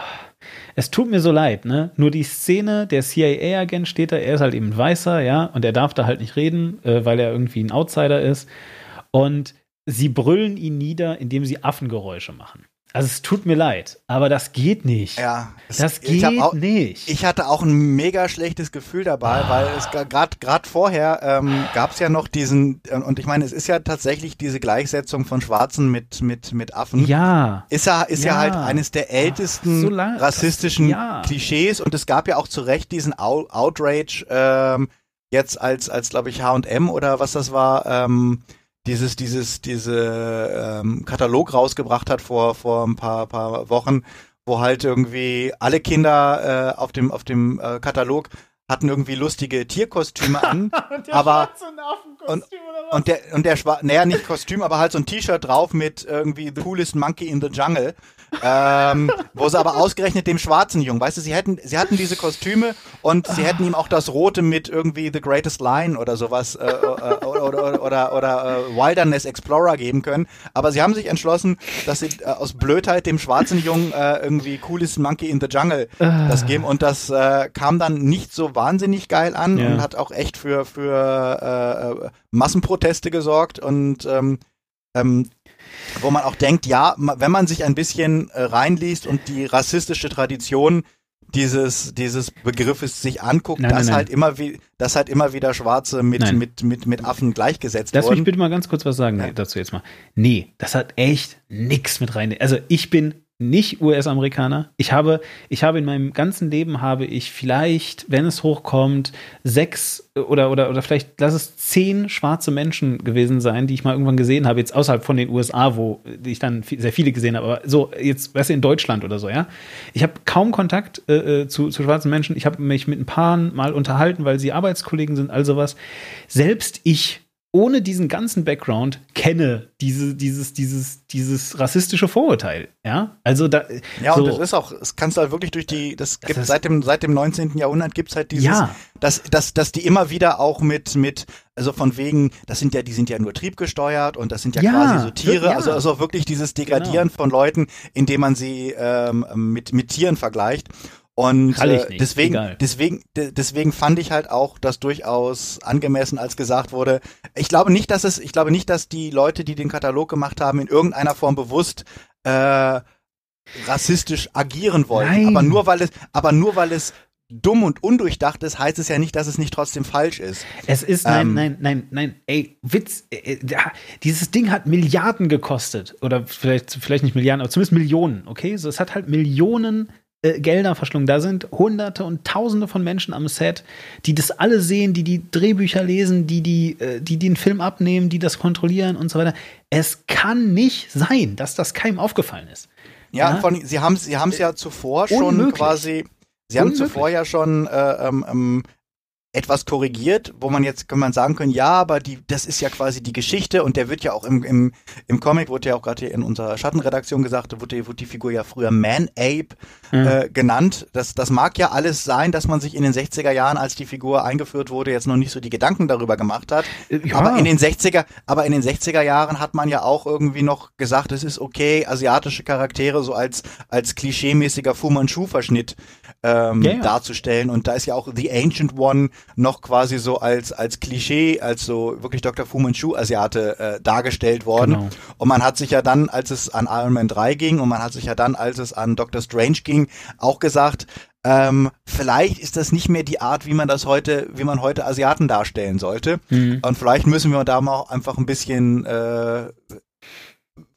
Speaker 1: es tut mir so leid, ne? Nur die Szene, der CIA-Agent steht da, er ist halt eben Weißer, ja, und er darf da halt nicht reden, äh, weil er irgendwie ein Outsider ist. Und sie brüllen ihn nieder, indem sie Affengeräusche machen. Also es tut mir leid, aber das geht nicht.
Speaker 2: Ja, es-
Speaker 1: das
Speaker 2: ich
Speaker 1: geht
Speaker 2: auch,
Speaker 1: nicht.
Speaker 2: Ich hatte auch ein mega schlechtes Gefühl dabei, weil es gerade gerade vorher ähm, gab es ja noch diesen äh, und ich meine, es ist ja tatsächlich diese Gleichsetzung von Schwarzen mit mit mit Affen.
Speaker 1: ja.
Speaker 2: Ist ja, ist ja,
Speaker 1: Ja.
Speaker 2: halt eines der ältesten
Speaker 1: so lang-
Speaker 2: rassistischen
Speaker 1: ja.
Speaker 2: Klischees und es gab ja auch zu Recht diesen Out Outrage ähm, jetzt als als glaube ich H&M oder was das war ähm, dieses dieses diese ähm, Katalog rausgebracht hat vor vor ein paar paar Wochen, wo halt irgendwie alle Kinder äh, auf dem auf dem äh, Katalog hatten irgendwie lustige Tierkostüme an, aber und, und der und der schwa naja nicht Kostüm, aber halt so ein T-Shirt drauf mit irgendwie the coolest monkey in the jungle, ähm, wo sie aber ausgerechnet dem schwarzen Jungen, weißt du, sie hätten sie hatten diese Kostüme und sie hätten ihm auch das rote mit irgendwie the greatest line oder sowas äh, äh, oder oder oder, oder äh, Wilderness Explorer geben können, aber sie haben sich entschlossen, dass sie äh, aus Blödheit dem schwarzen Jungen äh, irgendwie coolest monkey in the jungle das geben. Und das äh, kam dann nicht so wahnsinnig geil an
Speaker 1: Ja.
Speaker 2: und hat auch echt für für äh, äh, Massenproteste gesorgt. Und ähm, ähm, wo man auch denkt, ja, wenn man sich ein bisschen äh, reinliest und die rassistische Tradition dieses dieses Begriffes sich anguckt,
Speaker 1: Nein, nein,
Speaker 2: dass
Speaker 1: nein.
Speaker 2: halt immer wie dass halt immer wieder Schwarze mit
Speaker 1: Nein.
Speaker 2: mit mit mit Affen gleichgesetzt
Speaker 1: Lass mich
Speaker 2: wurden.
Speaker 1: bitte mal ganz kurz was sagen dazu jetzt mal. Nee, das hat echt nix mit rein. Also ich bin nicht US-Amerikaner. Ich habe, ich habe in meinem ganzen Leben habe ich vielleicht, wenn es hochkommt, sechs oder, oder, oder vielleicht lass es zehn schwarze Menschen gewesen sein, die ich mal irgendwann gesehen habe, jetzt außerhalb von den USA, wo ich dann sehr viele gesehen habe, aber so jetzt, weißt du, in Deutschland oder so, ja. Ich habe kaum Kontakt äh, äh zu, zu schwarzen Menschen. Ich habe mich mit ein paar mal unterhalten, weil sie Arbeitskollegen sind, all sowas. Selbst ich ohne diesen ganzen Background kenne diese, dieses, dieses, dieses rassistische Vorurteil. Ja, also da.
Speaker 2: Ja,
Speaker 1: so,
Speaker 2: und das ist auch, es kannst du halt wirklich durch die, das gibt
Speaker 1: ist-
Speaker 2: seit dem, seit dem 19. Jahrhundert gibt's halt dieses,
Speaker 1: Ja.
Speaker 2: dass, dass, dass die immer wieder auch mit, mit, also von wegen, das sind ja, die sind ja nur triebgesteuert und das sind ja,
Speaker 1: Ja,
Speaker 2: quasi so Tiere,
Speaker 1: ja.
Speaker 2: also, also wirklich dieses Degradieren von Leuten, indem man sie ähm, mit, mit Tieren vergleicht. Und äh, deswegen,
Speaker 1: egal.
Speaker 2: deswegen, de- deswegen fand ich halt auch das durchaus angemessen, als gesagt wurde. Ich glaube nicht, dass es, ich glaube nicht, dass die Leute, die den Katalog gemacht haben, in irgendeiner Form bewusst äh, rassistisch agieren wollten.
Speaker 1: Nein.
Speaker 2: Aber nur weil es, aber nur weil es dumm und undurchdacht ist, heißt es ja nicht, dass es nicht trotzdem falsch ist.
Speaker 1: Es ist, nein,
Speaker 2: Ähm,
Speaker 1: nein, nein, nein, ey, Witz, äh, äh, dieses Ding hat Milliarden gekostet. Oder vielleicht, vielleicht nicht Milliarden, aber zumindest Millionen, okay? So, es hat halt Millionen äh, Gelder verschlungen. Da sind Hunderte und Tausende von Menschen am Set, die das alle sehen, die die Drehbücher lesen, die die, äh, die den Film abnehmen, die das kontrollieren und so weiter. Es kann nicht sein, dass das keinem aufgefallen ist.
Speaker 2: Ja,
Speaker 1: Ja.
Speaker 2: Von, sie haben sie haben es ja zuvor schon
Speaker 1: Unmöglich.
Speaker 2: quasi, sie haben
Speaker 1: Unmöglich.
Speaker 2: zuvor ja schon äh, ähm, ähm, etwas korrigiert, wo man jetzt kann man sagen können, ja, aber die, das ist ja quasi die Geschichte und der wird ja auch im, im, im Comic, wurde ja auch gerade hier in unserer Schattenredaktion gesagt, wurde, wurde die Figur ja früher Man-Ape äh, genannt. Das, das mag ja alles sein, dass man sich in den 60er Jahren, als die Figur eingeführt wurde, jetzt noch nicht so die Gedanken darüber gemacht hat.
Speaker 1: Äh, ja.
Speaker 2: Aber in den 60er, aber in den 60er Jahren hat man ja auch irgendwie noch gesagt, es ist okay, asiatische Charaktere so als, als klischeemäßiger Fu Manchu-Verschnitt ähm,
Speaker 1: Ja, ja.
Speaker 2: darzustellen. Und da ist ja auch The Ancient One noch quasi so als, als Klischee, als so wirklich Dr. Fu Manchu-Asiate äh, dargestellt worden.
Speaker 1: Genau.
Speaker 2: Und man hat sich ja dann, als es an Iron Man 3 ging und man hat sich ja dann, als es an Doctor Strange ging, auch gesagt, ähm, vielleicht ist das nicht mehr die Art, wie man das heute, wie man heute Asiaten darstellen sollte. Und vielleicht müssen wir da mal einfach ein bisschen äh,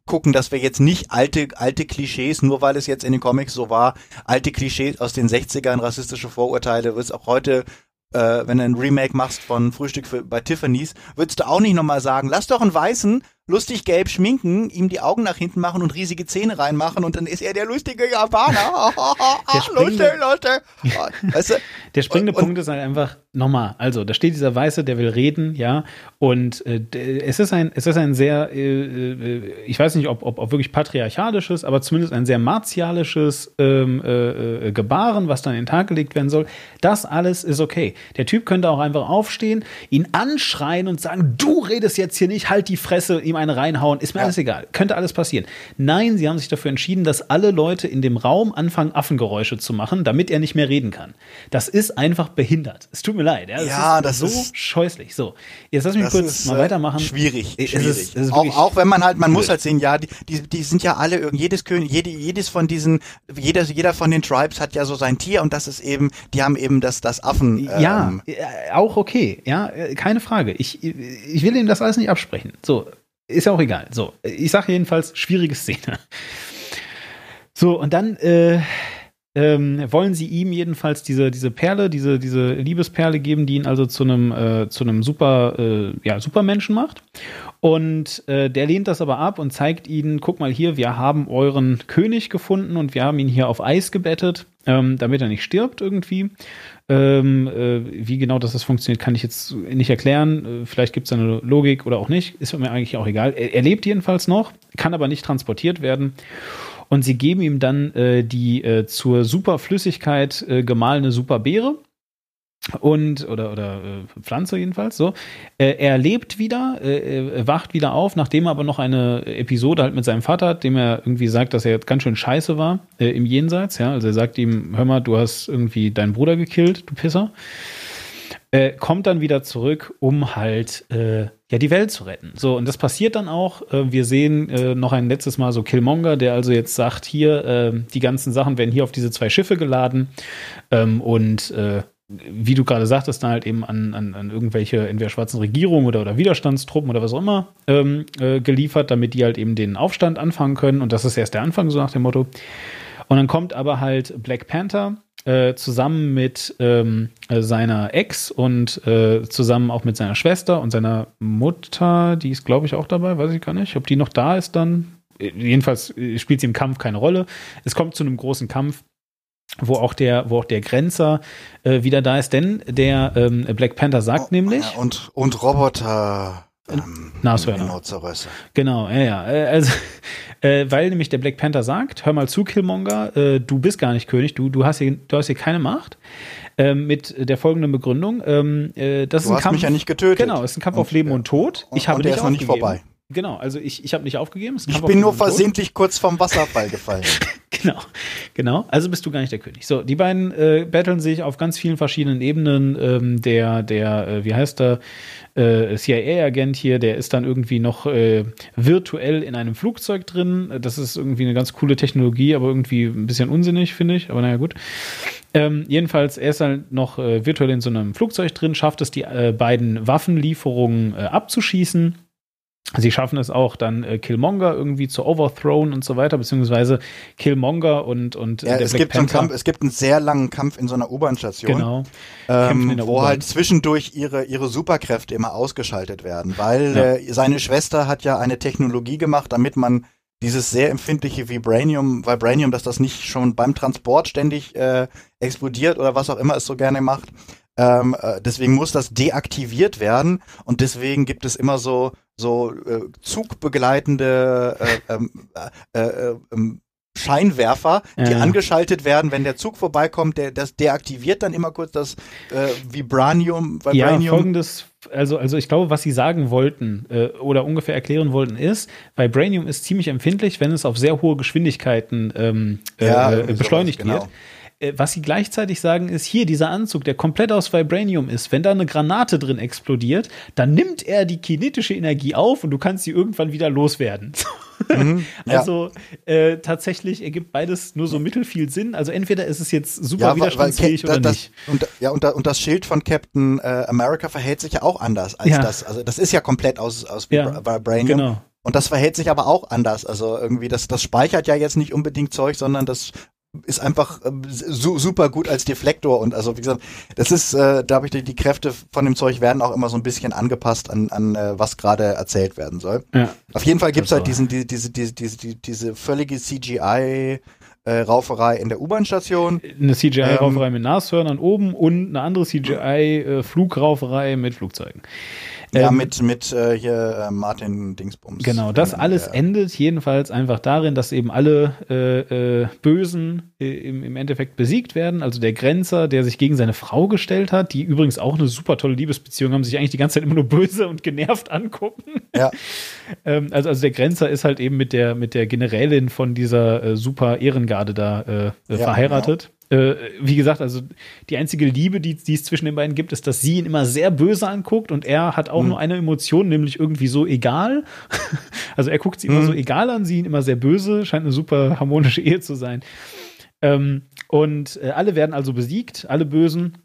Speaker 2: gucken, dass wir jetzt nicht alte, alte Klischees, nur weil es jetzt in den Comics so war, alte Klischees aus den 60ern, rassistische Vorurteile, wird es auch heute äh, wenn du ein Remake machst von Frühstück für, bei Tiffany's, würdest du auch nicht nochmal sagen, lass doch einen Weißen lustig gelb schminken, ihm die Augen nach hinten machen und riesige Zähne reinmachen und dann ist er der lustige Japaner.
Speaker 1: Der springende-
Speaker 2: lustig, lustig. Weißt du?
Speaker 1: Der springende
Speaker 2: Und-
Speaker 1: Punkt ist halt einfach nochmal. Also, da steht dieser Weiße, der will reden, ja. Und äh, es ist ein, es ist ein sehr, äh, äh, ich weiß nicht, ob, ob, ob wirklich patriarchalisches, aber zumindest ein sehr martialisches ähm, äh, äh, Gebaren, was dann in den Tag gelegt werden soll. Das alles ist okay. Der Typ könnte auch einfach aufstehen, ihn anschreien und sagen, du redest jetzt hier nicht, halt die Fresse, ihm eine reinhauen, ist mir alles egal. Könnte alles passieren. Nein, sie haben sich dafür entschieden, dass alle Leute in dem Raum anfangen, Affengeräusche zu machen, damit er nicht mehr reden kann. Das ist einfach behindert. Es tut mir leid. Ja,
Speaker 2: Ja,
Speaker 1: ist
Speaker 2: das
Speaker 1: so
Speaker 2: ist-
Speaker 1: scheußlich. So, jetzt lass mich
Speaker 2: Das
Speaker 1: kurz
Speaker 2: ist,
Speaker 1: mal
Speaker 2: äh,
Speaker 1: weitermachen.
Speaker 2: Schwierig,
Speaker 1: Es
Speaker 2: schwierig.
Speaker 1: ist- es ist
Speaker 2: auch,
Speaker 1: wirklich
Speaker 2: auch wenn man halt, man muss halt sehen, ja, die, die, die sind ja alle jedes König, jede, jedes von diesen, jeder, jeder von den Tribes hat ja so sein Tier und das ist eben, die haben eben das, das Affen.
Speaker 1: Ja,
Speaker 2: ähm,
Speaker 1: äh, auch okay. Ja, äh, keine Frage. Ich, ich will ihm das alles nicht absprechen. So, ist ja auch egal. So, ich sage jedenfalls, schwierige Szene. So, und dann äh, ähm, wollen sie ihm jedenfalls diese, diese Perle, diese, diese Liebesperle geben, die ihn also zu einem, äh, zu einem super, äh, ja, Supermenschen macht. Und äh, der lehnt das aber ab und zeigt ihnen, guck mal hier, wir haben euren König gefunden und wir haben ihn hier auf Eis gebettet, ähm, damit er nicht stirbt irgendwie. Ähm, äh, wie genau das, das funktioniert, kann ich jetzt nicht erklären. Äh, vielleicht gibt es eine Logik oder auch nicht. Ist mir eigentlich auch egal. Er, er lebt jedenfalls noch, kann aber nicht transportiert werden. Und sie geben ihm dann äh, die äh, zur Superflüssigkeit äh, gemahlene Superbeere und oder oder äh, Pflanze jedenfalls so. Äh, er lebt wieder, äh, er wacht wieder auf, nachdem er aber noch eine Episode halt mit seinem Vater hat, dem er irgendwie sagt, dass er jetzt ganz schön scheiße war äh, im Jenseits. Ja, also er sagt ihm, hör mal, du hast irgendwie deinen Bruder gekillt, du Pisser. Äh, kommt dann wieder zurück, um halt äh, ja die Welt zu retten. So und das passiert dann auch. Äh, wir sehen äh, noch ein letztes Mal so Killmonger, der also jetzt sagt, hier äh, die ganzen Sachen werden hier auf diese zwei Schiffe geladen ähm, und äh, wie du gerade sagtest, dann halt eben an, an, an irgendwelche entweder schwarzen Regierungen oder, oder Widerstandstruppen oder was auch immer ähm, äh, geliefert, damit die halt eben den Aufstand anfangen können. Und das ist erst der Anfang, so nach dem Motto. Und dann kommt aber halt Black Panther äh, zusammen mit ähm, äh, seiner Ex und äh, zusammen auch mit seiner Schwester und seiner Mutter, die ist, glaube ich, auch dabei, weiß ich gar nicht. Ob die noch da ist dann. Äh, Jedenfalls äh, spielt sie im Kampf keine Rolle. Es kommt zu einem großen Kampf wo auch der, wo auch der Grenzer äh, wieder da ist, denn der ähm, Black Panther sagt nämlich.
Speaker 2: Ja, und, und Roboter. Ähm,
Speaker 1: Nashörner. Genau, ja, ja. Äh, Also, äh, weil nämlich der Black Panther sagt, hör mal zu, Killmonger, äh, du bist gar nicht König, du, du, hast, hier, du hast hier keine Macht. Ähm, mit der folgenden Begründung. Ähm, äh, das
Speaker 2: Du
Speaker 1: ist ein
Speaker 2: hast
Speaker 1: Kampf,
Speaker 2: mich ja nicht getötet.
Speaker 1: Genau, es ist ein Kampf auf Leben und Tod.
Speaker 2: Und-
Speaker 1: Ich habe
Speaker 2: und der
Speaker 1: nicht
Speaker 2: ist noch nicht vorbei.
Speaker 1: Genau, also ich, ich habe nicht aufgegeben.
Speaker 2: Ich bin nur
Speaker 1: Tod.
Speaker 2: versehentlich kurz vom Wasserfall gefallen.
Speaker 1: Genau, genau. Also bist du gar nicht der König. So, die beiden äh, battlen sich auf ganz vielen verschiedenen Ebenen. Ähm, der, der, äh, wie heißt der, äh, CIA-Agent hier, der ist dann irgendwie noch äh, virtuell in einem Flugzeug drin. Das ist irgendwie eine ganz coole Technologie, aber irgendwie ein bisschen unsinnig, finde ich. Aber naja, gut. Ähm, jedenfalls, er ist halt noch äh, virtuell in so einem Flugzeug drin, schafft es, die äh, beiden Waffenlieferungen äh, abzuschießen. Sie schaffen es auch dann äh, Killmonger irgendwie zu overthrown und so weiter, beziehungsweise Killmonger und, und äh,
Speaker 2: Ja,
Speaker 1: der
Speaker 2: es
Speaker 1: Black
Speaker 2: gibt so einen
Speaker 1: Panther.
Speaker 2: Kampf, es gibt einen sehr langen Kampf in so einer U-Bahn-Station.
Speaker 1: Genau.
Speaker 2: Ähm, wo halt zwischendurch ihre, ihre Superkräfte immer ausgeschaltet werden, weil
Speaker 1: Ja.
Speaker 2: äh, seine Schwester hat ja eine Technologie gemacht, damit man dieses sehr empfindliche Vibranium, Vibranium, dass das nicht schon beim Transport ständig äh, explodiert oder was auch immer es so gerne macht. Ähm, äh, deswegen muss das deaktiviert werden und deswegen gibt es immer so so äh, zugbegleitende äh, ähm, äh, äh, ähm, Scheinwerfer, die
Speaker 1: Ja.
Speaker 2: angeschaltet werden, wenn der Zug vorbeikommt, der das deaktiviert dann immer kurz das äh, Vibranium,
Speaker 1: Ja,
Speaker 2: Vibranium.
Speaker 1: folgendes, also, also ich glaube, was sie sagen wollten äh, oder ungefähr erklären wollten, ist, Vibranium ist ziemlich empfindlich, wenn es auf sehr hohe Geschwindigkeiten ähm,
Speaker 2: Ja,
Speaker 1: äh, beschleunigt
Speaker 2: sowas, genau.
Speaker 1: wird. Äh, Was sie gleichzeitig sagen, ist hier dieser Anzug, der komplett aus Vibranium ist. Wenn da eine Granate drin explodiert, dann nimmt er die kinetische Energie auf und du kannst sie irgendwann wieder loswerden.
Speaker 2: Mhm, ja.
Speaker 1: Also äh, tatsächlich ergibt beides nur so mittelfiel Sinn. Also entweder ist es jetzt super
Speaker 2: ja,
Speaker 1: widerstandsfähig oder
Speaker 2: das,
Speaker 1: nicht.
Speaker 2: Und, ja, und, und das Schild von Captain äh, America verhält sich ja auch anders als
Speaker 1: Ja.
Speaker 2: das. Also das ist ja komplett aus, aus
Speaker 1: Ja,
Speaker 2: Vibra- Vibranium.
Speaker 1: genau.
Speaker 2: Und das verhält sich aber auch anders. Also irgendwie, das, das speichert ja jetzt nicht unbedingt Zeug, sondern das ist einfach ähm, su super gut als Deflektor und also wie gesagt, das ist, äh, da habe ich die, die Kräfte von dem Zeug werden auch immer so ein bisschen angepasst an, an äh, was gerade erzählt werden soll.
Speaker 1: Ja.
Speaker 2: Auf jeden Fall gibt's
Speaker 1: Das
Speaker 2: halt
Speaker 1: war-
Speaker 2: diesen, die, diese, diese, diese, diese, diese völlige CGI äh, Rauferei in der U-Bahn-Station.
Speaker 1: Eine CGI-Rauferei
Speaker 2: Ähm,
Speaker 1: mit Nashörnern oben und eine andere CGI-Flugrauferei mit Flugzeugen.
Speaker 2: Ja,
Speaker 1: Ähm,
Speaker 2: mit, mit äh, hier äh, Martin Dingsbums.
Speaker 1: Genau, das
Speaker 2: Ähm,
Speaker 1: alles
Speaker 2: der-
Speaker 1: endet jedenfalls einfach darin, dass eben alle äh, äh, Bösen äh, im, im Endeffekt besiegt werden. Also der Grenzer, der sich gegen seine Frau gestellt hat, die übrigens auch eine super tolle Liebesbeziehung haben, sich eigentlich die ganze Zeit immer nur böse und genervt angucken.
Speaker 2: Ja.
Speaker 1: Ähm, also, also der Grenzer ist halt eben mit der, mit der Generälin von dieser äh, super Ehrengarde da
Speaker 2: Ja,
Speaker 1: verheiratet. Äh, wie gesagt, also die einzige Liebe, die, die es zwischen den beiden gibt, ist, dass sie ihn immer sehr böse anguckt und er hat auch nur eine Emotion, nämlich irgendwie so egal. also er guckt sie immer so egal an, sie ihn immer sehr böse, scheint eine super harmonische Ehe zu sein. Ähm, und äh, alle werden also besiegt, alle Bösen.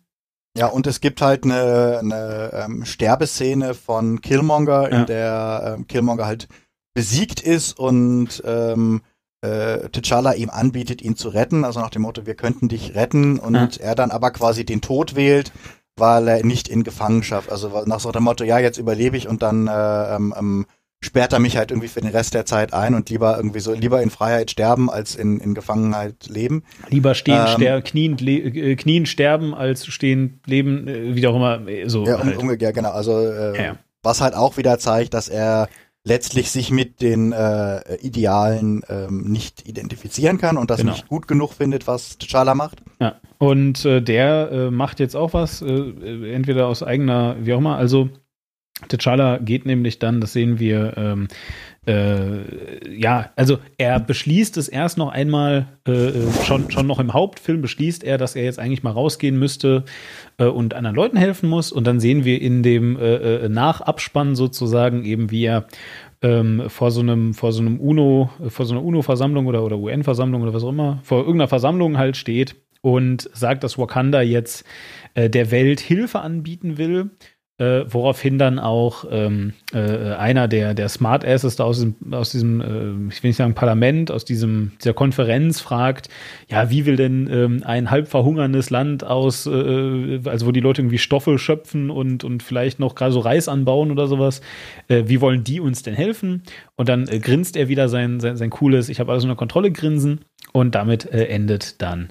Speaker 2: Ja, und es gibt halt eine, eine ähm, Sterbeszene von Killmonger,
Speaker 1: Ja.
Speaker 2: in der ähm, Killmonger halt besiegt ist und ähm, äh, T'Challa ihm anbietet, ihn zu retten, also nach dem Motto, wir könnten dich retten und
Speaker 1: Ja.
Speaker 2: er dann aber quasi den Tod wählt, weil er nicht in Gefangenschaft, also nach so dem Motto, ja, jetzt überlebe ich und dann äh, ähm, ähm, sperrt er mich halt irgendwie für den Rest der Zeit ein und lieber irgendwie so, lieber in Freiheit sterben, als in, in Gefangenheit leben.
Speaker 1: Lieber stehen,
Speaker 2: Ähm,
Speaker 1: ster kniend, le äh, knien sterben, als stehen, leben, äh, wie auch immer. äh, So
Speaker 2: Ja, um,
Speaker 1: halt.
Speaker 2: umgekehrt, genau. Also äh,
Speaker 1: Ja.
Speaker 2: was halt auch wieder zeigt, dass er letztlich sich mit den äh, Idealen ähm, nicht identifizieren kann und das
Speaker 1: Genau.
Speaker 2: nicht gut genug findet, was T'Challa macht.
Speaker 1: Ja, und äh, der äh, macht jetzt auch was, äh, äh, entweder aus eigener, wie auch immer, also T'Challa geht nämlich dann, das sehen wir, ähm, äh, ja, also er beschließt es erst noch einmal, äh, äh, schon, schon noch im Hauptfilm beschließt er, dass er jetzt eigentlich mal rausgehen müsste äh, und anderen Leuten helfen muss. Und dann sehen wir in dem äh, äh, Nachabspann sozusagen eben, wie er ähm, vor so einem, vor so einem UNO, vor so einer UNO-Versammlung oder, oder UN-Versammlung oder was auch immer, vor irgendeiner Versammlung halt steht und sagt, dass Wakanda jetzt der Welt Hilfe anbieten will. Äh, woraufhin dann auch ähm, äh, einer der, der Smart Asses da aus diesem, aus diesem äh, ich will nicht sagen Parlament, aus diesem, dieser Konferenz fragt, ja, wie will denn ähm, ein halb verhungerndes Land aus, äh, also wo die Leute irgendwie Stoffe schöpfen und, und vielleicht noch gerade so Reis anbauen oder sowas, äh, wie wollen die uns denn helfen? Und dann äh, grinst er wieder sein, sein, sein cooles, ich habe alles unter Kontrolle grinsen und damit äh, endet dann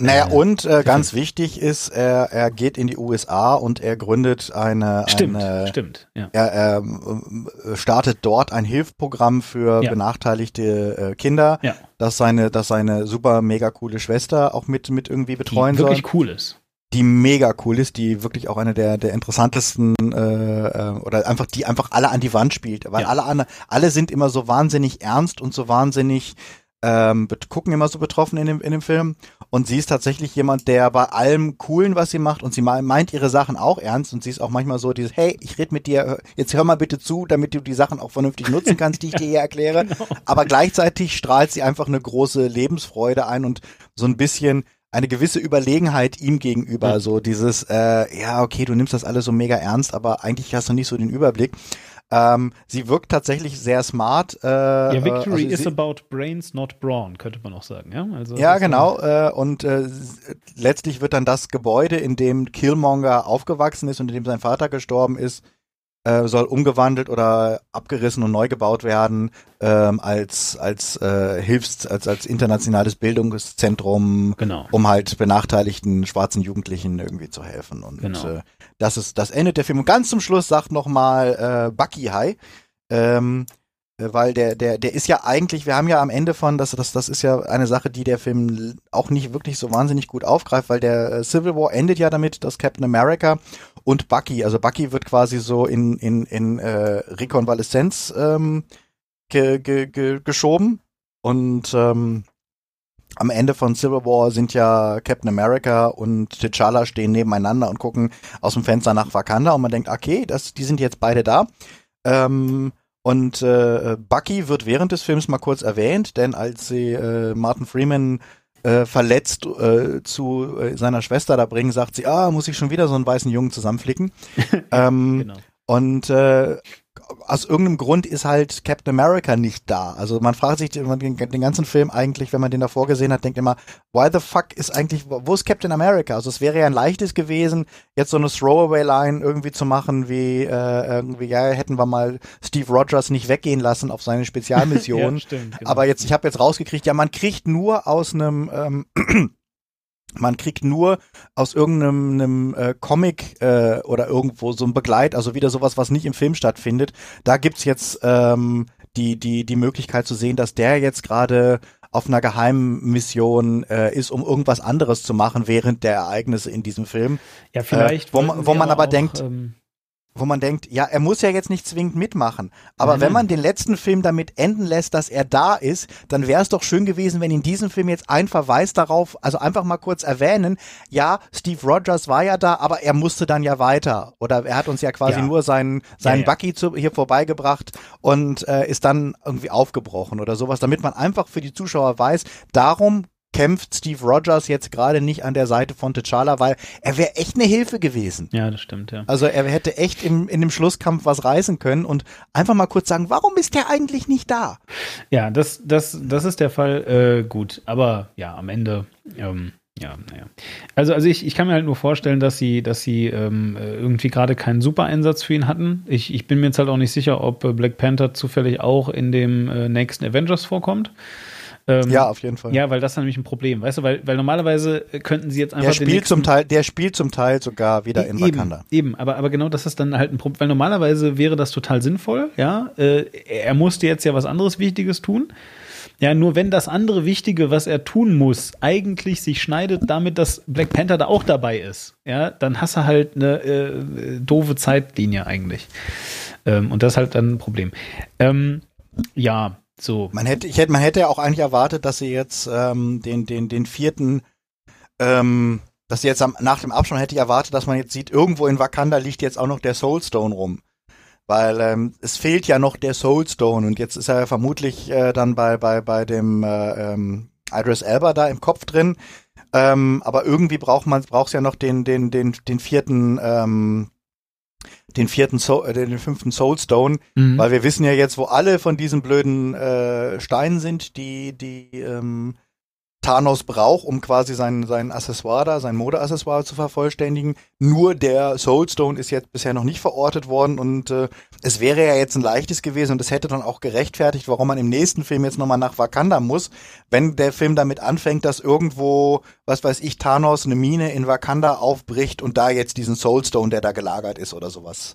Speaker 2: Naja,
Speaker 1: Äh,
Speaker 2: und äh, ganz wichtig ist, er, er geht in die USA und er gründet eine,
Speaker 1: Stimmt,
Speaker 2: eine
Speaker 1: stimmt, ja.
Speaker 2: er ähm, äh, startet dort ein Hilfsprogramm für
Speaker 1: Ja.
Speaker 2: benachteiligte äh, Kinder,
Speaker 1: Ja.
Speaker 2: das seine, das seine super mega coole Schwester auch mit, mit irgendwie betreuen soll.
Speaker 1: wirklich cool ist.
Speaker 2: die mega cool ist, die wirklich auch eine der, der interessantesten äh, äh, oder einfach die einfach alle an die Wand spielt, weil
Speaker 1: Ja.
Speaker 2: alle alle alle sind immer so wahnsinnig ernst und so wahnsinnig ähm, gucken immer so betroffen in dem in dem Film und sie ist tatsächlich jemand, der bei allem coolen, was sie macht und sie me- meint ihre Sachen auch ernst und sie ist auch manchmal so dieses hey, ich red mit dir, jetzt hör mal bitte zu, damit du die Sachen auch vernünftig nutzen kannst, die ich dir hier erkläre, aber gleichzeitig strahlt sie einfach eine große Lebensfreude ein und so ein bisschen eine gewisse Überlegenheit ihm gegenüber,
Speaker 1: Ja.
Speaker 2: so dieses, äh, ja, okay, du nimmst das alles so mega ernst, aber eigentlich hast du nicht so den Überblick. Ähm, sie wirkt tatsächlich sehr smart. Äh,
Speaker 1: Ja, Victory
Speaker 2: also
Speaker 1: is about brains, not brawn, könnte man auch sagen, ja? Also
Speaker 2: ja, genau. Äh, und äh, letztlich wird dann das Gebäude, in dem Killmonger aufgewachsen ist und in dem sein Vater gestorben ist, äh, soll umgewandelt oder abgerissen und neu gebaut werden ähm, als als äh, Hilfs als als internationales Bildungszentrum,
Speaker 1: Genau.
Speaker 2: um halt benachteiligten schwarzen Jugendlichen irgendwie zu helfen. Und
Speaker 1: Genau.
Speaker 2: äh, das ist das endet der Film. Und ganz zum Schluss sagt noch mal äh, Bucky High. Ähm, äh, weil der, der, der ist ja eigentlich, wir haben ja am Ende von, das, das, das ist ja eine Sache, die der Film auch nicht wirklich so wahnsinnig gut aufgreift, weil der äh, Civil War endet ja damit, dass Captain America und Bucky, also Bucky wird quasi so in, in, in äh, Rekonvaleszenz ähm, ge, ge, ge, geschoben und ähm, am Ende von Civil War sind ja Captain America und T'Challa stehen nebeneinander und gucken aus dem Fenster nach Wakanda und man denkt, okay, das, die sind jetzt beide da. Ähm, und äh, Bucky wird während des Films mal kurz erwähnt, denn als sie äh, Martin Freeman äh, verletzt äh, zu äh, seiner Schwester da bringen, sagt sie, ah, muss ich schon wieder so einen weißen Jungen zusammenflicken. ähm,
Speaker 1: Genau.
Speaker 2: und äh, aus irgendeinem Grund ist halt Captain America nicht da. Also man fragt sich den, ganzen Film eigentlich, wenn man den davor gesehen hat, denkt immer, why the fuck ist eigentlich, wo ist Captain America? Also es wäre ja ein leichtes gewesen, jetzt so eine Throwaway-Line irgendwie zu machen, wie äh, irgendwie, ja, hätten wir mal Steve Rogers nicht weggehen lassen auf seine Spezialmission.
Speaker 1: Ja, stimmt, genau.
Speaker 2: Aber jetzt, ich habe jetzt rausgekriegt, ja, man kriegt nur aus einem ähm, man kriegt nur aus irgendeinem einem, äh, Comic äh, oder irgendwo so ein Begleit, also wieder sowas, was nicht im Film stattfindet. Da gibt's jetzt ähm, die die die Möglichkeit zu sehen, dass der jetzt gerade auf einer Geheimmission äh, ist, um irgendwas anderes zu machen während der Ereignisse in diesem Film.
Speaker 1: ja, vielleicht.
Speaker 2: äh, wo wo man aber
Speaker 1: auch,
Speaker 2: denkt,
Speaker 1: ähm,
Speaker 2: wo man denkt, ja, er muss ja jetzt nicht zwingend mitmachen. Aber
Speaker 1: Nein,
Speaker 2: wenn man den letzten Film damit enden lässt, dass er da ist, dann wäre es doch schön gewesen, wenn in diesem Film jetzt ein Verweis darauf, also einfach mal kurz erwähnen, ja, Steve Rogers war ja da, aber er musste dann ja weiter. Oder er hat uns ja quasi
Speaker 1: Ja.
Speaker 2: nur seinen, seinen
Speaker 1: Ja, ja.
Speaker 2: Bucky zu, hier vorbeigebracht und äh, ist dann irgendwie aufgebrochen oder sowas, damit man einfach für die Zuschauer weiß, darum kämpft Steve Rogers jetzt gerade nicht an der Seite von T'Challa, weil er wäre echt eine Hilfe gewesen.
Speaker 1: ja, das stimmt, ja.
Speaker 2: Also er hätte echt im, in dem Schlusskampf was reißen können und einfach mal kurz sagen, warum ist der eigentlich nicht da?
Speaker 1: Ja, das, das, das ist der Fall. Äh, gut, aber ja, am Ende, ähm, ja, naja. Also, also ich, ich kann mir halt nur vorstellen, dass sie, dass sie ähm, äh, irgendwie gerade keinen super Einsatz für ihn hatten. Ich, ich bin mir jetzt halt auch nicht sicher, ob äh, Black Panther zufällig auch in dem äh, nächsten Avengers vorkommt. Ähm,
Speaker 2: Ja, auf jeden Fall.
Speaker 1: Ja, weil das ist nämlich ein Problem, weißt du, weil, weil normalerweise äh, könnten sie jetzt einfach
Speaker 2: der spielt zum Teil, der spielt zum Teil sogar wieder in
Speaker 1: eben,
Speaker 2: Wakanda.
Speaker 1: Eben, aber, aber genau das ist dann halt ein Problem, weil normalerweise wäre das total sinnvoll, ja. Äh, er musste jetzt ja was anderes Wichtiges tun. Ja, nur wenn das andere Wichtige, was er tun muss, eigentlich sich schneidet damit, dass Black Panther da auch dabei ist, ja, dann hast du halt eine äh, doofe Zeitlinie eigentlich. Ähm, und das ist halt dann ein Problem. Ähm, ja, so.
Speaker 2: Man hätte, ich hätte, man hätte ja auch eigentlich erwartet, dass sie jetzt ähm, den, den, den vierten, ähm, dass sie jetzt am, nach dem Abspann hätte ich erwartet, dass man jetzt sieht, irgendwo in Wakanda liegt jetzt auch noch der Soulstone rum. Weil ähm, es fehlt ja noch der Soulstone und jetzt ist er vermutlich äh, dann bei, bei, bei dem äh, ähm, Idris Elba da im Kopf drin. Ähm, aber irgendwie braucht man braucht ja noch den den den den vierten ähm, den vierten Soul, äh, den fünften Soulstone,
Speaker 1: Mhm.
Speaker 2: weil wir wissen ja jetzt, wo alle von diesen blöden äh, Steinen sind, die die ähm, Thanos braucht, um quasi sein sein Accessoire da, sein Modeaccessoire zu vervollständigen. Nur der Soulstone ist jetzt bisher noch nicht verortet worden und äh, es wäre ja jetzt ein leichtes gewesen und es hätte dann auch gerechtfertigt, warum man im nächsten Film jetzt nochmal nach Wakanda muss, wenn der Film damit anfängt, dass irgendwo, was weiß ich, Thanos eine Mine in Wakanda aufbricht und da jetzt diesen Soulstone, der da gelagert ist oder sowas,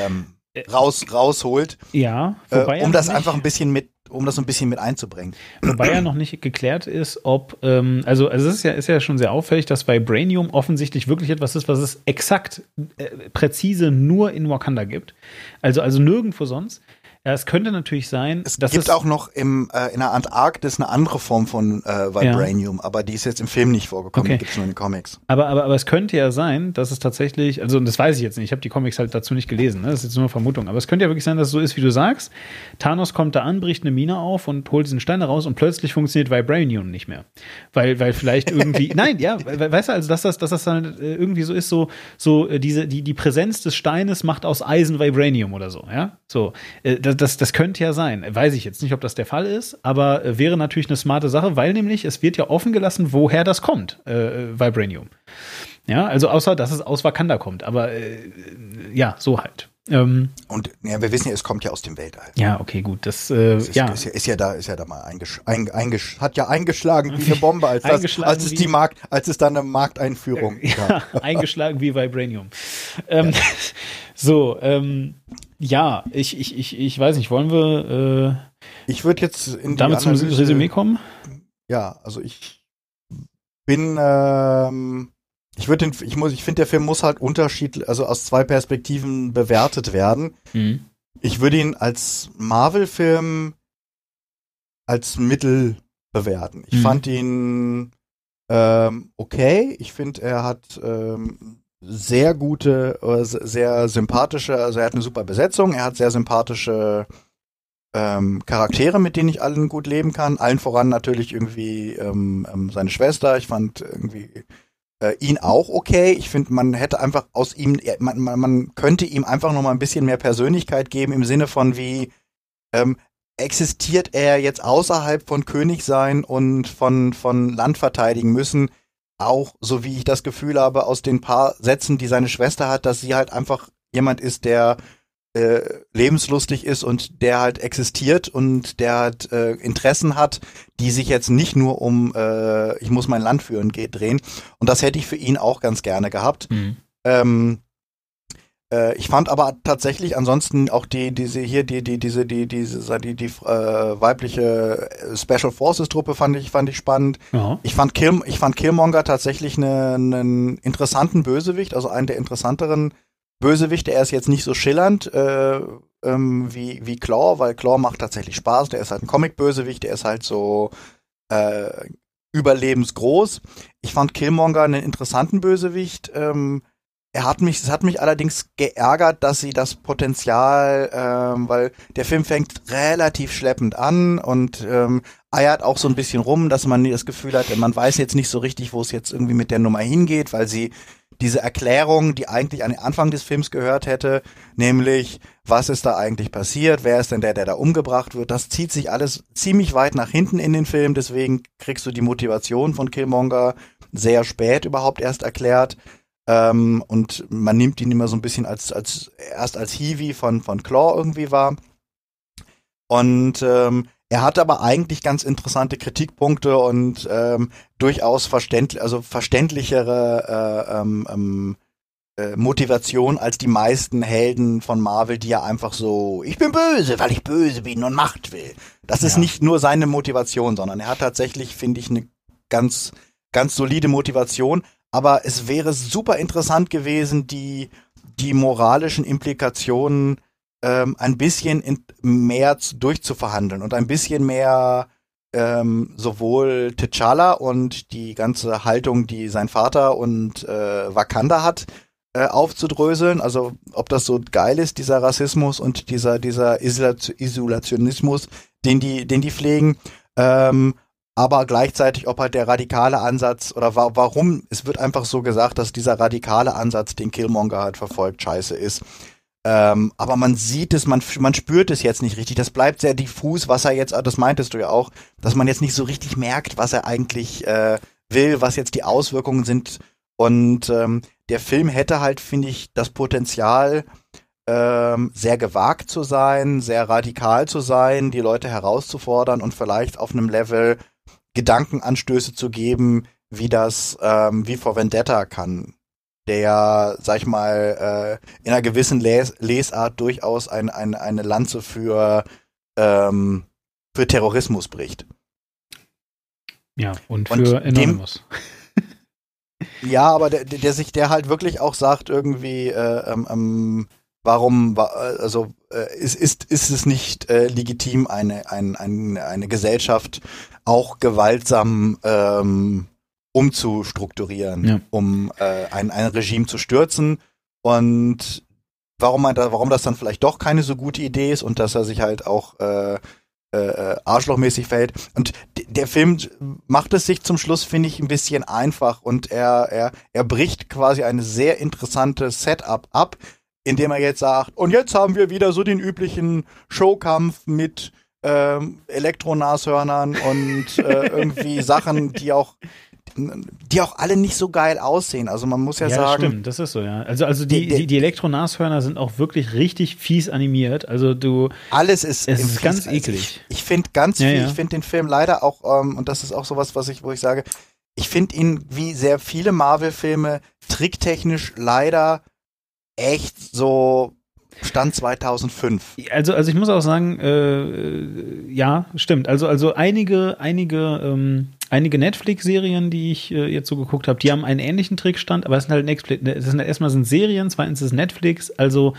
Speaker 2: ähm, raus rausholt,
Speaker 1: Ja,
Speaker 2: äh, um das einfach ein bisschen mit, um das ein bisschen mit einzubringen.
Speaker 1: Wobei ja noch nicht geklärt ist, ob, ähm, also, also es ist ja, ist ja schon sehr auffällig, dass Vibranium offensichtlich wirklich etwas ist, was es exakt äh, präzise nur in Wakanda gibt. Also, also nirgendwo sonst. Ja, es könnte natürlich sein,
Speaker 2: Es
Speaker 1: dass
Speaker 2: gibt
Speaker 1: es
Speaker 2: auch noch im, äh, in der Antarktis eine andere Form von äh, Vibranium, aber die ist jetzt im Film nicht vorgekommen,
Speaker 1: Okay.
Speaker 2: die gibt's nur in den Comics.
Speaker 1: Aber, aber, aber es könnte ja sein, dass es tatsächlich, also das weiß ich jetzt nicht, ich habe die Comics halt dazu nicht gelesen, ne? das ist jetzt nur eine Vermutung, aber es könnte ja wirklich sein, dass es so ist, wie du sagst. Thanos kommt da an, bricht eine Mine auf und holt diesen Stein raus und plötzlich funktioniert Vibranium nicht mehr. Weil, weil vielleicht irgendwie, nein, ja, we- we- weißt du, also dass das, dass das dann äh, irgendwie so ist, so, so äh, diese, die, die Präsenz des Steines macht aus Eisen Vibranium oder so, ja. So, äh, das, das, das könnte ja sein. Weiß ich jetzt nicht, ob das der Fall ist, aber äh, wäre natürlich eine smarte Sache, weil nämlich es wird ja offen gelassen, woher das kommt, äh, Vibranium. Ja, also außer, dass es aus Wakanda kommt, aber äh, ja, so halt. Ähm,
Speaker 2: Und ja, wir wissen ja, es kommt ja aus dem Weltall.
Speaker 1: ja, okay, gut, das, äh,
Speaker 2: Es ist,
Speaker 1: ja.
Speaker 2: ist, ja, ist ja da, ist ja da mal eingesch, ein, eingesch, hat ja eingeschlagen wie eine Bombe, als, das, als es die Markt, als es dann eine Markteinführung
Speaker 1: ja,
Speaker 2: gab.
Speaker 1: eingeschlagen wie Vibranium. Ähm, so, ähm, ja, ich, ich, ich, ich weiß nicht, wollen wir
Speaker 2: Ich würde jetzt in
Speaker 1: äh, damit zum
Speaker 2: Analyse-
Speaker 1: Resümee kommen?
Speaker 2: Ja, also ich bin, ähm, ich würde den, ich muss, ich finde, der Film muss halt unterschiedlich, also aus zwei Perspektiven bewertet werden.
Speaker 1: Mhm.
Speaker 2: Ich würde ihn als Marvel-Film als Mittel bewerten. Ich
Speaker 1: Mhm.
Speaker 2: fand ihn ähm, okay. Ich finde, er hat ähm, sehr gute, äh, sehr sympathische, also er hat eine super Besetzung, er hat sehr sympathische ähm, Charaktere, mit denen ich allen gut leben kann. Allen voran natürlich irgendwie ähm, ähm, seine Schwester. Ich fand irgendwie äh, ihn auch okay. Ich finde, man hätte einfach aus ihm, er- man, man, man könnte ihm einfach noch mal ein bisschen mehr Persönlichkeit geben im Sinne von wie ähm, existiert er jetzt außerhalb von König sein und von von Land verteidigen müssen. Auch so wie ich das Gefühl habe aus den paar Sätzen, die seine Schwester hat, dass sie halt einfach jemand ist, der äh, lebenslustig ist und der halt existiert und der halt äh, Interessen hat, die sich jetzt nicht nur um äh, ich muss mein Land führen geht drehen. Und das hätte ich für ihn auch ganz gerne gehabt.
Speaker 1: Mhm.
Speaker 2: Ähm, äh, ich fand aber tatsächlich ansonsten auch die diese hier die die diese die diese die die äh, weibliche äh, Special Forces Truppe fand ich fand ich spannend.
Speaker 1: Ja.
Speaker 2: Ich fand Kill ich fand Killmonger tatsächlich ne- einen interessanten Bösewicht, also einen der interessanteren Bösewichte. Er ist jetzt nicht so schillernd äh, ähm, wie wie Claw, weil Claw macht tatsächlich Spaß. Der ist halt ein Comic-Bösewicht. Der ist halt so äh, überlebensgroß. Ich fand Killmonger einen interessanten Bösewicht. Ähm, er hat mich, es hat mich allerdings geärgert, dass sie das Potenzial, ähm, weil der Film fängt relativ schleppend an und ähm, eiert auch so ein bisschen rum, dass man das Gefühl hat, man weiß jetzt nicht so richtig, wo es jetzt irgendwie mit der Nummer hingeht, weil sie diese Erklärung, die eigentlich an den Anfang des Films gehört hätte, nämlich, was ist da eigentlich passiert, wer ist denn der, der da umgebracht wird, das zieht sich alles ziemlich weit nach hinten in den Film, deswegen kriegst du die Motivation von Killmonger sehr spät überhaupt erst erklärt. Ähm, und man nimmt ihn immer so ein bisschen als, als erst als Hiwi von, von Claw irgendwie wahr. Und ähm, er hat aber eigentlich ganz interessante Kritikpunkte und ähm, durchaus verständlich, also verständlichere äh, ähm, ähm, äh, Motivation als die meisten Helden von Marvel, die ja einfach so, ich bin böse, weil ich böse bin und Macht will. Das ist
Speaker 1: Ja.
Speaker 2: nicht nur seine Motivation, sondern er hat tatsächlich, finde ich, eine ganz, ganz solide Motivation. Aber es wäre super interessant gewesen, die, die moralischen Implikationen ähm, ein bisschen in, mehr zu, durchzuverhandeln und ein bisschen mehr ähm, sowohl T'Challa und die ganze Haltung, die sein Vater und äh, Wakanda hat, äh, aufzudröseln. Also ob das so geil ist, dieser Rassismus und dieser, dieser Isola- Isolationismus, den die, den die pflegen. Ähm, aber gleichzeitig, ob halt der radikale Ansatz oder wa warum, es wird einfach so gesagt, dass dieser radikale Ansatz, den Killmonger halt verfolgt, scheiße ist. Ähm, aber man sieht es, man, man spürt es jetzt nicht richtig. Das bleibt sehr diffus, was er jetzt, das meintest du ja auch, dass man jetzt nicht so richtig merkt, was er eigentlich äh, will, was jetzt die Auswirkungen sind. Und ähm, der Film hätte halt, finde ich, das Potenzial, ähm, sehr gewagt zu sein, sehr radikal zu sein, die Leute herauszufordern und vielleicht auf einem Level Gedankenanstöße zu geben, wie das, ähm, wie vor Vendetta kann, der, sag ich mal, äh, in einer gewissen Les Lesart durchaus ein, ein, eine Lanze für, ähm, für Terrorismus bricht.
Speaker 1: Ja, und
Speaker 2: Und
Speaker 1: für
Speaker 2: dem-
Speaker 1: Anonymous.
Speaker 2: Ja, aber der, der der sich, der halt wirklich auch sagt, irgendwie, äh, ähm, ähm, warum, wa- also äh, ist, ist, ist es nicht äh, legitim, eine, ein, ein, eine Gesellschaft auch gewaltsam ähm, umzustrukturieren,
Speaker 1: Ja.
Speaker 2: um äh, ein, ein Regime zu stürzen und warum man da, warum das dann vielleicht doch keine so gute Idee ist und dass er sich halt auch äh, äh, äh, arschlochmäßig verhält. Und der Film macht es sich zum Schluss, finde ich, ein bisschen einfach und er, er, er bricht quasi eine sehr interessante Setup ab, indem er jetzt sagt, und jetzt haben wir wieder so den üblichen Showkampf mit ähm, Elektronashörnern und äh, irgendwie Sachen, die auch die auch alle nicht so geil aussehen. Also man muss ja,
Speaker 1: Ja,
Speaker 2: sagen,
Speaker 1: stimmt, das ist so, ja. Also, also die,
Speaker 2: Die- die-
Speaker 1: Elektronashörner sind auch wirklich richtig fies animiert. Also du,
Speaker 2: Alles ist,
Speaker 1: Es ist ganz eklig.
Speaker 2: Ich, ich finde ganz
Speaker 1: Ja,
Speaker 2: viel,
Speaker 1: ja.
Speaker 2: ich finde den Film leider auch, ähm, und das ist auch sowas, was ich, wo ich sage, ich finde ihn wie sehr viele Marvel-Filme tricktechnisch leider echt so Stand 2005.
Speaker 1: also, also ich muss auch sagen, äh, ja, stimmt. Also, also einige, einige, ähm, einige Netflix-Serien, die ich äh, jetzt so geguckt habe, die haben einen ähnlichen Trickstand, aber es sind halt Netflix, das sind erstmal sind Serien, zweitens ist es Netflix, also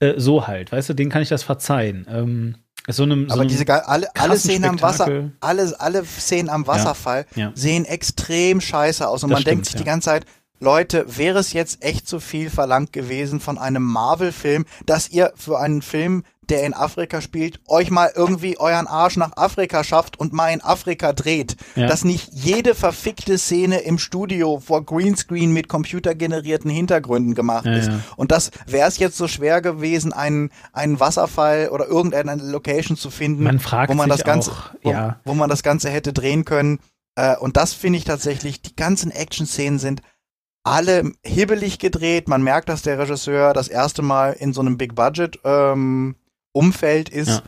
Speaker 1: äh, so halt, weißt du, denen kann ich das verzeihen. Ähm, so einem, so
Speaker 2: Aber diese alle, alle Szenen am Wasser, alle, alle Szenen am Wasserfall
Speaker 1: ja.
Speaker 2: sehen extrem scheiße aus und
Speaker 1: Das
Speaker 2: man denkt
Speaker 1: stimmt,
Speaker 2: sich
Speaker 1: ja.
Speaker 2: die ganze Zeit, Leute, wäre es jetzt echt zu viel verlangt gewesen von einem Marvel-Film, dass ihr für einen Film, der in Afrika spielt, euch mal irgendwie euren Arsch nach Afrika schafft und mal in Afrika dreht.
Speaker 1: Ja.
Speaker 2: Dass nicht jede verfickte Szene im Studio vor Greenscreen mit computergenerierten Hintergründen gemacht
Speaker 1: Ja,
Speaker 2: ist.
Speaker 1: ja.
Speaker 2: Und das wäre es jetzt so schwer gewesen, einen, einen Wasserfall oder irgendeine Location zu finden,
Speaker 1: Man fragt
Speaker 2: wo man das Ganze,
Speaker 1: auch,
Speaker 2: wo, wo man das Ganze hätte drehen können. Äh, und das finde ich tatsächlich, die ganzen Action-Szenen sind alle hibbelig gedreht. Man merkt, dass der Regisseur das erste Mal in so einem Big-Budget-Umfeld ist.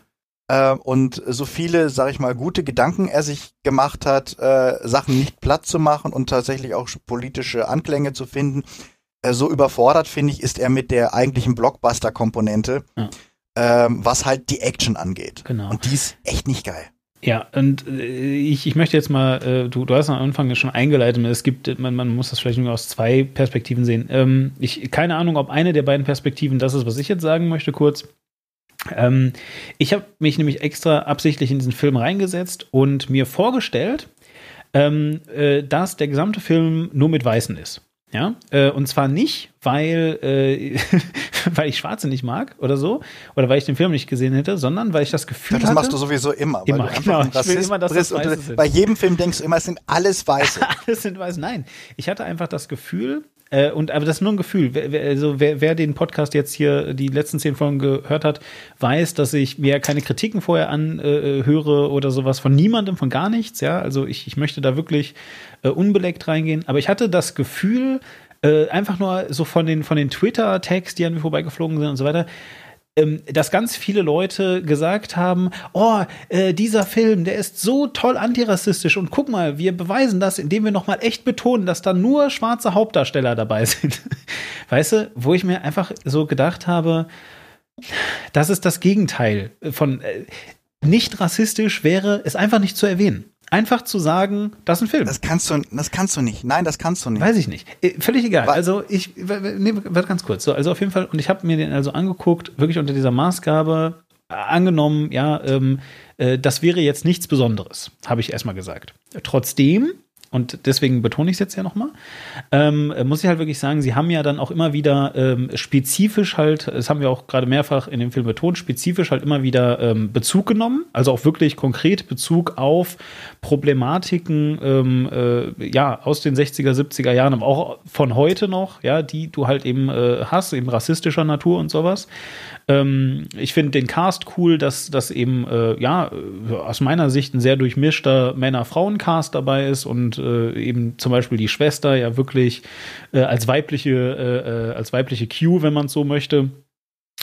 Speaker 2: Äh, und so viele, sag ich mal, gute Gedanken er sich gemacht hat, äh, Sachen nicht platt zu machen und tatsächlich auch politische Anklänge zu finden. Äh, so überfordert, finde ich, ist er mit der eigentlichen Blockbuster-Komponente,
Speaker 1: Ja.
Speaker 2: ähm, was halt die Action angeht.
Speaker 1: Genau.
Speaker 2: Und die ist echt nicht geil.
Speaker 1: Ja, und äh, ich, ich möchte jetzt mal, äh, du, du hast am Anfang schon eingeleitet, es gibt, man, man muss das vielleicht nur aus zwei Perspektiven sehen. Ähm, ich, keine Ahnung, ob eine der beiden Perspektiven das ist, was ich jetzt sagen möchte, kurz. Ähm, ich habe mich nämlich extra absichtlich in diesen Film reingesetzt und mir vorgestellt, ähm, äh, dass der gesamte Film nur mit Weißen ist. Ja, äh, und zwar nicht, weil, äh, weil ich Schwarze nicht mag oder so, oder weil ich den Film nicht gesehen hätte, sondern weil ich das Gefühl
Speaker 2: Ja, das
Speaker 1: hatte,
Speaker 2: machst du sowieso immer.
Speaker 1: Immer,
Speaker 2: weil du
Speaker 1: genau. Ich will immer, dass das Weiße sind.
Speaker 2: bei jedem Film denkst du immer, es sind alles Weiße.
Speaker 1: alles sind weiß. Nein, ich hatte einfach das Gefühl, äh, und aber das ist nur ein Gefühl. Wer, wer, also wer, wer den Podcast jetzt hier die letzten zehn Folgen gehört hat, weiß, dass ich mir keine Kritiken vorher anhöre äh, oder sowas von niemandem, von gar nichts. Ja, also ich, ich möchte da wirklich äh, unbeleckt reingehen. Aber ich hatte das Gefühl, äh, einfach nur so von den von den Twitter-Tags, die an mir vorbeigeflogen sind und so weiter ähm, dass ganz viele Leute gesagt haben, oh, äh, dieser Film, der ist so toll antirassistisch und guck mal, wir beweisen das, indem wir nochmal echt betonen, dass da nur schwarze Hauptdarsteller dabei sind. Weißt du, wo ich mir einfach so gedacht habe, das ist das Gegenteil von äh, nicht rassistisch wäre, es einfach nicht zu erwähnen. Einfach zu sagen, das ist ein Film.
Speaker 2: Das kannst du, das kannst du nicht. Nein, das kannst du nicht.
Speaker 1: Weiß ich nicht. Äh, Völlig egal.
Speaker 2: Wa-
Speaker 1: Also ich, nee, warte ganz kurz. So, also auf jeden Fall, und ich habe mir den also angeguckt, wirklich unter dieser Maßgabe, äh, angenommen, ja, ähm, äh, das wäre jetzt nichts Besonderes, habe ich erstmal gesagt. Trotzdem und deswegen betone ich es jetzt ja nochmal, ähm, muss ich halt wirklich sagen, sie haben ja dann auch immer wieder ähm, spezifisch halt, das haben wir auch gerade mehrfach in dem Film betont, spezifisch halt immer wieder ähm, Bezug genommen, also auch wirklich konkret Bezug auf Problematiken, ähm, äh, ja, aus den 60er, 70er Jahren, aber auch von heute noch, ja, die du halt eben äh, hast, eben rassistischer Natur und sowas. Ähm, ich finde den Cast cool, dass das eben, äh, ja, aus meiner Sicht ein sehr durchmischter Männer-Frauen-Cast dabei ist und äh, eben zum Beispiel die Schwester ja wirklich äh, als weibliche, äh, äh, als weibliche Q, wenn man es so möchte,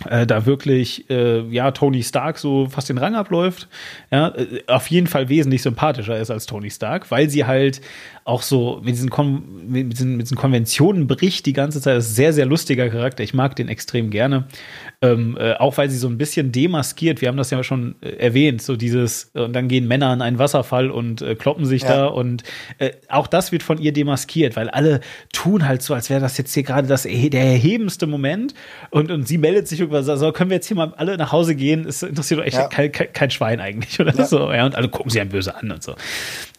Speaker 1: äh, da wirklich äh, ja Tony Stark so fast den Rang abläuft, ja, äh, auf jeden Fall wesentlich sympathischer ist als Tony Stark, weil sie halt auch so mit diesen, Kon mit diesen, mit diesen Konventionen bricht die ganze Zeit. Das ist ein sehr, sehr lustiger Charakter. Ich mag den extrem gerne. Ähm, äh, auch weil sie so ein bisschen demaskiert, wir haben das ja schon äh, erwähnt, so dieses, und dann gehen Männer an einen Wasserfall und äh, kloppen sich
Speaker 2: Ja.
Speaker 1: da und äh, auch das wird von ihr demaskiert, weil alle tun halt so, als wäre das jetzt hier gerade das der erhebendste Moment und, und sie meldet sich irgendwann, so, so, können wir jetzt hier mal alle nach Hause gehen? Es interessiert doch echt
Speaker 2: Ja.
Speaker 1: kein, kein, kein Schwein eigentlich oder
Speaker 2: Ja.
Speaker 1: so, ja, und alle gucken sie einen böse an und so.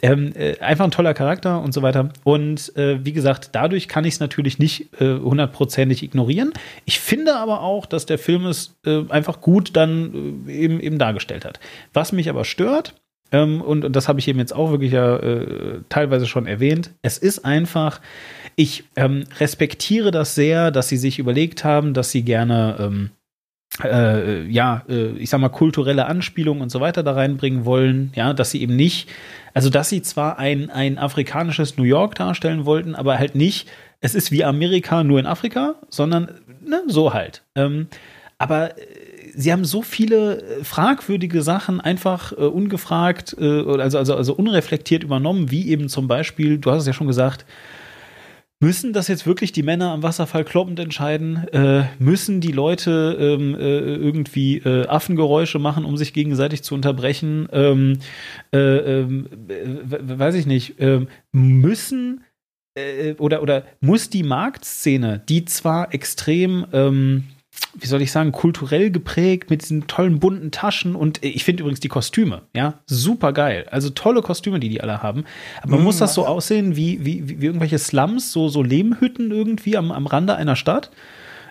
Speaker 1: Ähm, äh, einfach ein toller Charakter und so weiter. Und äh, wie gesagt, dadurch kann ich es natürlich nicht äh, hundertprozentig ignorieren. Ich finde aber auch, dass der Film es äh, einfach gut dann äh, eben, eben dargestellt hat. Was mich aber stört, ähm, und, und das habe ich eben jetzt auch wirklich ja äh, teilweise schon erwähnt, es ist einfach, ich ähm, respektiere das sehr, dass sie sich überlegt haben, dass sie gerne ähm, äh, ja, äh, ich sag mal, kulturelle Anspielungen und so weiter da reinbringen wollen, ja, dass sie eben nicht, also dass sie zwar ein, ein afrikanisches New York darstellen wollten, aber halt nicht, es ist wie Amerika nur in Afrika, sondern ne, so halt. Ähm, aber äh, sie haben so viele äh, fragwürdige Sachen einfach äh, ungefragt, äh, also, also, also unreflektiert übernommen, wie eben zum Beispiel, du hast es ja schon gesagt, Müssen das jetzt wirklich die Männer am Wasserfall kloppend entscheiden? Äh, müssen die Leute ähm, äh, irgendwie äh, Affengeräusche machen, um sich gegenseitig zu unterbrechen? Ähm, äh, ähm, äh, weiß ich nicht. Ähm, müssen äh, oder, oder muss die Marktszene, die zwar extrem, ähm, wie soll ich sagen, kulturell geprägt mit diesen tollen bunten Taschen und ich finde übrigens die Kostüme, ja, super geil. Also tolle Kostüme, die die alle haben. Aber
Speaker 2: Mhm,
Speaker 1: muss das so aussehen wie, wie, wie irgendwelche Slums, so, so Lehmhütten irgendwie am, am Rande einer Stadt?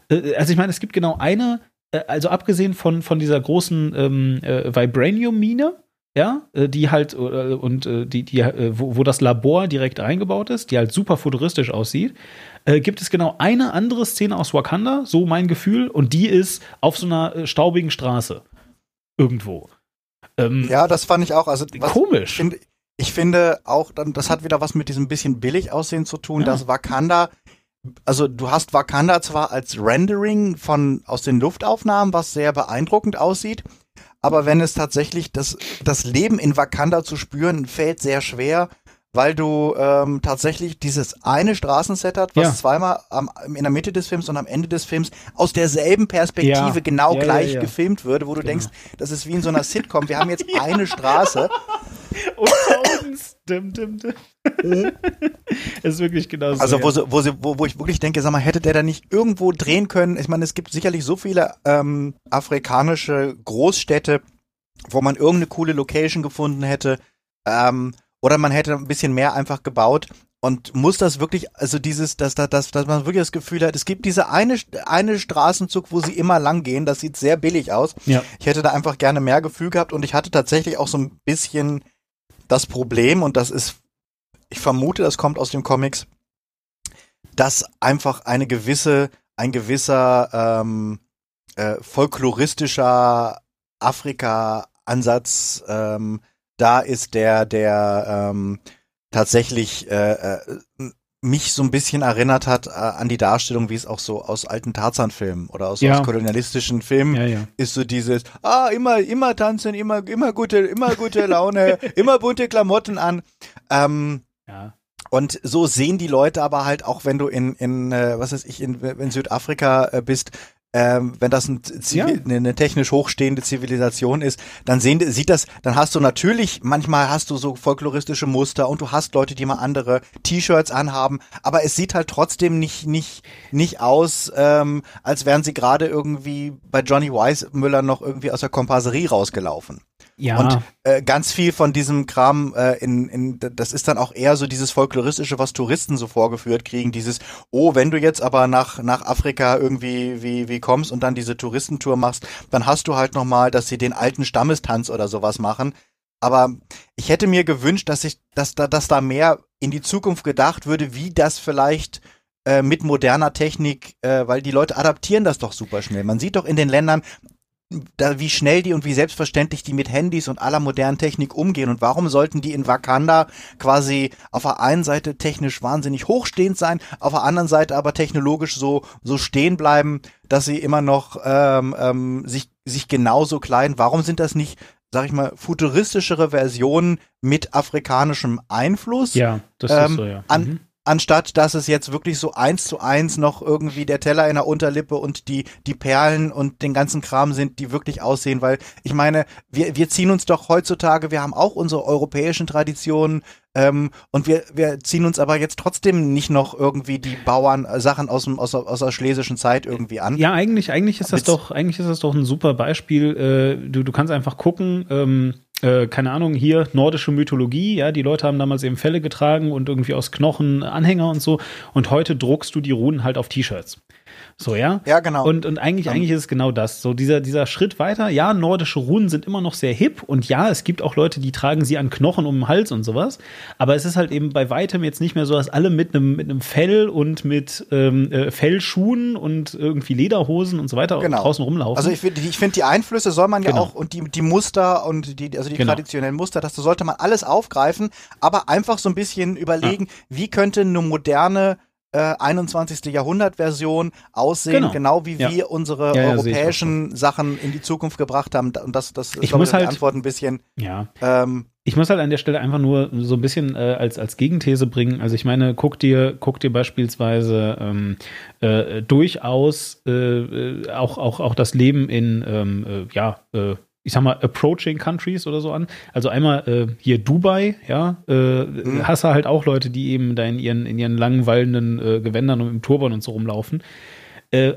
Speaker 1: Äh, also ich meine, es gibt genau eine, äh, also abgesehen von, von dieser großen ähm, äh, Vibranium-Mine, ja, äh, die halt und die, die, wo, wo das Labor direkt eingebaut ist, die halt super futuristisch aussieht, äh, gibt es genau eine andere Szene aus Wakanda, so mein Gefühl, und die ist auf so einer äh, staubigen Straße. Irgendwo. Ähm,
Speaker 2: Ja, das fand ich auch. Also
Speaker 1: Komisch.
Speaker 2: Ich finde, ich finde auch, dann, das hat wieder was mit diesem bisschen billig aussehen zu tun,
Speaker 1: Ja.
Speaker 2: dass Wakanda, also du hast Wakanda zwar als Rendering von aus den Luftaufnahmen, was sehr beeindruckend aussieht, aber wenn es tatsächlich das, das Leben in Wakanda zu spüren, fällt sehr schwer, weil du ähm, tatsächlich dieses eine Straßenset hat, was
Speaker 1: Ja.
Speaker 2: zweimal am, in der Mitte des Films und am Ende des Films aus derselben Perspektive
Speaker 1: Ja.
Speaker 2: genau
Speaker 1: Ja,
Speaker 2: gleich gefilmt würde, wo du
Speaker 1: Genau.
Speaker 2: denkst, das ist wie in so einer Sitcom. Wir haben jetzt eine Straße
Speaker 1: Unter uns. Dim, dim, dim. ist wirklich genau so.
Speaker 2: Also wo, sie, wo, sie, wo, wo ich wirklich denke, sag mal, hätte der da nicht irgendwo drehen können? Ich meine, es gibt sicherlich so viele ähm, afrikanische Großstädte, wo man irgendeine coole Location gefunden hätte. Ähm, oder man hätte ein bisschen mehr einfach gebaut. Und muss das wirklich, also dieses, dass, dass, dass, dass man wirklich das Gefühl hat, es gibt diese eine, eine Straßenzug, wo sie immer lang gehen, das sieht sehr billig aus.
Speaker 1: Ja.
Speaker 2: Ich hätte da einfach gerne mehr Gefühl gehabt und ich hatte tatsächlich auch so ein bisschen das Problem, und das ist, ich vermute, das kommt aus den Comics, dass einfach eine gewisse, ein gewisser ähm, äh, folkloristischer Afrika-Ansatz ähm, da ist, der, der ähm, tatsächlich äh, äh, mich so ein bisschen erinnert hat äh, an die Darstellung, wie es auch so aus alten Tarzan-Filmen oder aus,
Speaker 1: Ja.
Speaker 2: aus kolonialistischen Filmen
Speaker 1: ja, ja.
Speaker 2: ist so dieses, ah, immer, immer tanzen, immer, immer gute, immer gute Laune, immer bunte Klamotten an. Ähm,
Speaker 1: ja.
Speaker 2: und so sehen die Leute aber halt auch, wenn du in, in äh, was weiß ich, in, in Südafrika äh, bist, ähm, wenn das ein eine, eine technisch hochstehende Zivilisation ist, dann sehen, sieht das, dann hast du natürlich, manchmal hast du so folkloristische Muster und du hast Leute, die mal andere T-Shirts anhaben, aber es sieht halt trotzdem nicht, nicht, nicht aus, ähm, als wären sie gerade irgendwie bei Johnny Weissmüller noch irgendwie aus der Komparserie rausgelaufen.
Speaker 1: Ja.
Speaker 2: Und äh, ganz viel von diesem Kram, äh, in, in, das ist dann auch eher so dieses Folkloristische, was Touristen so vorgeführt kriegen. Dieses, oh, wenn du jetzt aber nach, nach Afrika irgendwie wie, wie kommst und dann diese Touristentour machst, dann hast du halt nochmal, dass sie den alten Stammestanz oder sowas machen. Aber ich hätte mir gewünscht, dass ich, dass da, dass da mehr in die Zukunft gedacht würde, wie das vielleicht äh, mit moderner Technik, äh, weil die Leute adaptieren das doch super schnell. Man sieht doch in den Ländern, da, wie schnell die und wie selbstverständlich die mit Handys und aller modernen Technik umgehen und warum sollten die in Wakanda quasi auf der einen Seite technisch wahnsinnig hochstehend sein, auf der anderen Seite aber technologisch so so stehen bleiben, dass sie immer noch ähm, ähm, sich sich genauso kleiden. Warum sind das nicht sag ich mal, futuristischere Versionen mit afrikanischem Einfluss.
Speaker 1: Ja, das
Speaker 2: ähm,
Speaker 1: ist so, ja.
Speaker 2: An,
Speaker 1: Mhm.
Speaker 2: Anstatt dass es jetzt wirklich so eins zu eins noch irgendwie der Teller in der Unterlippe und die, die Perlen und den ganzen Kram sind, die wirklich aussehen, weil ich meine, wir, wir ziehen uns doch heutzutage, wir haben auch unsere europäischen Traditionen, ähm, und wir, wir ziehen uns aber jetzt trotzdem nicht noch irgendwie die Bauern äh, Sachen aus, dem, aus, der, aus der schlesischen Zeit irgendwie an.
Speaker 1: Ja, eigentlich, eigentlich ist das
Speaker 2: Witz.
Speaker 1: doch, eigentlich ist das doch ein super Beispiel. Äh, du, du kannst einfach gucken, ähm, äh, keine Ahnung, hier nordische Mythologie, ja, die Leute haben damals eben Felle getragen und irgendwie aus Knochen Anhänger und so. Und heute druckst du die Runen halt auf T-Shirts. So, ja?
Speaker 2: Ja, genau.
Speaker 1: Und, und eigentlich, eigentlich ist es genau das. So, dieser, dieser Schritt weiter, ja, nordische Runen sind immer noch sehr hip und ja, es gibt auch Leute, die tragen sie an Knochen um den Hals und sowas. Aber es ist halt eben bei weitem jetzt nicht mehr so, dass alle mit einem, mit einem Fell und mit ähm, äh, Fellschuhen und irgendwie Lederhosen und so weiter
Speaker 2: Genau.
Speaker 1: draußen rumlaufen.
Speaker 2: Also ich finde, ich finde die Einflüsse soll man ja
Speaker 1: Genau.
Speaker 2: auch und die, die Muster und die, also die
Speaker 1: Genau.
Speaker 2: traditionellen Muster, das sollte man alles aufgreifen, aber einfach so ein bisschen überlegen, wie könnte eine moderne äh, 21. Jahrhundert-Version aussehen,
Speaker 1: Genau.
Speaker 2: genau, wie
Speaker 1: Ja.
Speaker 2: wir unsere
Speaker 1: Ja, ja, ich
Speaker 2: europäischen Sachen in die Zukunft gebracht haben. Und das, das ist
Speaker 1: Ich
Speaker 2: glaub
Speaker 1: muss
Speaker 2: die
Speaker 1: halt-
Speaker 2: Antwort ein bisschen.
Speaker 1: ja.
Speaker 2: Ähm,
Speaker 1: Ich muss halt an der Stelle einfach nur so ein bisschen äh, als, als Gegenthese bringen. Also ich meine, guck dir, guck dir beispielsweise ähm, äh, durchaus äh, äh, auch, auch, auch das Leben in, ähm, äh, ja, äh, ich sag mal, approaching countries oder so an. Also einmal äh, hier Dubai, ja, äh, hast du halt auch Leute, die eben da in ihren, in ihren langen, wallenden äh, Gewändern und im Turban und so rumlaufen. Äh,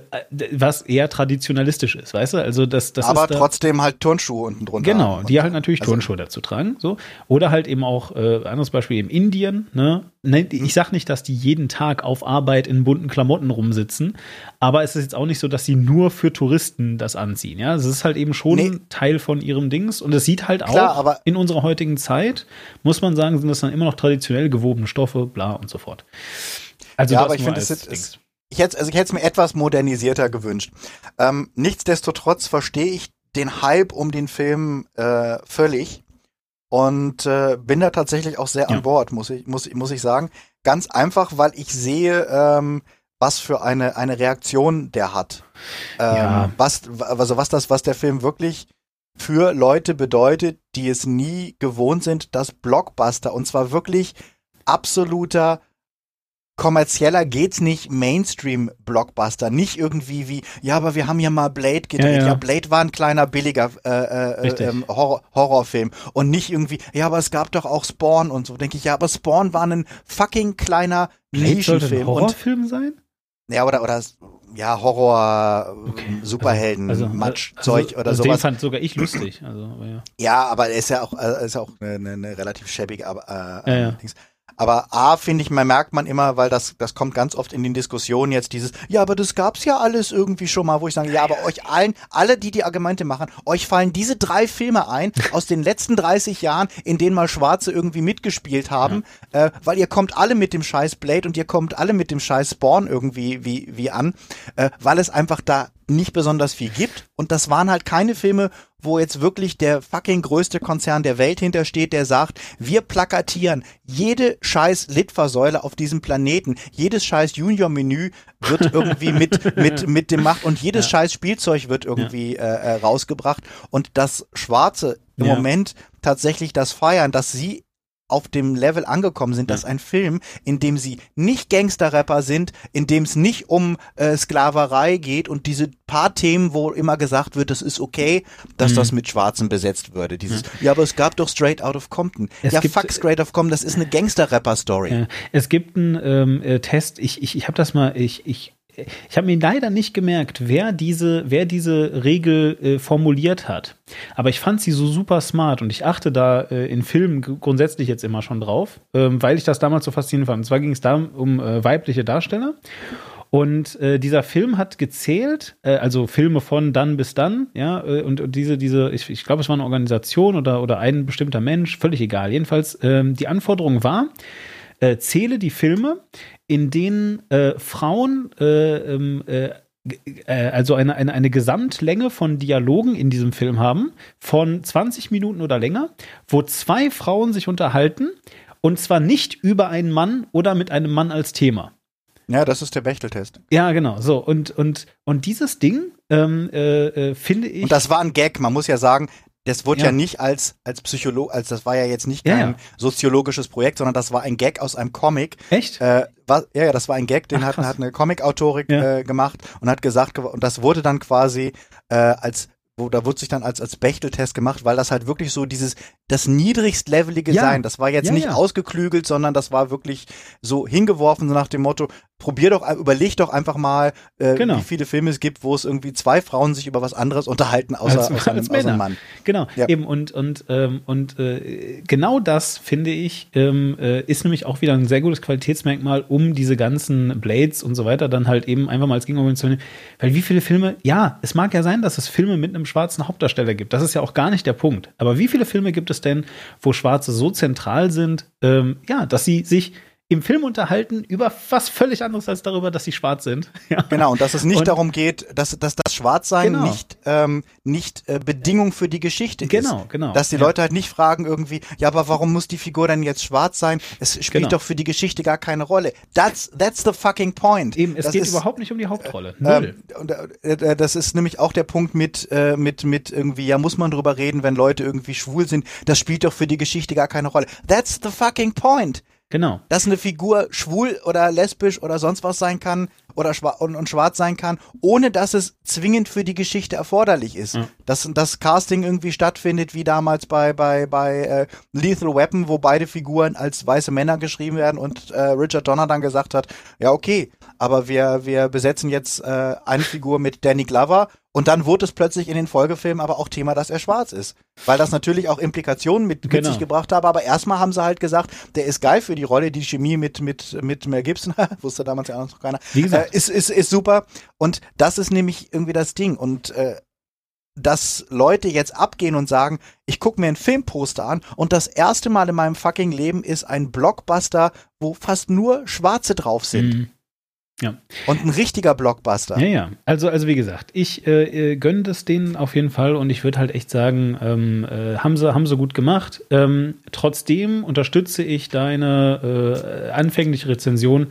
Speaker 1: was eher traditionalistisch ist, weißt du? Also das, das
Speaker 2: aber
Speaker 1: ist da,
Speaker 2: trotzdem halt Turnschuhe unten drunter.
Speaker 1: Genau, die halt natürlich
Speaker 2: Also-
Speaker 1: Turnschuhe dazu tragen. So. Oder halt eben auch, äh, anderes Beispiel eben Indien. Ne? Ne, Ich sag nicht, dass die jeden Tag auf Arbeit in bunten Klamotten rumsitzen, aber es ist jetzt auch nicht so, dass sie nur für Touristen das anziehen. Ja, es ist halt eben schon
Speaker 2: Nee.
Speaker 1: Teil von ihrem Dings und es sieht halt
Speaker 2: Klar,
Speaker 1: auch in unserer heutigen Zeit, muss man sagen, sind das dann immer noch traditionell gewobene Stoffe, bla und so fort. Also
Speaker 2: Ja,
Speaker 1: das
Speaker 2: aber ich finde, es es- ich hätte also ich hätte es mir etwas modernisierter gewünscht. Ähm, nichtsdestotrotz verstehe ich den Hype um den Film äh, völlig und äh, bin da tatsächlich auch sehr
Speaker 1: Ja.
Speaker 2: an Bord, muss ich, muss, muss ich sagen. Ganz einfach, weil ich sehe, ähm, was für eine, eine Reaktion der hat. Ähm,
Speaker 1: Ja.
Speaker 2: was, also was das, was der Film wirklich für Leute bedeutet, die es nie gewohnt sind, dass Blockbuster und zwar wirklich absoluter kommerzieller geht's nicht Mainstream Blockbuster, nicht irgendwie wie ja, aber wir haben ja mal Blade gedreht.
Speaker 1: Ja,
Speaker 2: Ja,
Speaker 1: ja.
Speaker 2: Blade war ein kleiner billiger äh, äh, ähm, Horror Horrorfilm und nicht irgendwie ja, aber es gab doch auch Spawn und so. Denke ich, ja, aber Spawn war ein fucking kleiner
Speaker 1: Blade sollte ein
Speaker 2: Nischenfilm und
Speaker 1: Horrorfilm sein?
Speaker 2: ja, oder oder ja, Horror
Speaker 1: Okay.
Speaker 2: Superhelden
Speaker 1: Also-
Speaker 2: Matschzeug
Speaker 1: also,
Speaker 2: oder
Speaker 1: also Den
Speaker 2: sowas.
Speaker 1: fand sogar ich lustig. Also, aber ja.
Speaker 2: Ja, aber er ist ja auch, äh, ist ja auch eine, eine, relativ schäbige, aber, äh,
Speaker 1: Ja, ja.
Speaker 2: Dings. Aber A, finde ich, man merkt man immer, weil das, das kommt ganz oft in den Diskussionen jetzt dieses, ja, aber das gab's ja alles irgendwie schon mal, wo ich sage, ja, aber euch allen, alle, die die Argumente machen, euch fallen diese drei Filme ein aus den letzten 30 Jahren, in denen mal Schwarze irgendwie mitgespielt haben, äh, weil ihr kommt alle mit dem scheiß Blade und ihr kommt alle mit dem scheiß Spawn irgendwie wie, wie an, äh, weil es einfach da nicht besonders viel gibt. Und das waren halt keine Filme, wo jetzt wirklich der fucking größte Konzern der Welt hintersteht, der sagt, wir plakatieren jede scheiß Litfaßsäule auf diesem Planeten, jedes scheiß Junior-Menü wird irgendwie mit, mit, mit dem Macht und jedes scheiß Spielzeug wird irgendwie äh, äh, rausgebracht. Und das Schwarze im
Speaker 1: Ja.
Speaker 2: Moment tatsächlich das feiern, dass sie auf dem Level angekommen sind, dass ein Film, in dem sie nicht Gangster-Rapper sind, in dem es nicht um äh, Sklaverei geht und diese paar Themen, wo immer gesagt wird, es ist okay, dass
Speaker 1: Mhm.
Speaker 2: das mit Schwarzen besetzt würde. Dieses, ja, aber es gab doch Straight Out of Compton.
Speaker 1: Es
Speaker 2: ja,
Speaker 1: gibt-
Speaker 2: fuck Straight Out of Compton, das ist eine Gangster-Rapper-Story.
Speaker 1: Ja, es gibt einen ähm, äh, Test, ich, ich, ich habe das mal, ich, ich ich habe mir leider nicht gemerkt, wer diese, wer diese Regel äh, formuliert hat. Aber ich fand sie so super smart und ich achte da äh, in Filmen grundsätzlich jetzt immer schon drauf, ähm, weil ich das damals so faszinierend fand. Und zwar ging es da um äh, weibliche Darsteller. Und äh, dieser Film hat gezählt, äh, also Filme von dann bis dann, ja, äh, und, und diese, diese, ich, ich glaube, es war eine Organisation oder, oder ein bestimmter Mensch, völlig egal. Jedenfalls, ähm, die Anforderung war, äh, zähle die Filme, in denen äh, Frauen äh, ähm, äh, äh, also eine, eine, eine Gesamtlänge von Dialogen in diesem Film haben, von 20 Minuten oder länger, wo zwei Frauen sich unterhalten und zwar nicht über einen Mann oder mit einem Mann als Thema.
Speaker 2: Ja, das ist der Bechteltest.
Speaker 1: Ja, genau. So, und, und, und dieses Ding ähm, äh, äh, finde ich.
Speaker 2: Und das war ein Gag, man muss ja sagen, das wurde ja,
Speaker 1: Ja.
Speaker 2: nicht als, als Psycholo, als das war ja jetzt nicht
Speaker 1: Ja,
Speaker 2: kein
Speaker 1: ja.
Speaker 2: soziologisches Projekt, sondern das war ein Gag aus einem Comic.
Speaker 1: echt?
Speaker 2: Äh, war, ja, ja, das war ein Gag, den
Speaker 1: Ach,
Speaker 2: hat, hat eine Comic-Autorin äh, gemacht und hat gesagt, und das wurde dann quasi äh, als wo da wurde sich dann als als Bechteltest gemacht, weil das halt wirklich so dieses das niedrigstlevelige
Speaker 1: Ja.
Speaker 2: sein. Das war jetzt
Speaker 1: Ja,
Speaker 2: nicht
Speaker 1: ja.
Speaker 2: ausgeklügelt, sondern das war wirklich so hingeworfen so nach dem Motto: Probier doch, überleg doch einfach mal, äh,
Speaker 1: Genau.
Speaker 2: wie viele Filme es gibt, wo es irgendwie zwei Frauen sich über was anderes unterhalten außer,
Speaker 1: Als-
Speaker 2: außer,
Speaker 1: als
Speaker 2: außer. Mann.
Speaker 1: Genau, eben und und ähm, und äh, genau das finde ich ähm, äh, ist nämlich auch wieder ein sehr gutes Qualitätsmerkmal, um diese ganzen Blades und so weiter dann halt eben einfach mal als Gegenargument zu nehmen. Weil wie viele Filme, ja, es mag ja sein, dass es Filme mit einem schwarzen Hauptdarsteller gibt. Das ist ja auch gar nicht der Punkt. Aber wie viele Filme gibt es denn, wo Schwarze so zentral sind, ähm, ja, dass sie sich im Film unterhalten über was völlig anderes als darüber, dass sie schwarz sind. Ja.
Speaker 2: Genau, und dass es nicht
Speaker 1: Und-
Speaker 2: darum geht, dass, dass das Schwarzsein
Speaker 1: Genau.
Speaker 2: nicht, ähm, nicht äh, Bedingung für die Geschichte
Speaker 1: Genau,
Speaker 2: ist.
Speaker 1: genau.
Speaker 2: Dass die
Speaker 1: Ja.
Speaker 2: Leute halt nicht fragen irgendwie, ja, aber warum muss die Figur denn jetzt schwarz sein? Es spielt
Speaker 1: Genau.
Speaker 2: doch für die Geschichte gar keine Rolle. That's, that's the fucking point.
Speaker 1: Eben, es
Speaker 2: das
Speaker 1: geht
Speaker 2: ist,
Speaker 1: überhaupt nicht um die Hauptrolle. Null.
Speaker 2: ähm, und, äh, äh, das ist nämlich auch der Punkt mit, äh, mit, mit irgendwie, ja, muss man drüber reden, wenn Leute irgendwie schwul sind. Das spielt doch für die Geschichte gar keine Rolle. That's the fucking point
Speaker 1: genau.
Speaker 2: dass eine Figur schwul oder lesbisch oder sonst was sein kann oder schwa und, und schwarz sein kann, ohne dass es zwingend für die Geschichte erforderlich ist. Dass das Casting irgendwie stattfindet, wie damals bei bei bei äh, Lethal Weapon, wo beide Figuren als weiße Männer geschrieben werden und äh, Richard Donner dann gesagt hat, ja okay, aber wir wir besetzen jetzt äh, eine Figur mit Danny Glover und dann wurde es plötzlich in den Folgefilmen aber auch Thema, dass er schwarz ist. Weil das natürlich auch Implikationen mit, mit
Speaker 1: Genau.
Speaker 2: sich gebracht habe, aber erstmal haben sie halt gesagt, der ist geil für die Rolle, die Chemie mit, mit, mit Mel Gibson, wusste damals ja noch keiner,
Speaker 1: Wie gesagt.
Speaker 2: äh, ist, ist, ist super. Und das ist nämlich irgendwie das Ding. Und äh, dass Leute jetzt abgehen und sagen, ich gucke mir ein Filmposter an und das erste Mal in meinem fucking Leben ist ein Blockbuster, wo fast nur Schwarze drauf sind.
Speaker 1: Mhm. Ja.
Speaker 2: Und ein richtiger Blockbuster.
Speaker 1: Ja, ja. Also, also wie gesagt, ich äh, äh, gönne das denen auf jeden Fall und ich würde halt echt sagen, ähm, äh, haben sie, haben sie gut gemacht. Ähm, trotzdem unterstütze ich deine äh, anfängliche Rezension.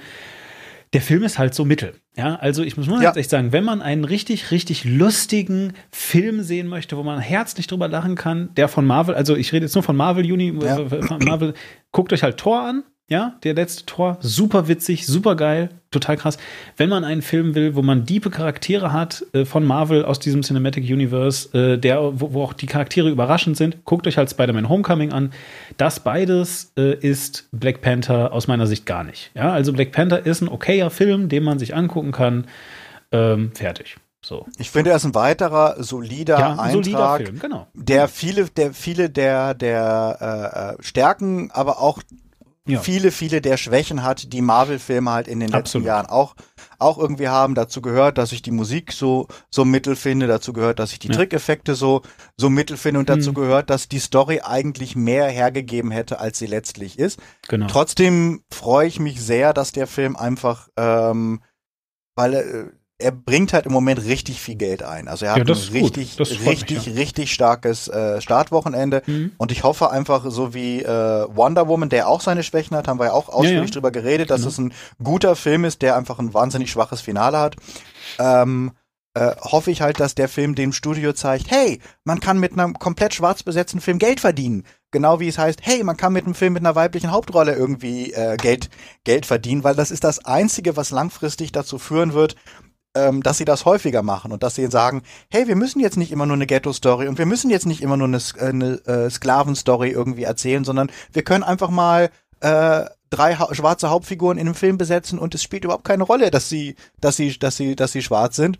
Speaker 1: Der Film ist halt so mittel. Ja, also ich muss mal
Speaker 2: Ja.
Speaker 1: echt sagen, wenn man einen richtig, richtig lustigen Film sehen möchte, wo man herzlich drüber lachen kann, der von Marvel, also ich rede jetzt nur von Marvel Uni,
Speaker 2: Ja.
Speaker 1: äh, von Marvel, guckt euch halt Tor an, ja, der letzte Tor, super witzig, super geil, total krass. Wenn man einen Film will, wo man diepe Charaktere hat äh, von Marvel aus diesem Cinematic Universe, äh, der, wo, wo auch die Charaktere überraschend sind, guckt euch halt Spider-Man Homecoming an. Das beides äh, ist Black Panther aus meiner Sicht gar nicht. Ja, also Black Panther ist ein okayer Film, den man sich angucken kann. Ähm, fertig. So.
Speaker 2: Ich finde, er ist ein weiterer solider
Speaker 1: Ja, ein
Speaker 2: Eintrag.
Speaker 1: solider Film, genau.
Speaker 2: der viele, der viele der der äh, äh, Stärken, aber auch
Speaker 1: Ja.
Speaker 2: viele, viele der Schwächen hat, die Marvel-Filme halt in den letzten
Speaker 1: Absolut.
Speaker 2: Jahren auch auch irgendwie haben. Dazu gehört, dass ich die Musik so so mittel finde. Dazu gehört, dass ich die
Speaker 1: Ja.
Speaker 2: Trickeffekte so so mittel finde. Und dazu
Speaker 1: Mhm.
Speaker 2: gehört, dass die Story eigentlich mehr hergegeben hätte, als sie letztlich ist.
Speaker 1: Genau.
Speaker 2: Trotzdem freue ich mich sehr, dass der Film einfach, ähm, weil er, bringt halt im Moment richtig viel Geld ein. Also er hat
Speaker 1: Ja,
Speaker 2: ein richtig,
Speaker 1: freut mich,
Speaker 2: richtig,
Speaker 1: ja.
Speaker 2: richtig starkes äh, Startwochenende.
Speaker 1: Mhm.
Speaker 2: Und ich hoffe einfach, so wie äh, Wonder Woman, der auch seine Schwächen hat, haben wir ja auch ausführlich
Speaker 1: ja.
Speaker 2: drüber geredet, dass
Speaker 1: Genau.
Speaker 2: es ein guter Film ist, der einfach ein wahnsinnig schwaches Finale hat. Ähm, äh, hoffe ich halt, dass der Film dem Studio zeigt, hey, man kann mit einem komplett schwarz besetzten Film Geld verdienen. Genau wie es heißt, hey, man kann mit einem Film mit einer weiblichen Hauptrolle irgendwie äh, Geld, Geld verdienen, weil das ist das Einzige, was langfristig dazu führen wird, ähm, dass sie das häufiger machen und dass sie sagen, hey, wir müssen jetzt nicht immer nur eine Ghetto-Story und wir müssen jetzt nicht immer nur eine, äh, eine äh, Sklaven-Story irgendwie erzählen, sondern wir können einfach mal äh, drei ha schwarze Hauptfiguren in einem Film besetzen und es spielt überhaupt keine Rolle, dass sie, dass sie, dass sie, dass sie schwarz sind.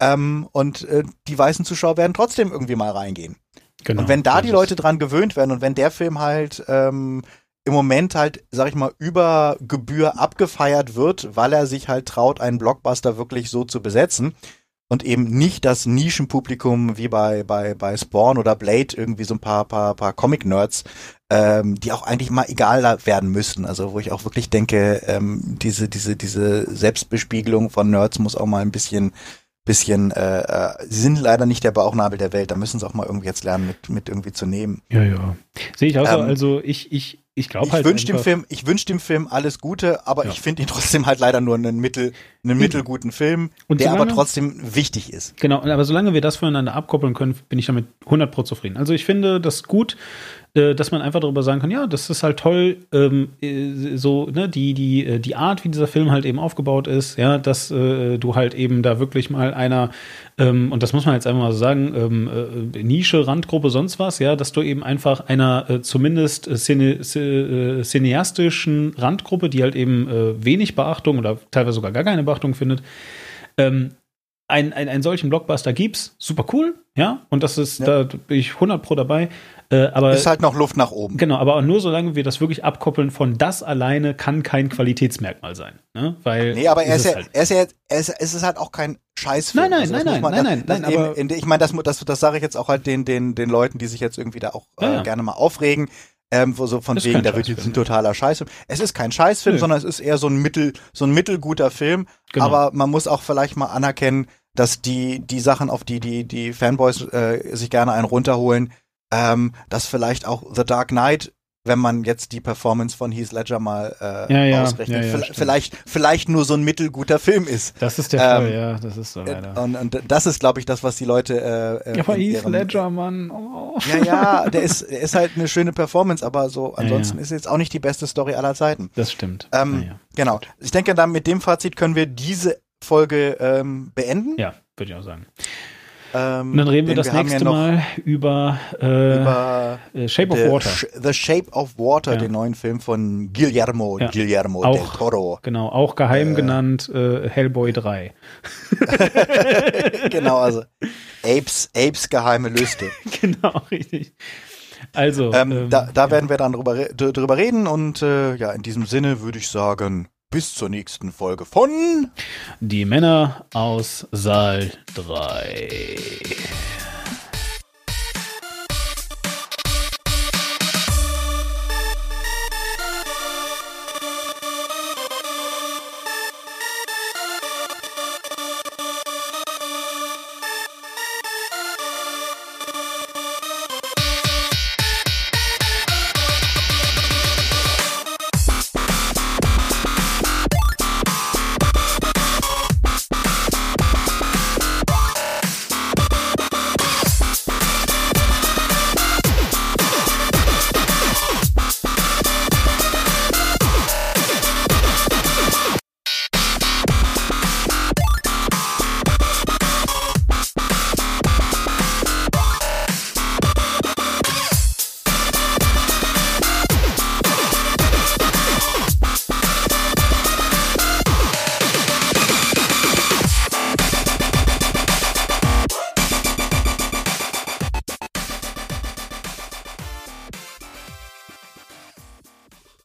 Speaker 2: Ähm, und äh, die weißen Zuschauer werden trotzdem irgendwie mal reingehen.
Speaker 1: Genau.
Speaker 2: Und wenn da die Leute dran gewöhnt werden und wenn der Film halt ähm, im Moment halt, sag ich mal, über Gebühr abgefeiert wird, weil er sich halt traut, einen Blockbuster wirklich so zu besetzen und eben nicht das Nischenpublikum wie bei bei bei Spawn oder Blade irgendwie so ein paar paar paar Comic Nerds, ähm, die auch eigentlich mal egal werden müssten. Also wo ich auch wirklich denke, ähm, diese diese diese Selbstbespiegelung von Nerds muss auch mal ein bisschen bisschen, äh, äh, sie sind leider nicht der Bauchnabel der Welt, da müssen sie auch mal irgendwie jetzt lernen, mit, mit irgendwie zu nehmen.
Speaker 1: Ja, ja. Sehe ich auch so.
Speaker 2: Ähm,
Speaker 1: Also ich, ich, ich glaube halt.
Speaker 2: wünsche dem Film, ich wünsche dem Film alles Gute, aber
Speaker 1: Ja.
Speaker 2: ich finde ihn trotzdem halt leider nur einen mittel, einen mittelguten Film,
Speaker 1: Und
Speaker 2: der aber
Speaker 1: solange-
Speaker 2: trotzdem wichtig ist.
Speaker 1: Genau, aber solange wir das voneinander abkoppeln können, bin ich damit 100 pro zufrieden. Also ich finde das gut, äh, dass man einfach darüber sagen kann, ja, das ist halt toll, ähm, äh, so, ne, die, die, äh, die Art, wie dieser Film halt eben aufgebaut ist, ja, dass äh, du halt eben da wirklich mal einer, ähm, und das muss man jetzt einfach mal so sagen, ähm, äh, Nische, Randgruppe, sonst was, ja, dass du eben einfach einer zumindest äh, cineastischen Randgruppe, die halt eben wenig Beachtung oder teilweise sogar gar keine Beachtung findet, ähm, ein, ein, einen solchen Blockbuster gibt's, super cool, ja, und das ist,
Speaker 2: Ja.
Speaker 1: da bin ich 100 pro dabei, äh, aber
Speaker 2: Ist halt noch Luft nach oben.
Speaker 1: genau, aber nur solange wir das wirklich abkoppeln von das alleine kann kein Qualitätsmerkmal sein, ne, weil
Speaker 2: Nee, aber er ist,
Speaker 1: es
Speaker 2: ja,
Speaker 1: halt.
Speaker 2: er ist ja, er ist, es ist halt auch kein Scheißfilm.
Speaker 1: Nein, nein,
Speaker 2: Also
Speaker 1: nein,
Speaker 2: muss man-
Speaker 1: nein,
Speaker 2: das-
Speaker 1: nein,
Speaker 2: das
Speaker 1: nein,
Speaker 2: eben-
Speaker 1: aber-
Speaker 2: in- Ich meine, das, das, das sage ich jetzt auch halt den, den, den Leuten, die sich jetzt irgendwie da auch
Speaker 1: Ja,
Speaker 2: äh,
Speaker 1: ja.
Speaker 2: gerne mal aufregen. Ähm, wo so von
Speaker 1: Ist
Speaker 2: wegen, da wird jetzt ein totaler Scheißfilm. Es ist kein Scheißfilm,
Speaker 1: Nö.
Speaker 2: sondern es ist eher so ein mittel, so ein mittelguter Film.
Speaker 1: Genau.
Speaker 2: Aber man muss auch vielleicht mal anerkennen, dass die, die Sachen, auf die die, die Fanboys äh, sich gerne einen runterholen, ähm, dass vielleicht auch The Dark Knight, wenn man jetzt die Performance von Heath Ledger mal äh,
Speaker 1: Ja, ja,
Speaker 2: ausrechnet,
Speaker 1: ja,
Speaker 2: vielleicht, vielleicht nur so ein mittelguter Film ist.
Speaker 1: das ist der
Speaker 2: ähm,
Speaker 1: Fall, ja, das ist so leider.
Speaker 2: Und, und das ist, glaube ich, das, was die Leute äh, äh,
Speaker 1: ja, aber Heath Ledger, Mann. Oh.
Speaker 2: Ja, ja, der ist, der ist halt eine schöne Performance, aber so ansonsten ist jetzt auch nicht die beste Story aller Zeiten.
Speaker 1: Das stimmt.
Speaker 2: Ähm. Genau. Ich denke, dann mit dem Fazit können wir diese Folge ähm, beenden.
Speaker 1: Ja, würde ich auch sagen.
Speaker 2: Ähm,
Speaker 1: Und dann reden wir das
Speaker 2: haben
Speaker 1: nächste
Speaker 2: ja
Speaker 1: Mal über, äh,
Speaker 2: über
Speaker 1: äh, Shape of
Speaker 2: The,
Speaker 1: Water.
Speaker 2: The Shape of Water,
Speaker 1: Ja.
Speaker 2: den neuen Film von Guillermo,
Speaker 1: Ja.
Speaker 2: Guillermo
Speaker 1: Auch.
Speaker 2: del Toro.
Speaker 1: Genau, auch geheim genannt äh, Hellboy 3.
Speaker 2: genau, also Apes, Apes geheime Lüste.
Speaker 1: genau, richtig. Also,
Speaker 2: Ähm,
Speaker 1: ähm,
Speaker 2: da da werden wir dann drüber, drüber reden und äh, ja, in diesem Sinne würde ich sagen, bis zur nächsten Folge von
Speaker 1: die Männer aus Saal 3.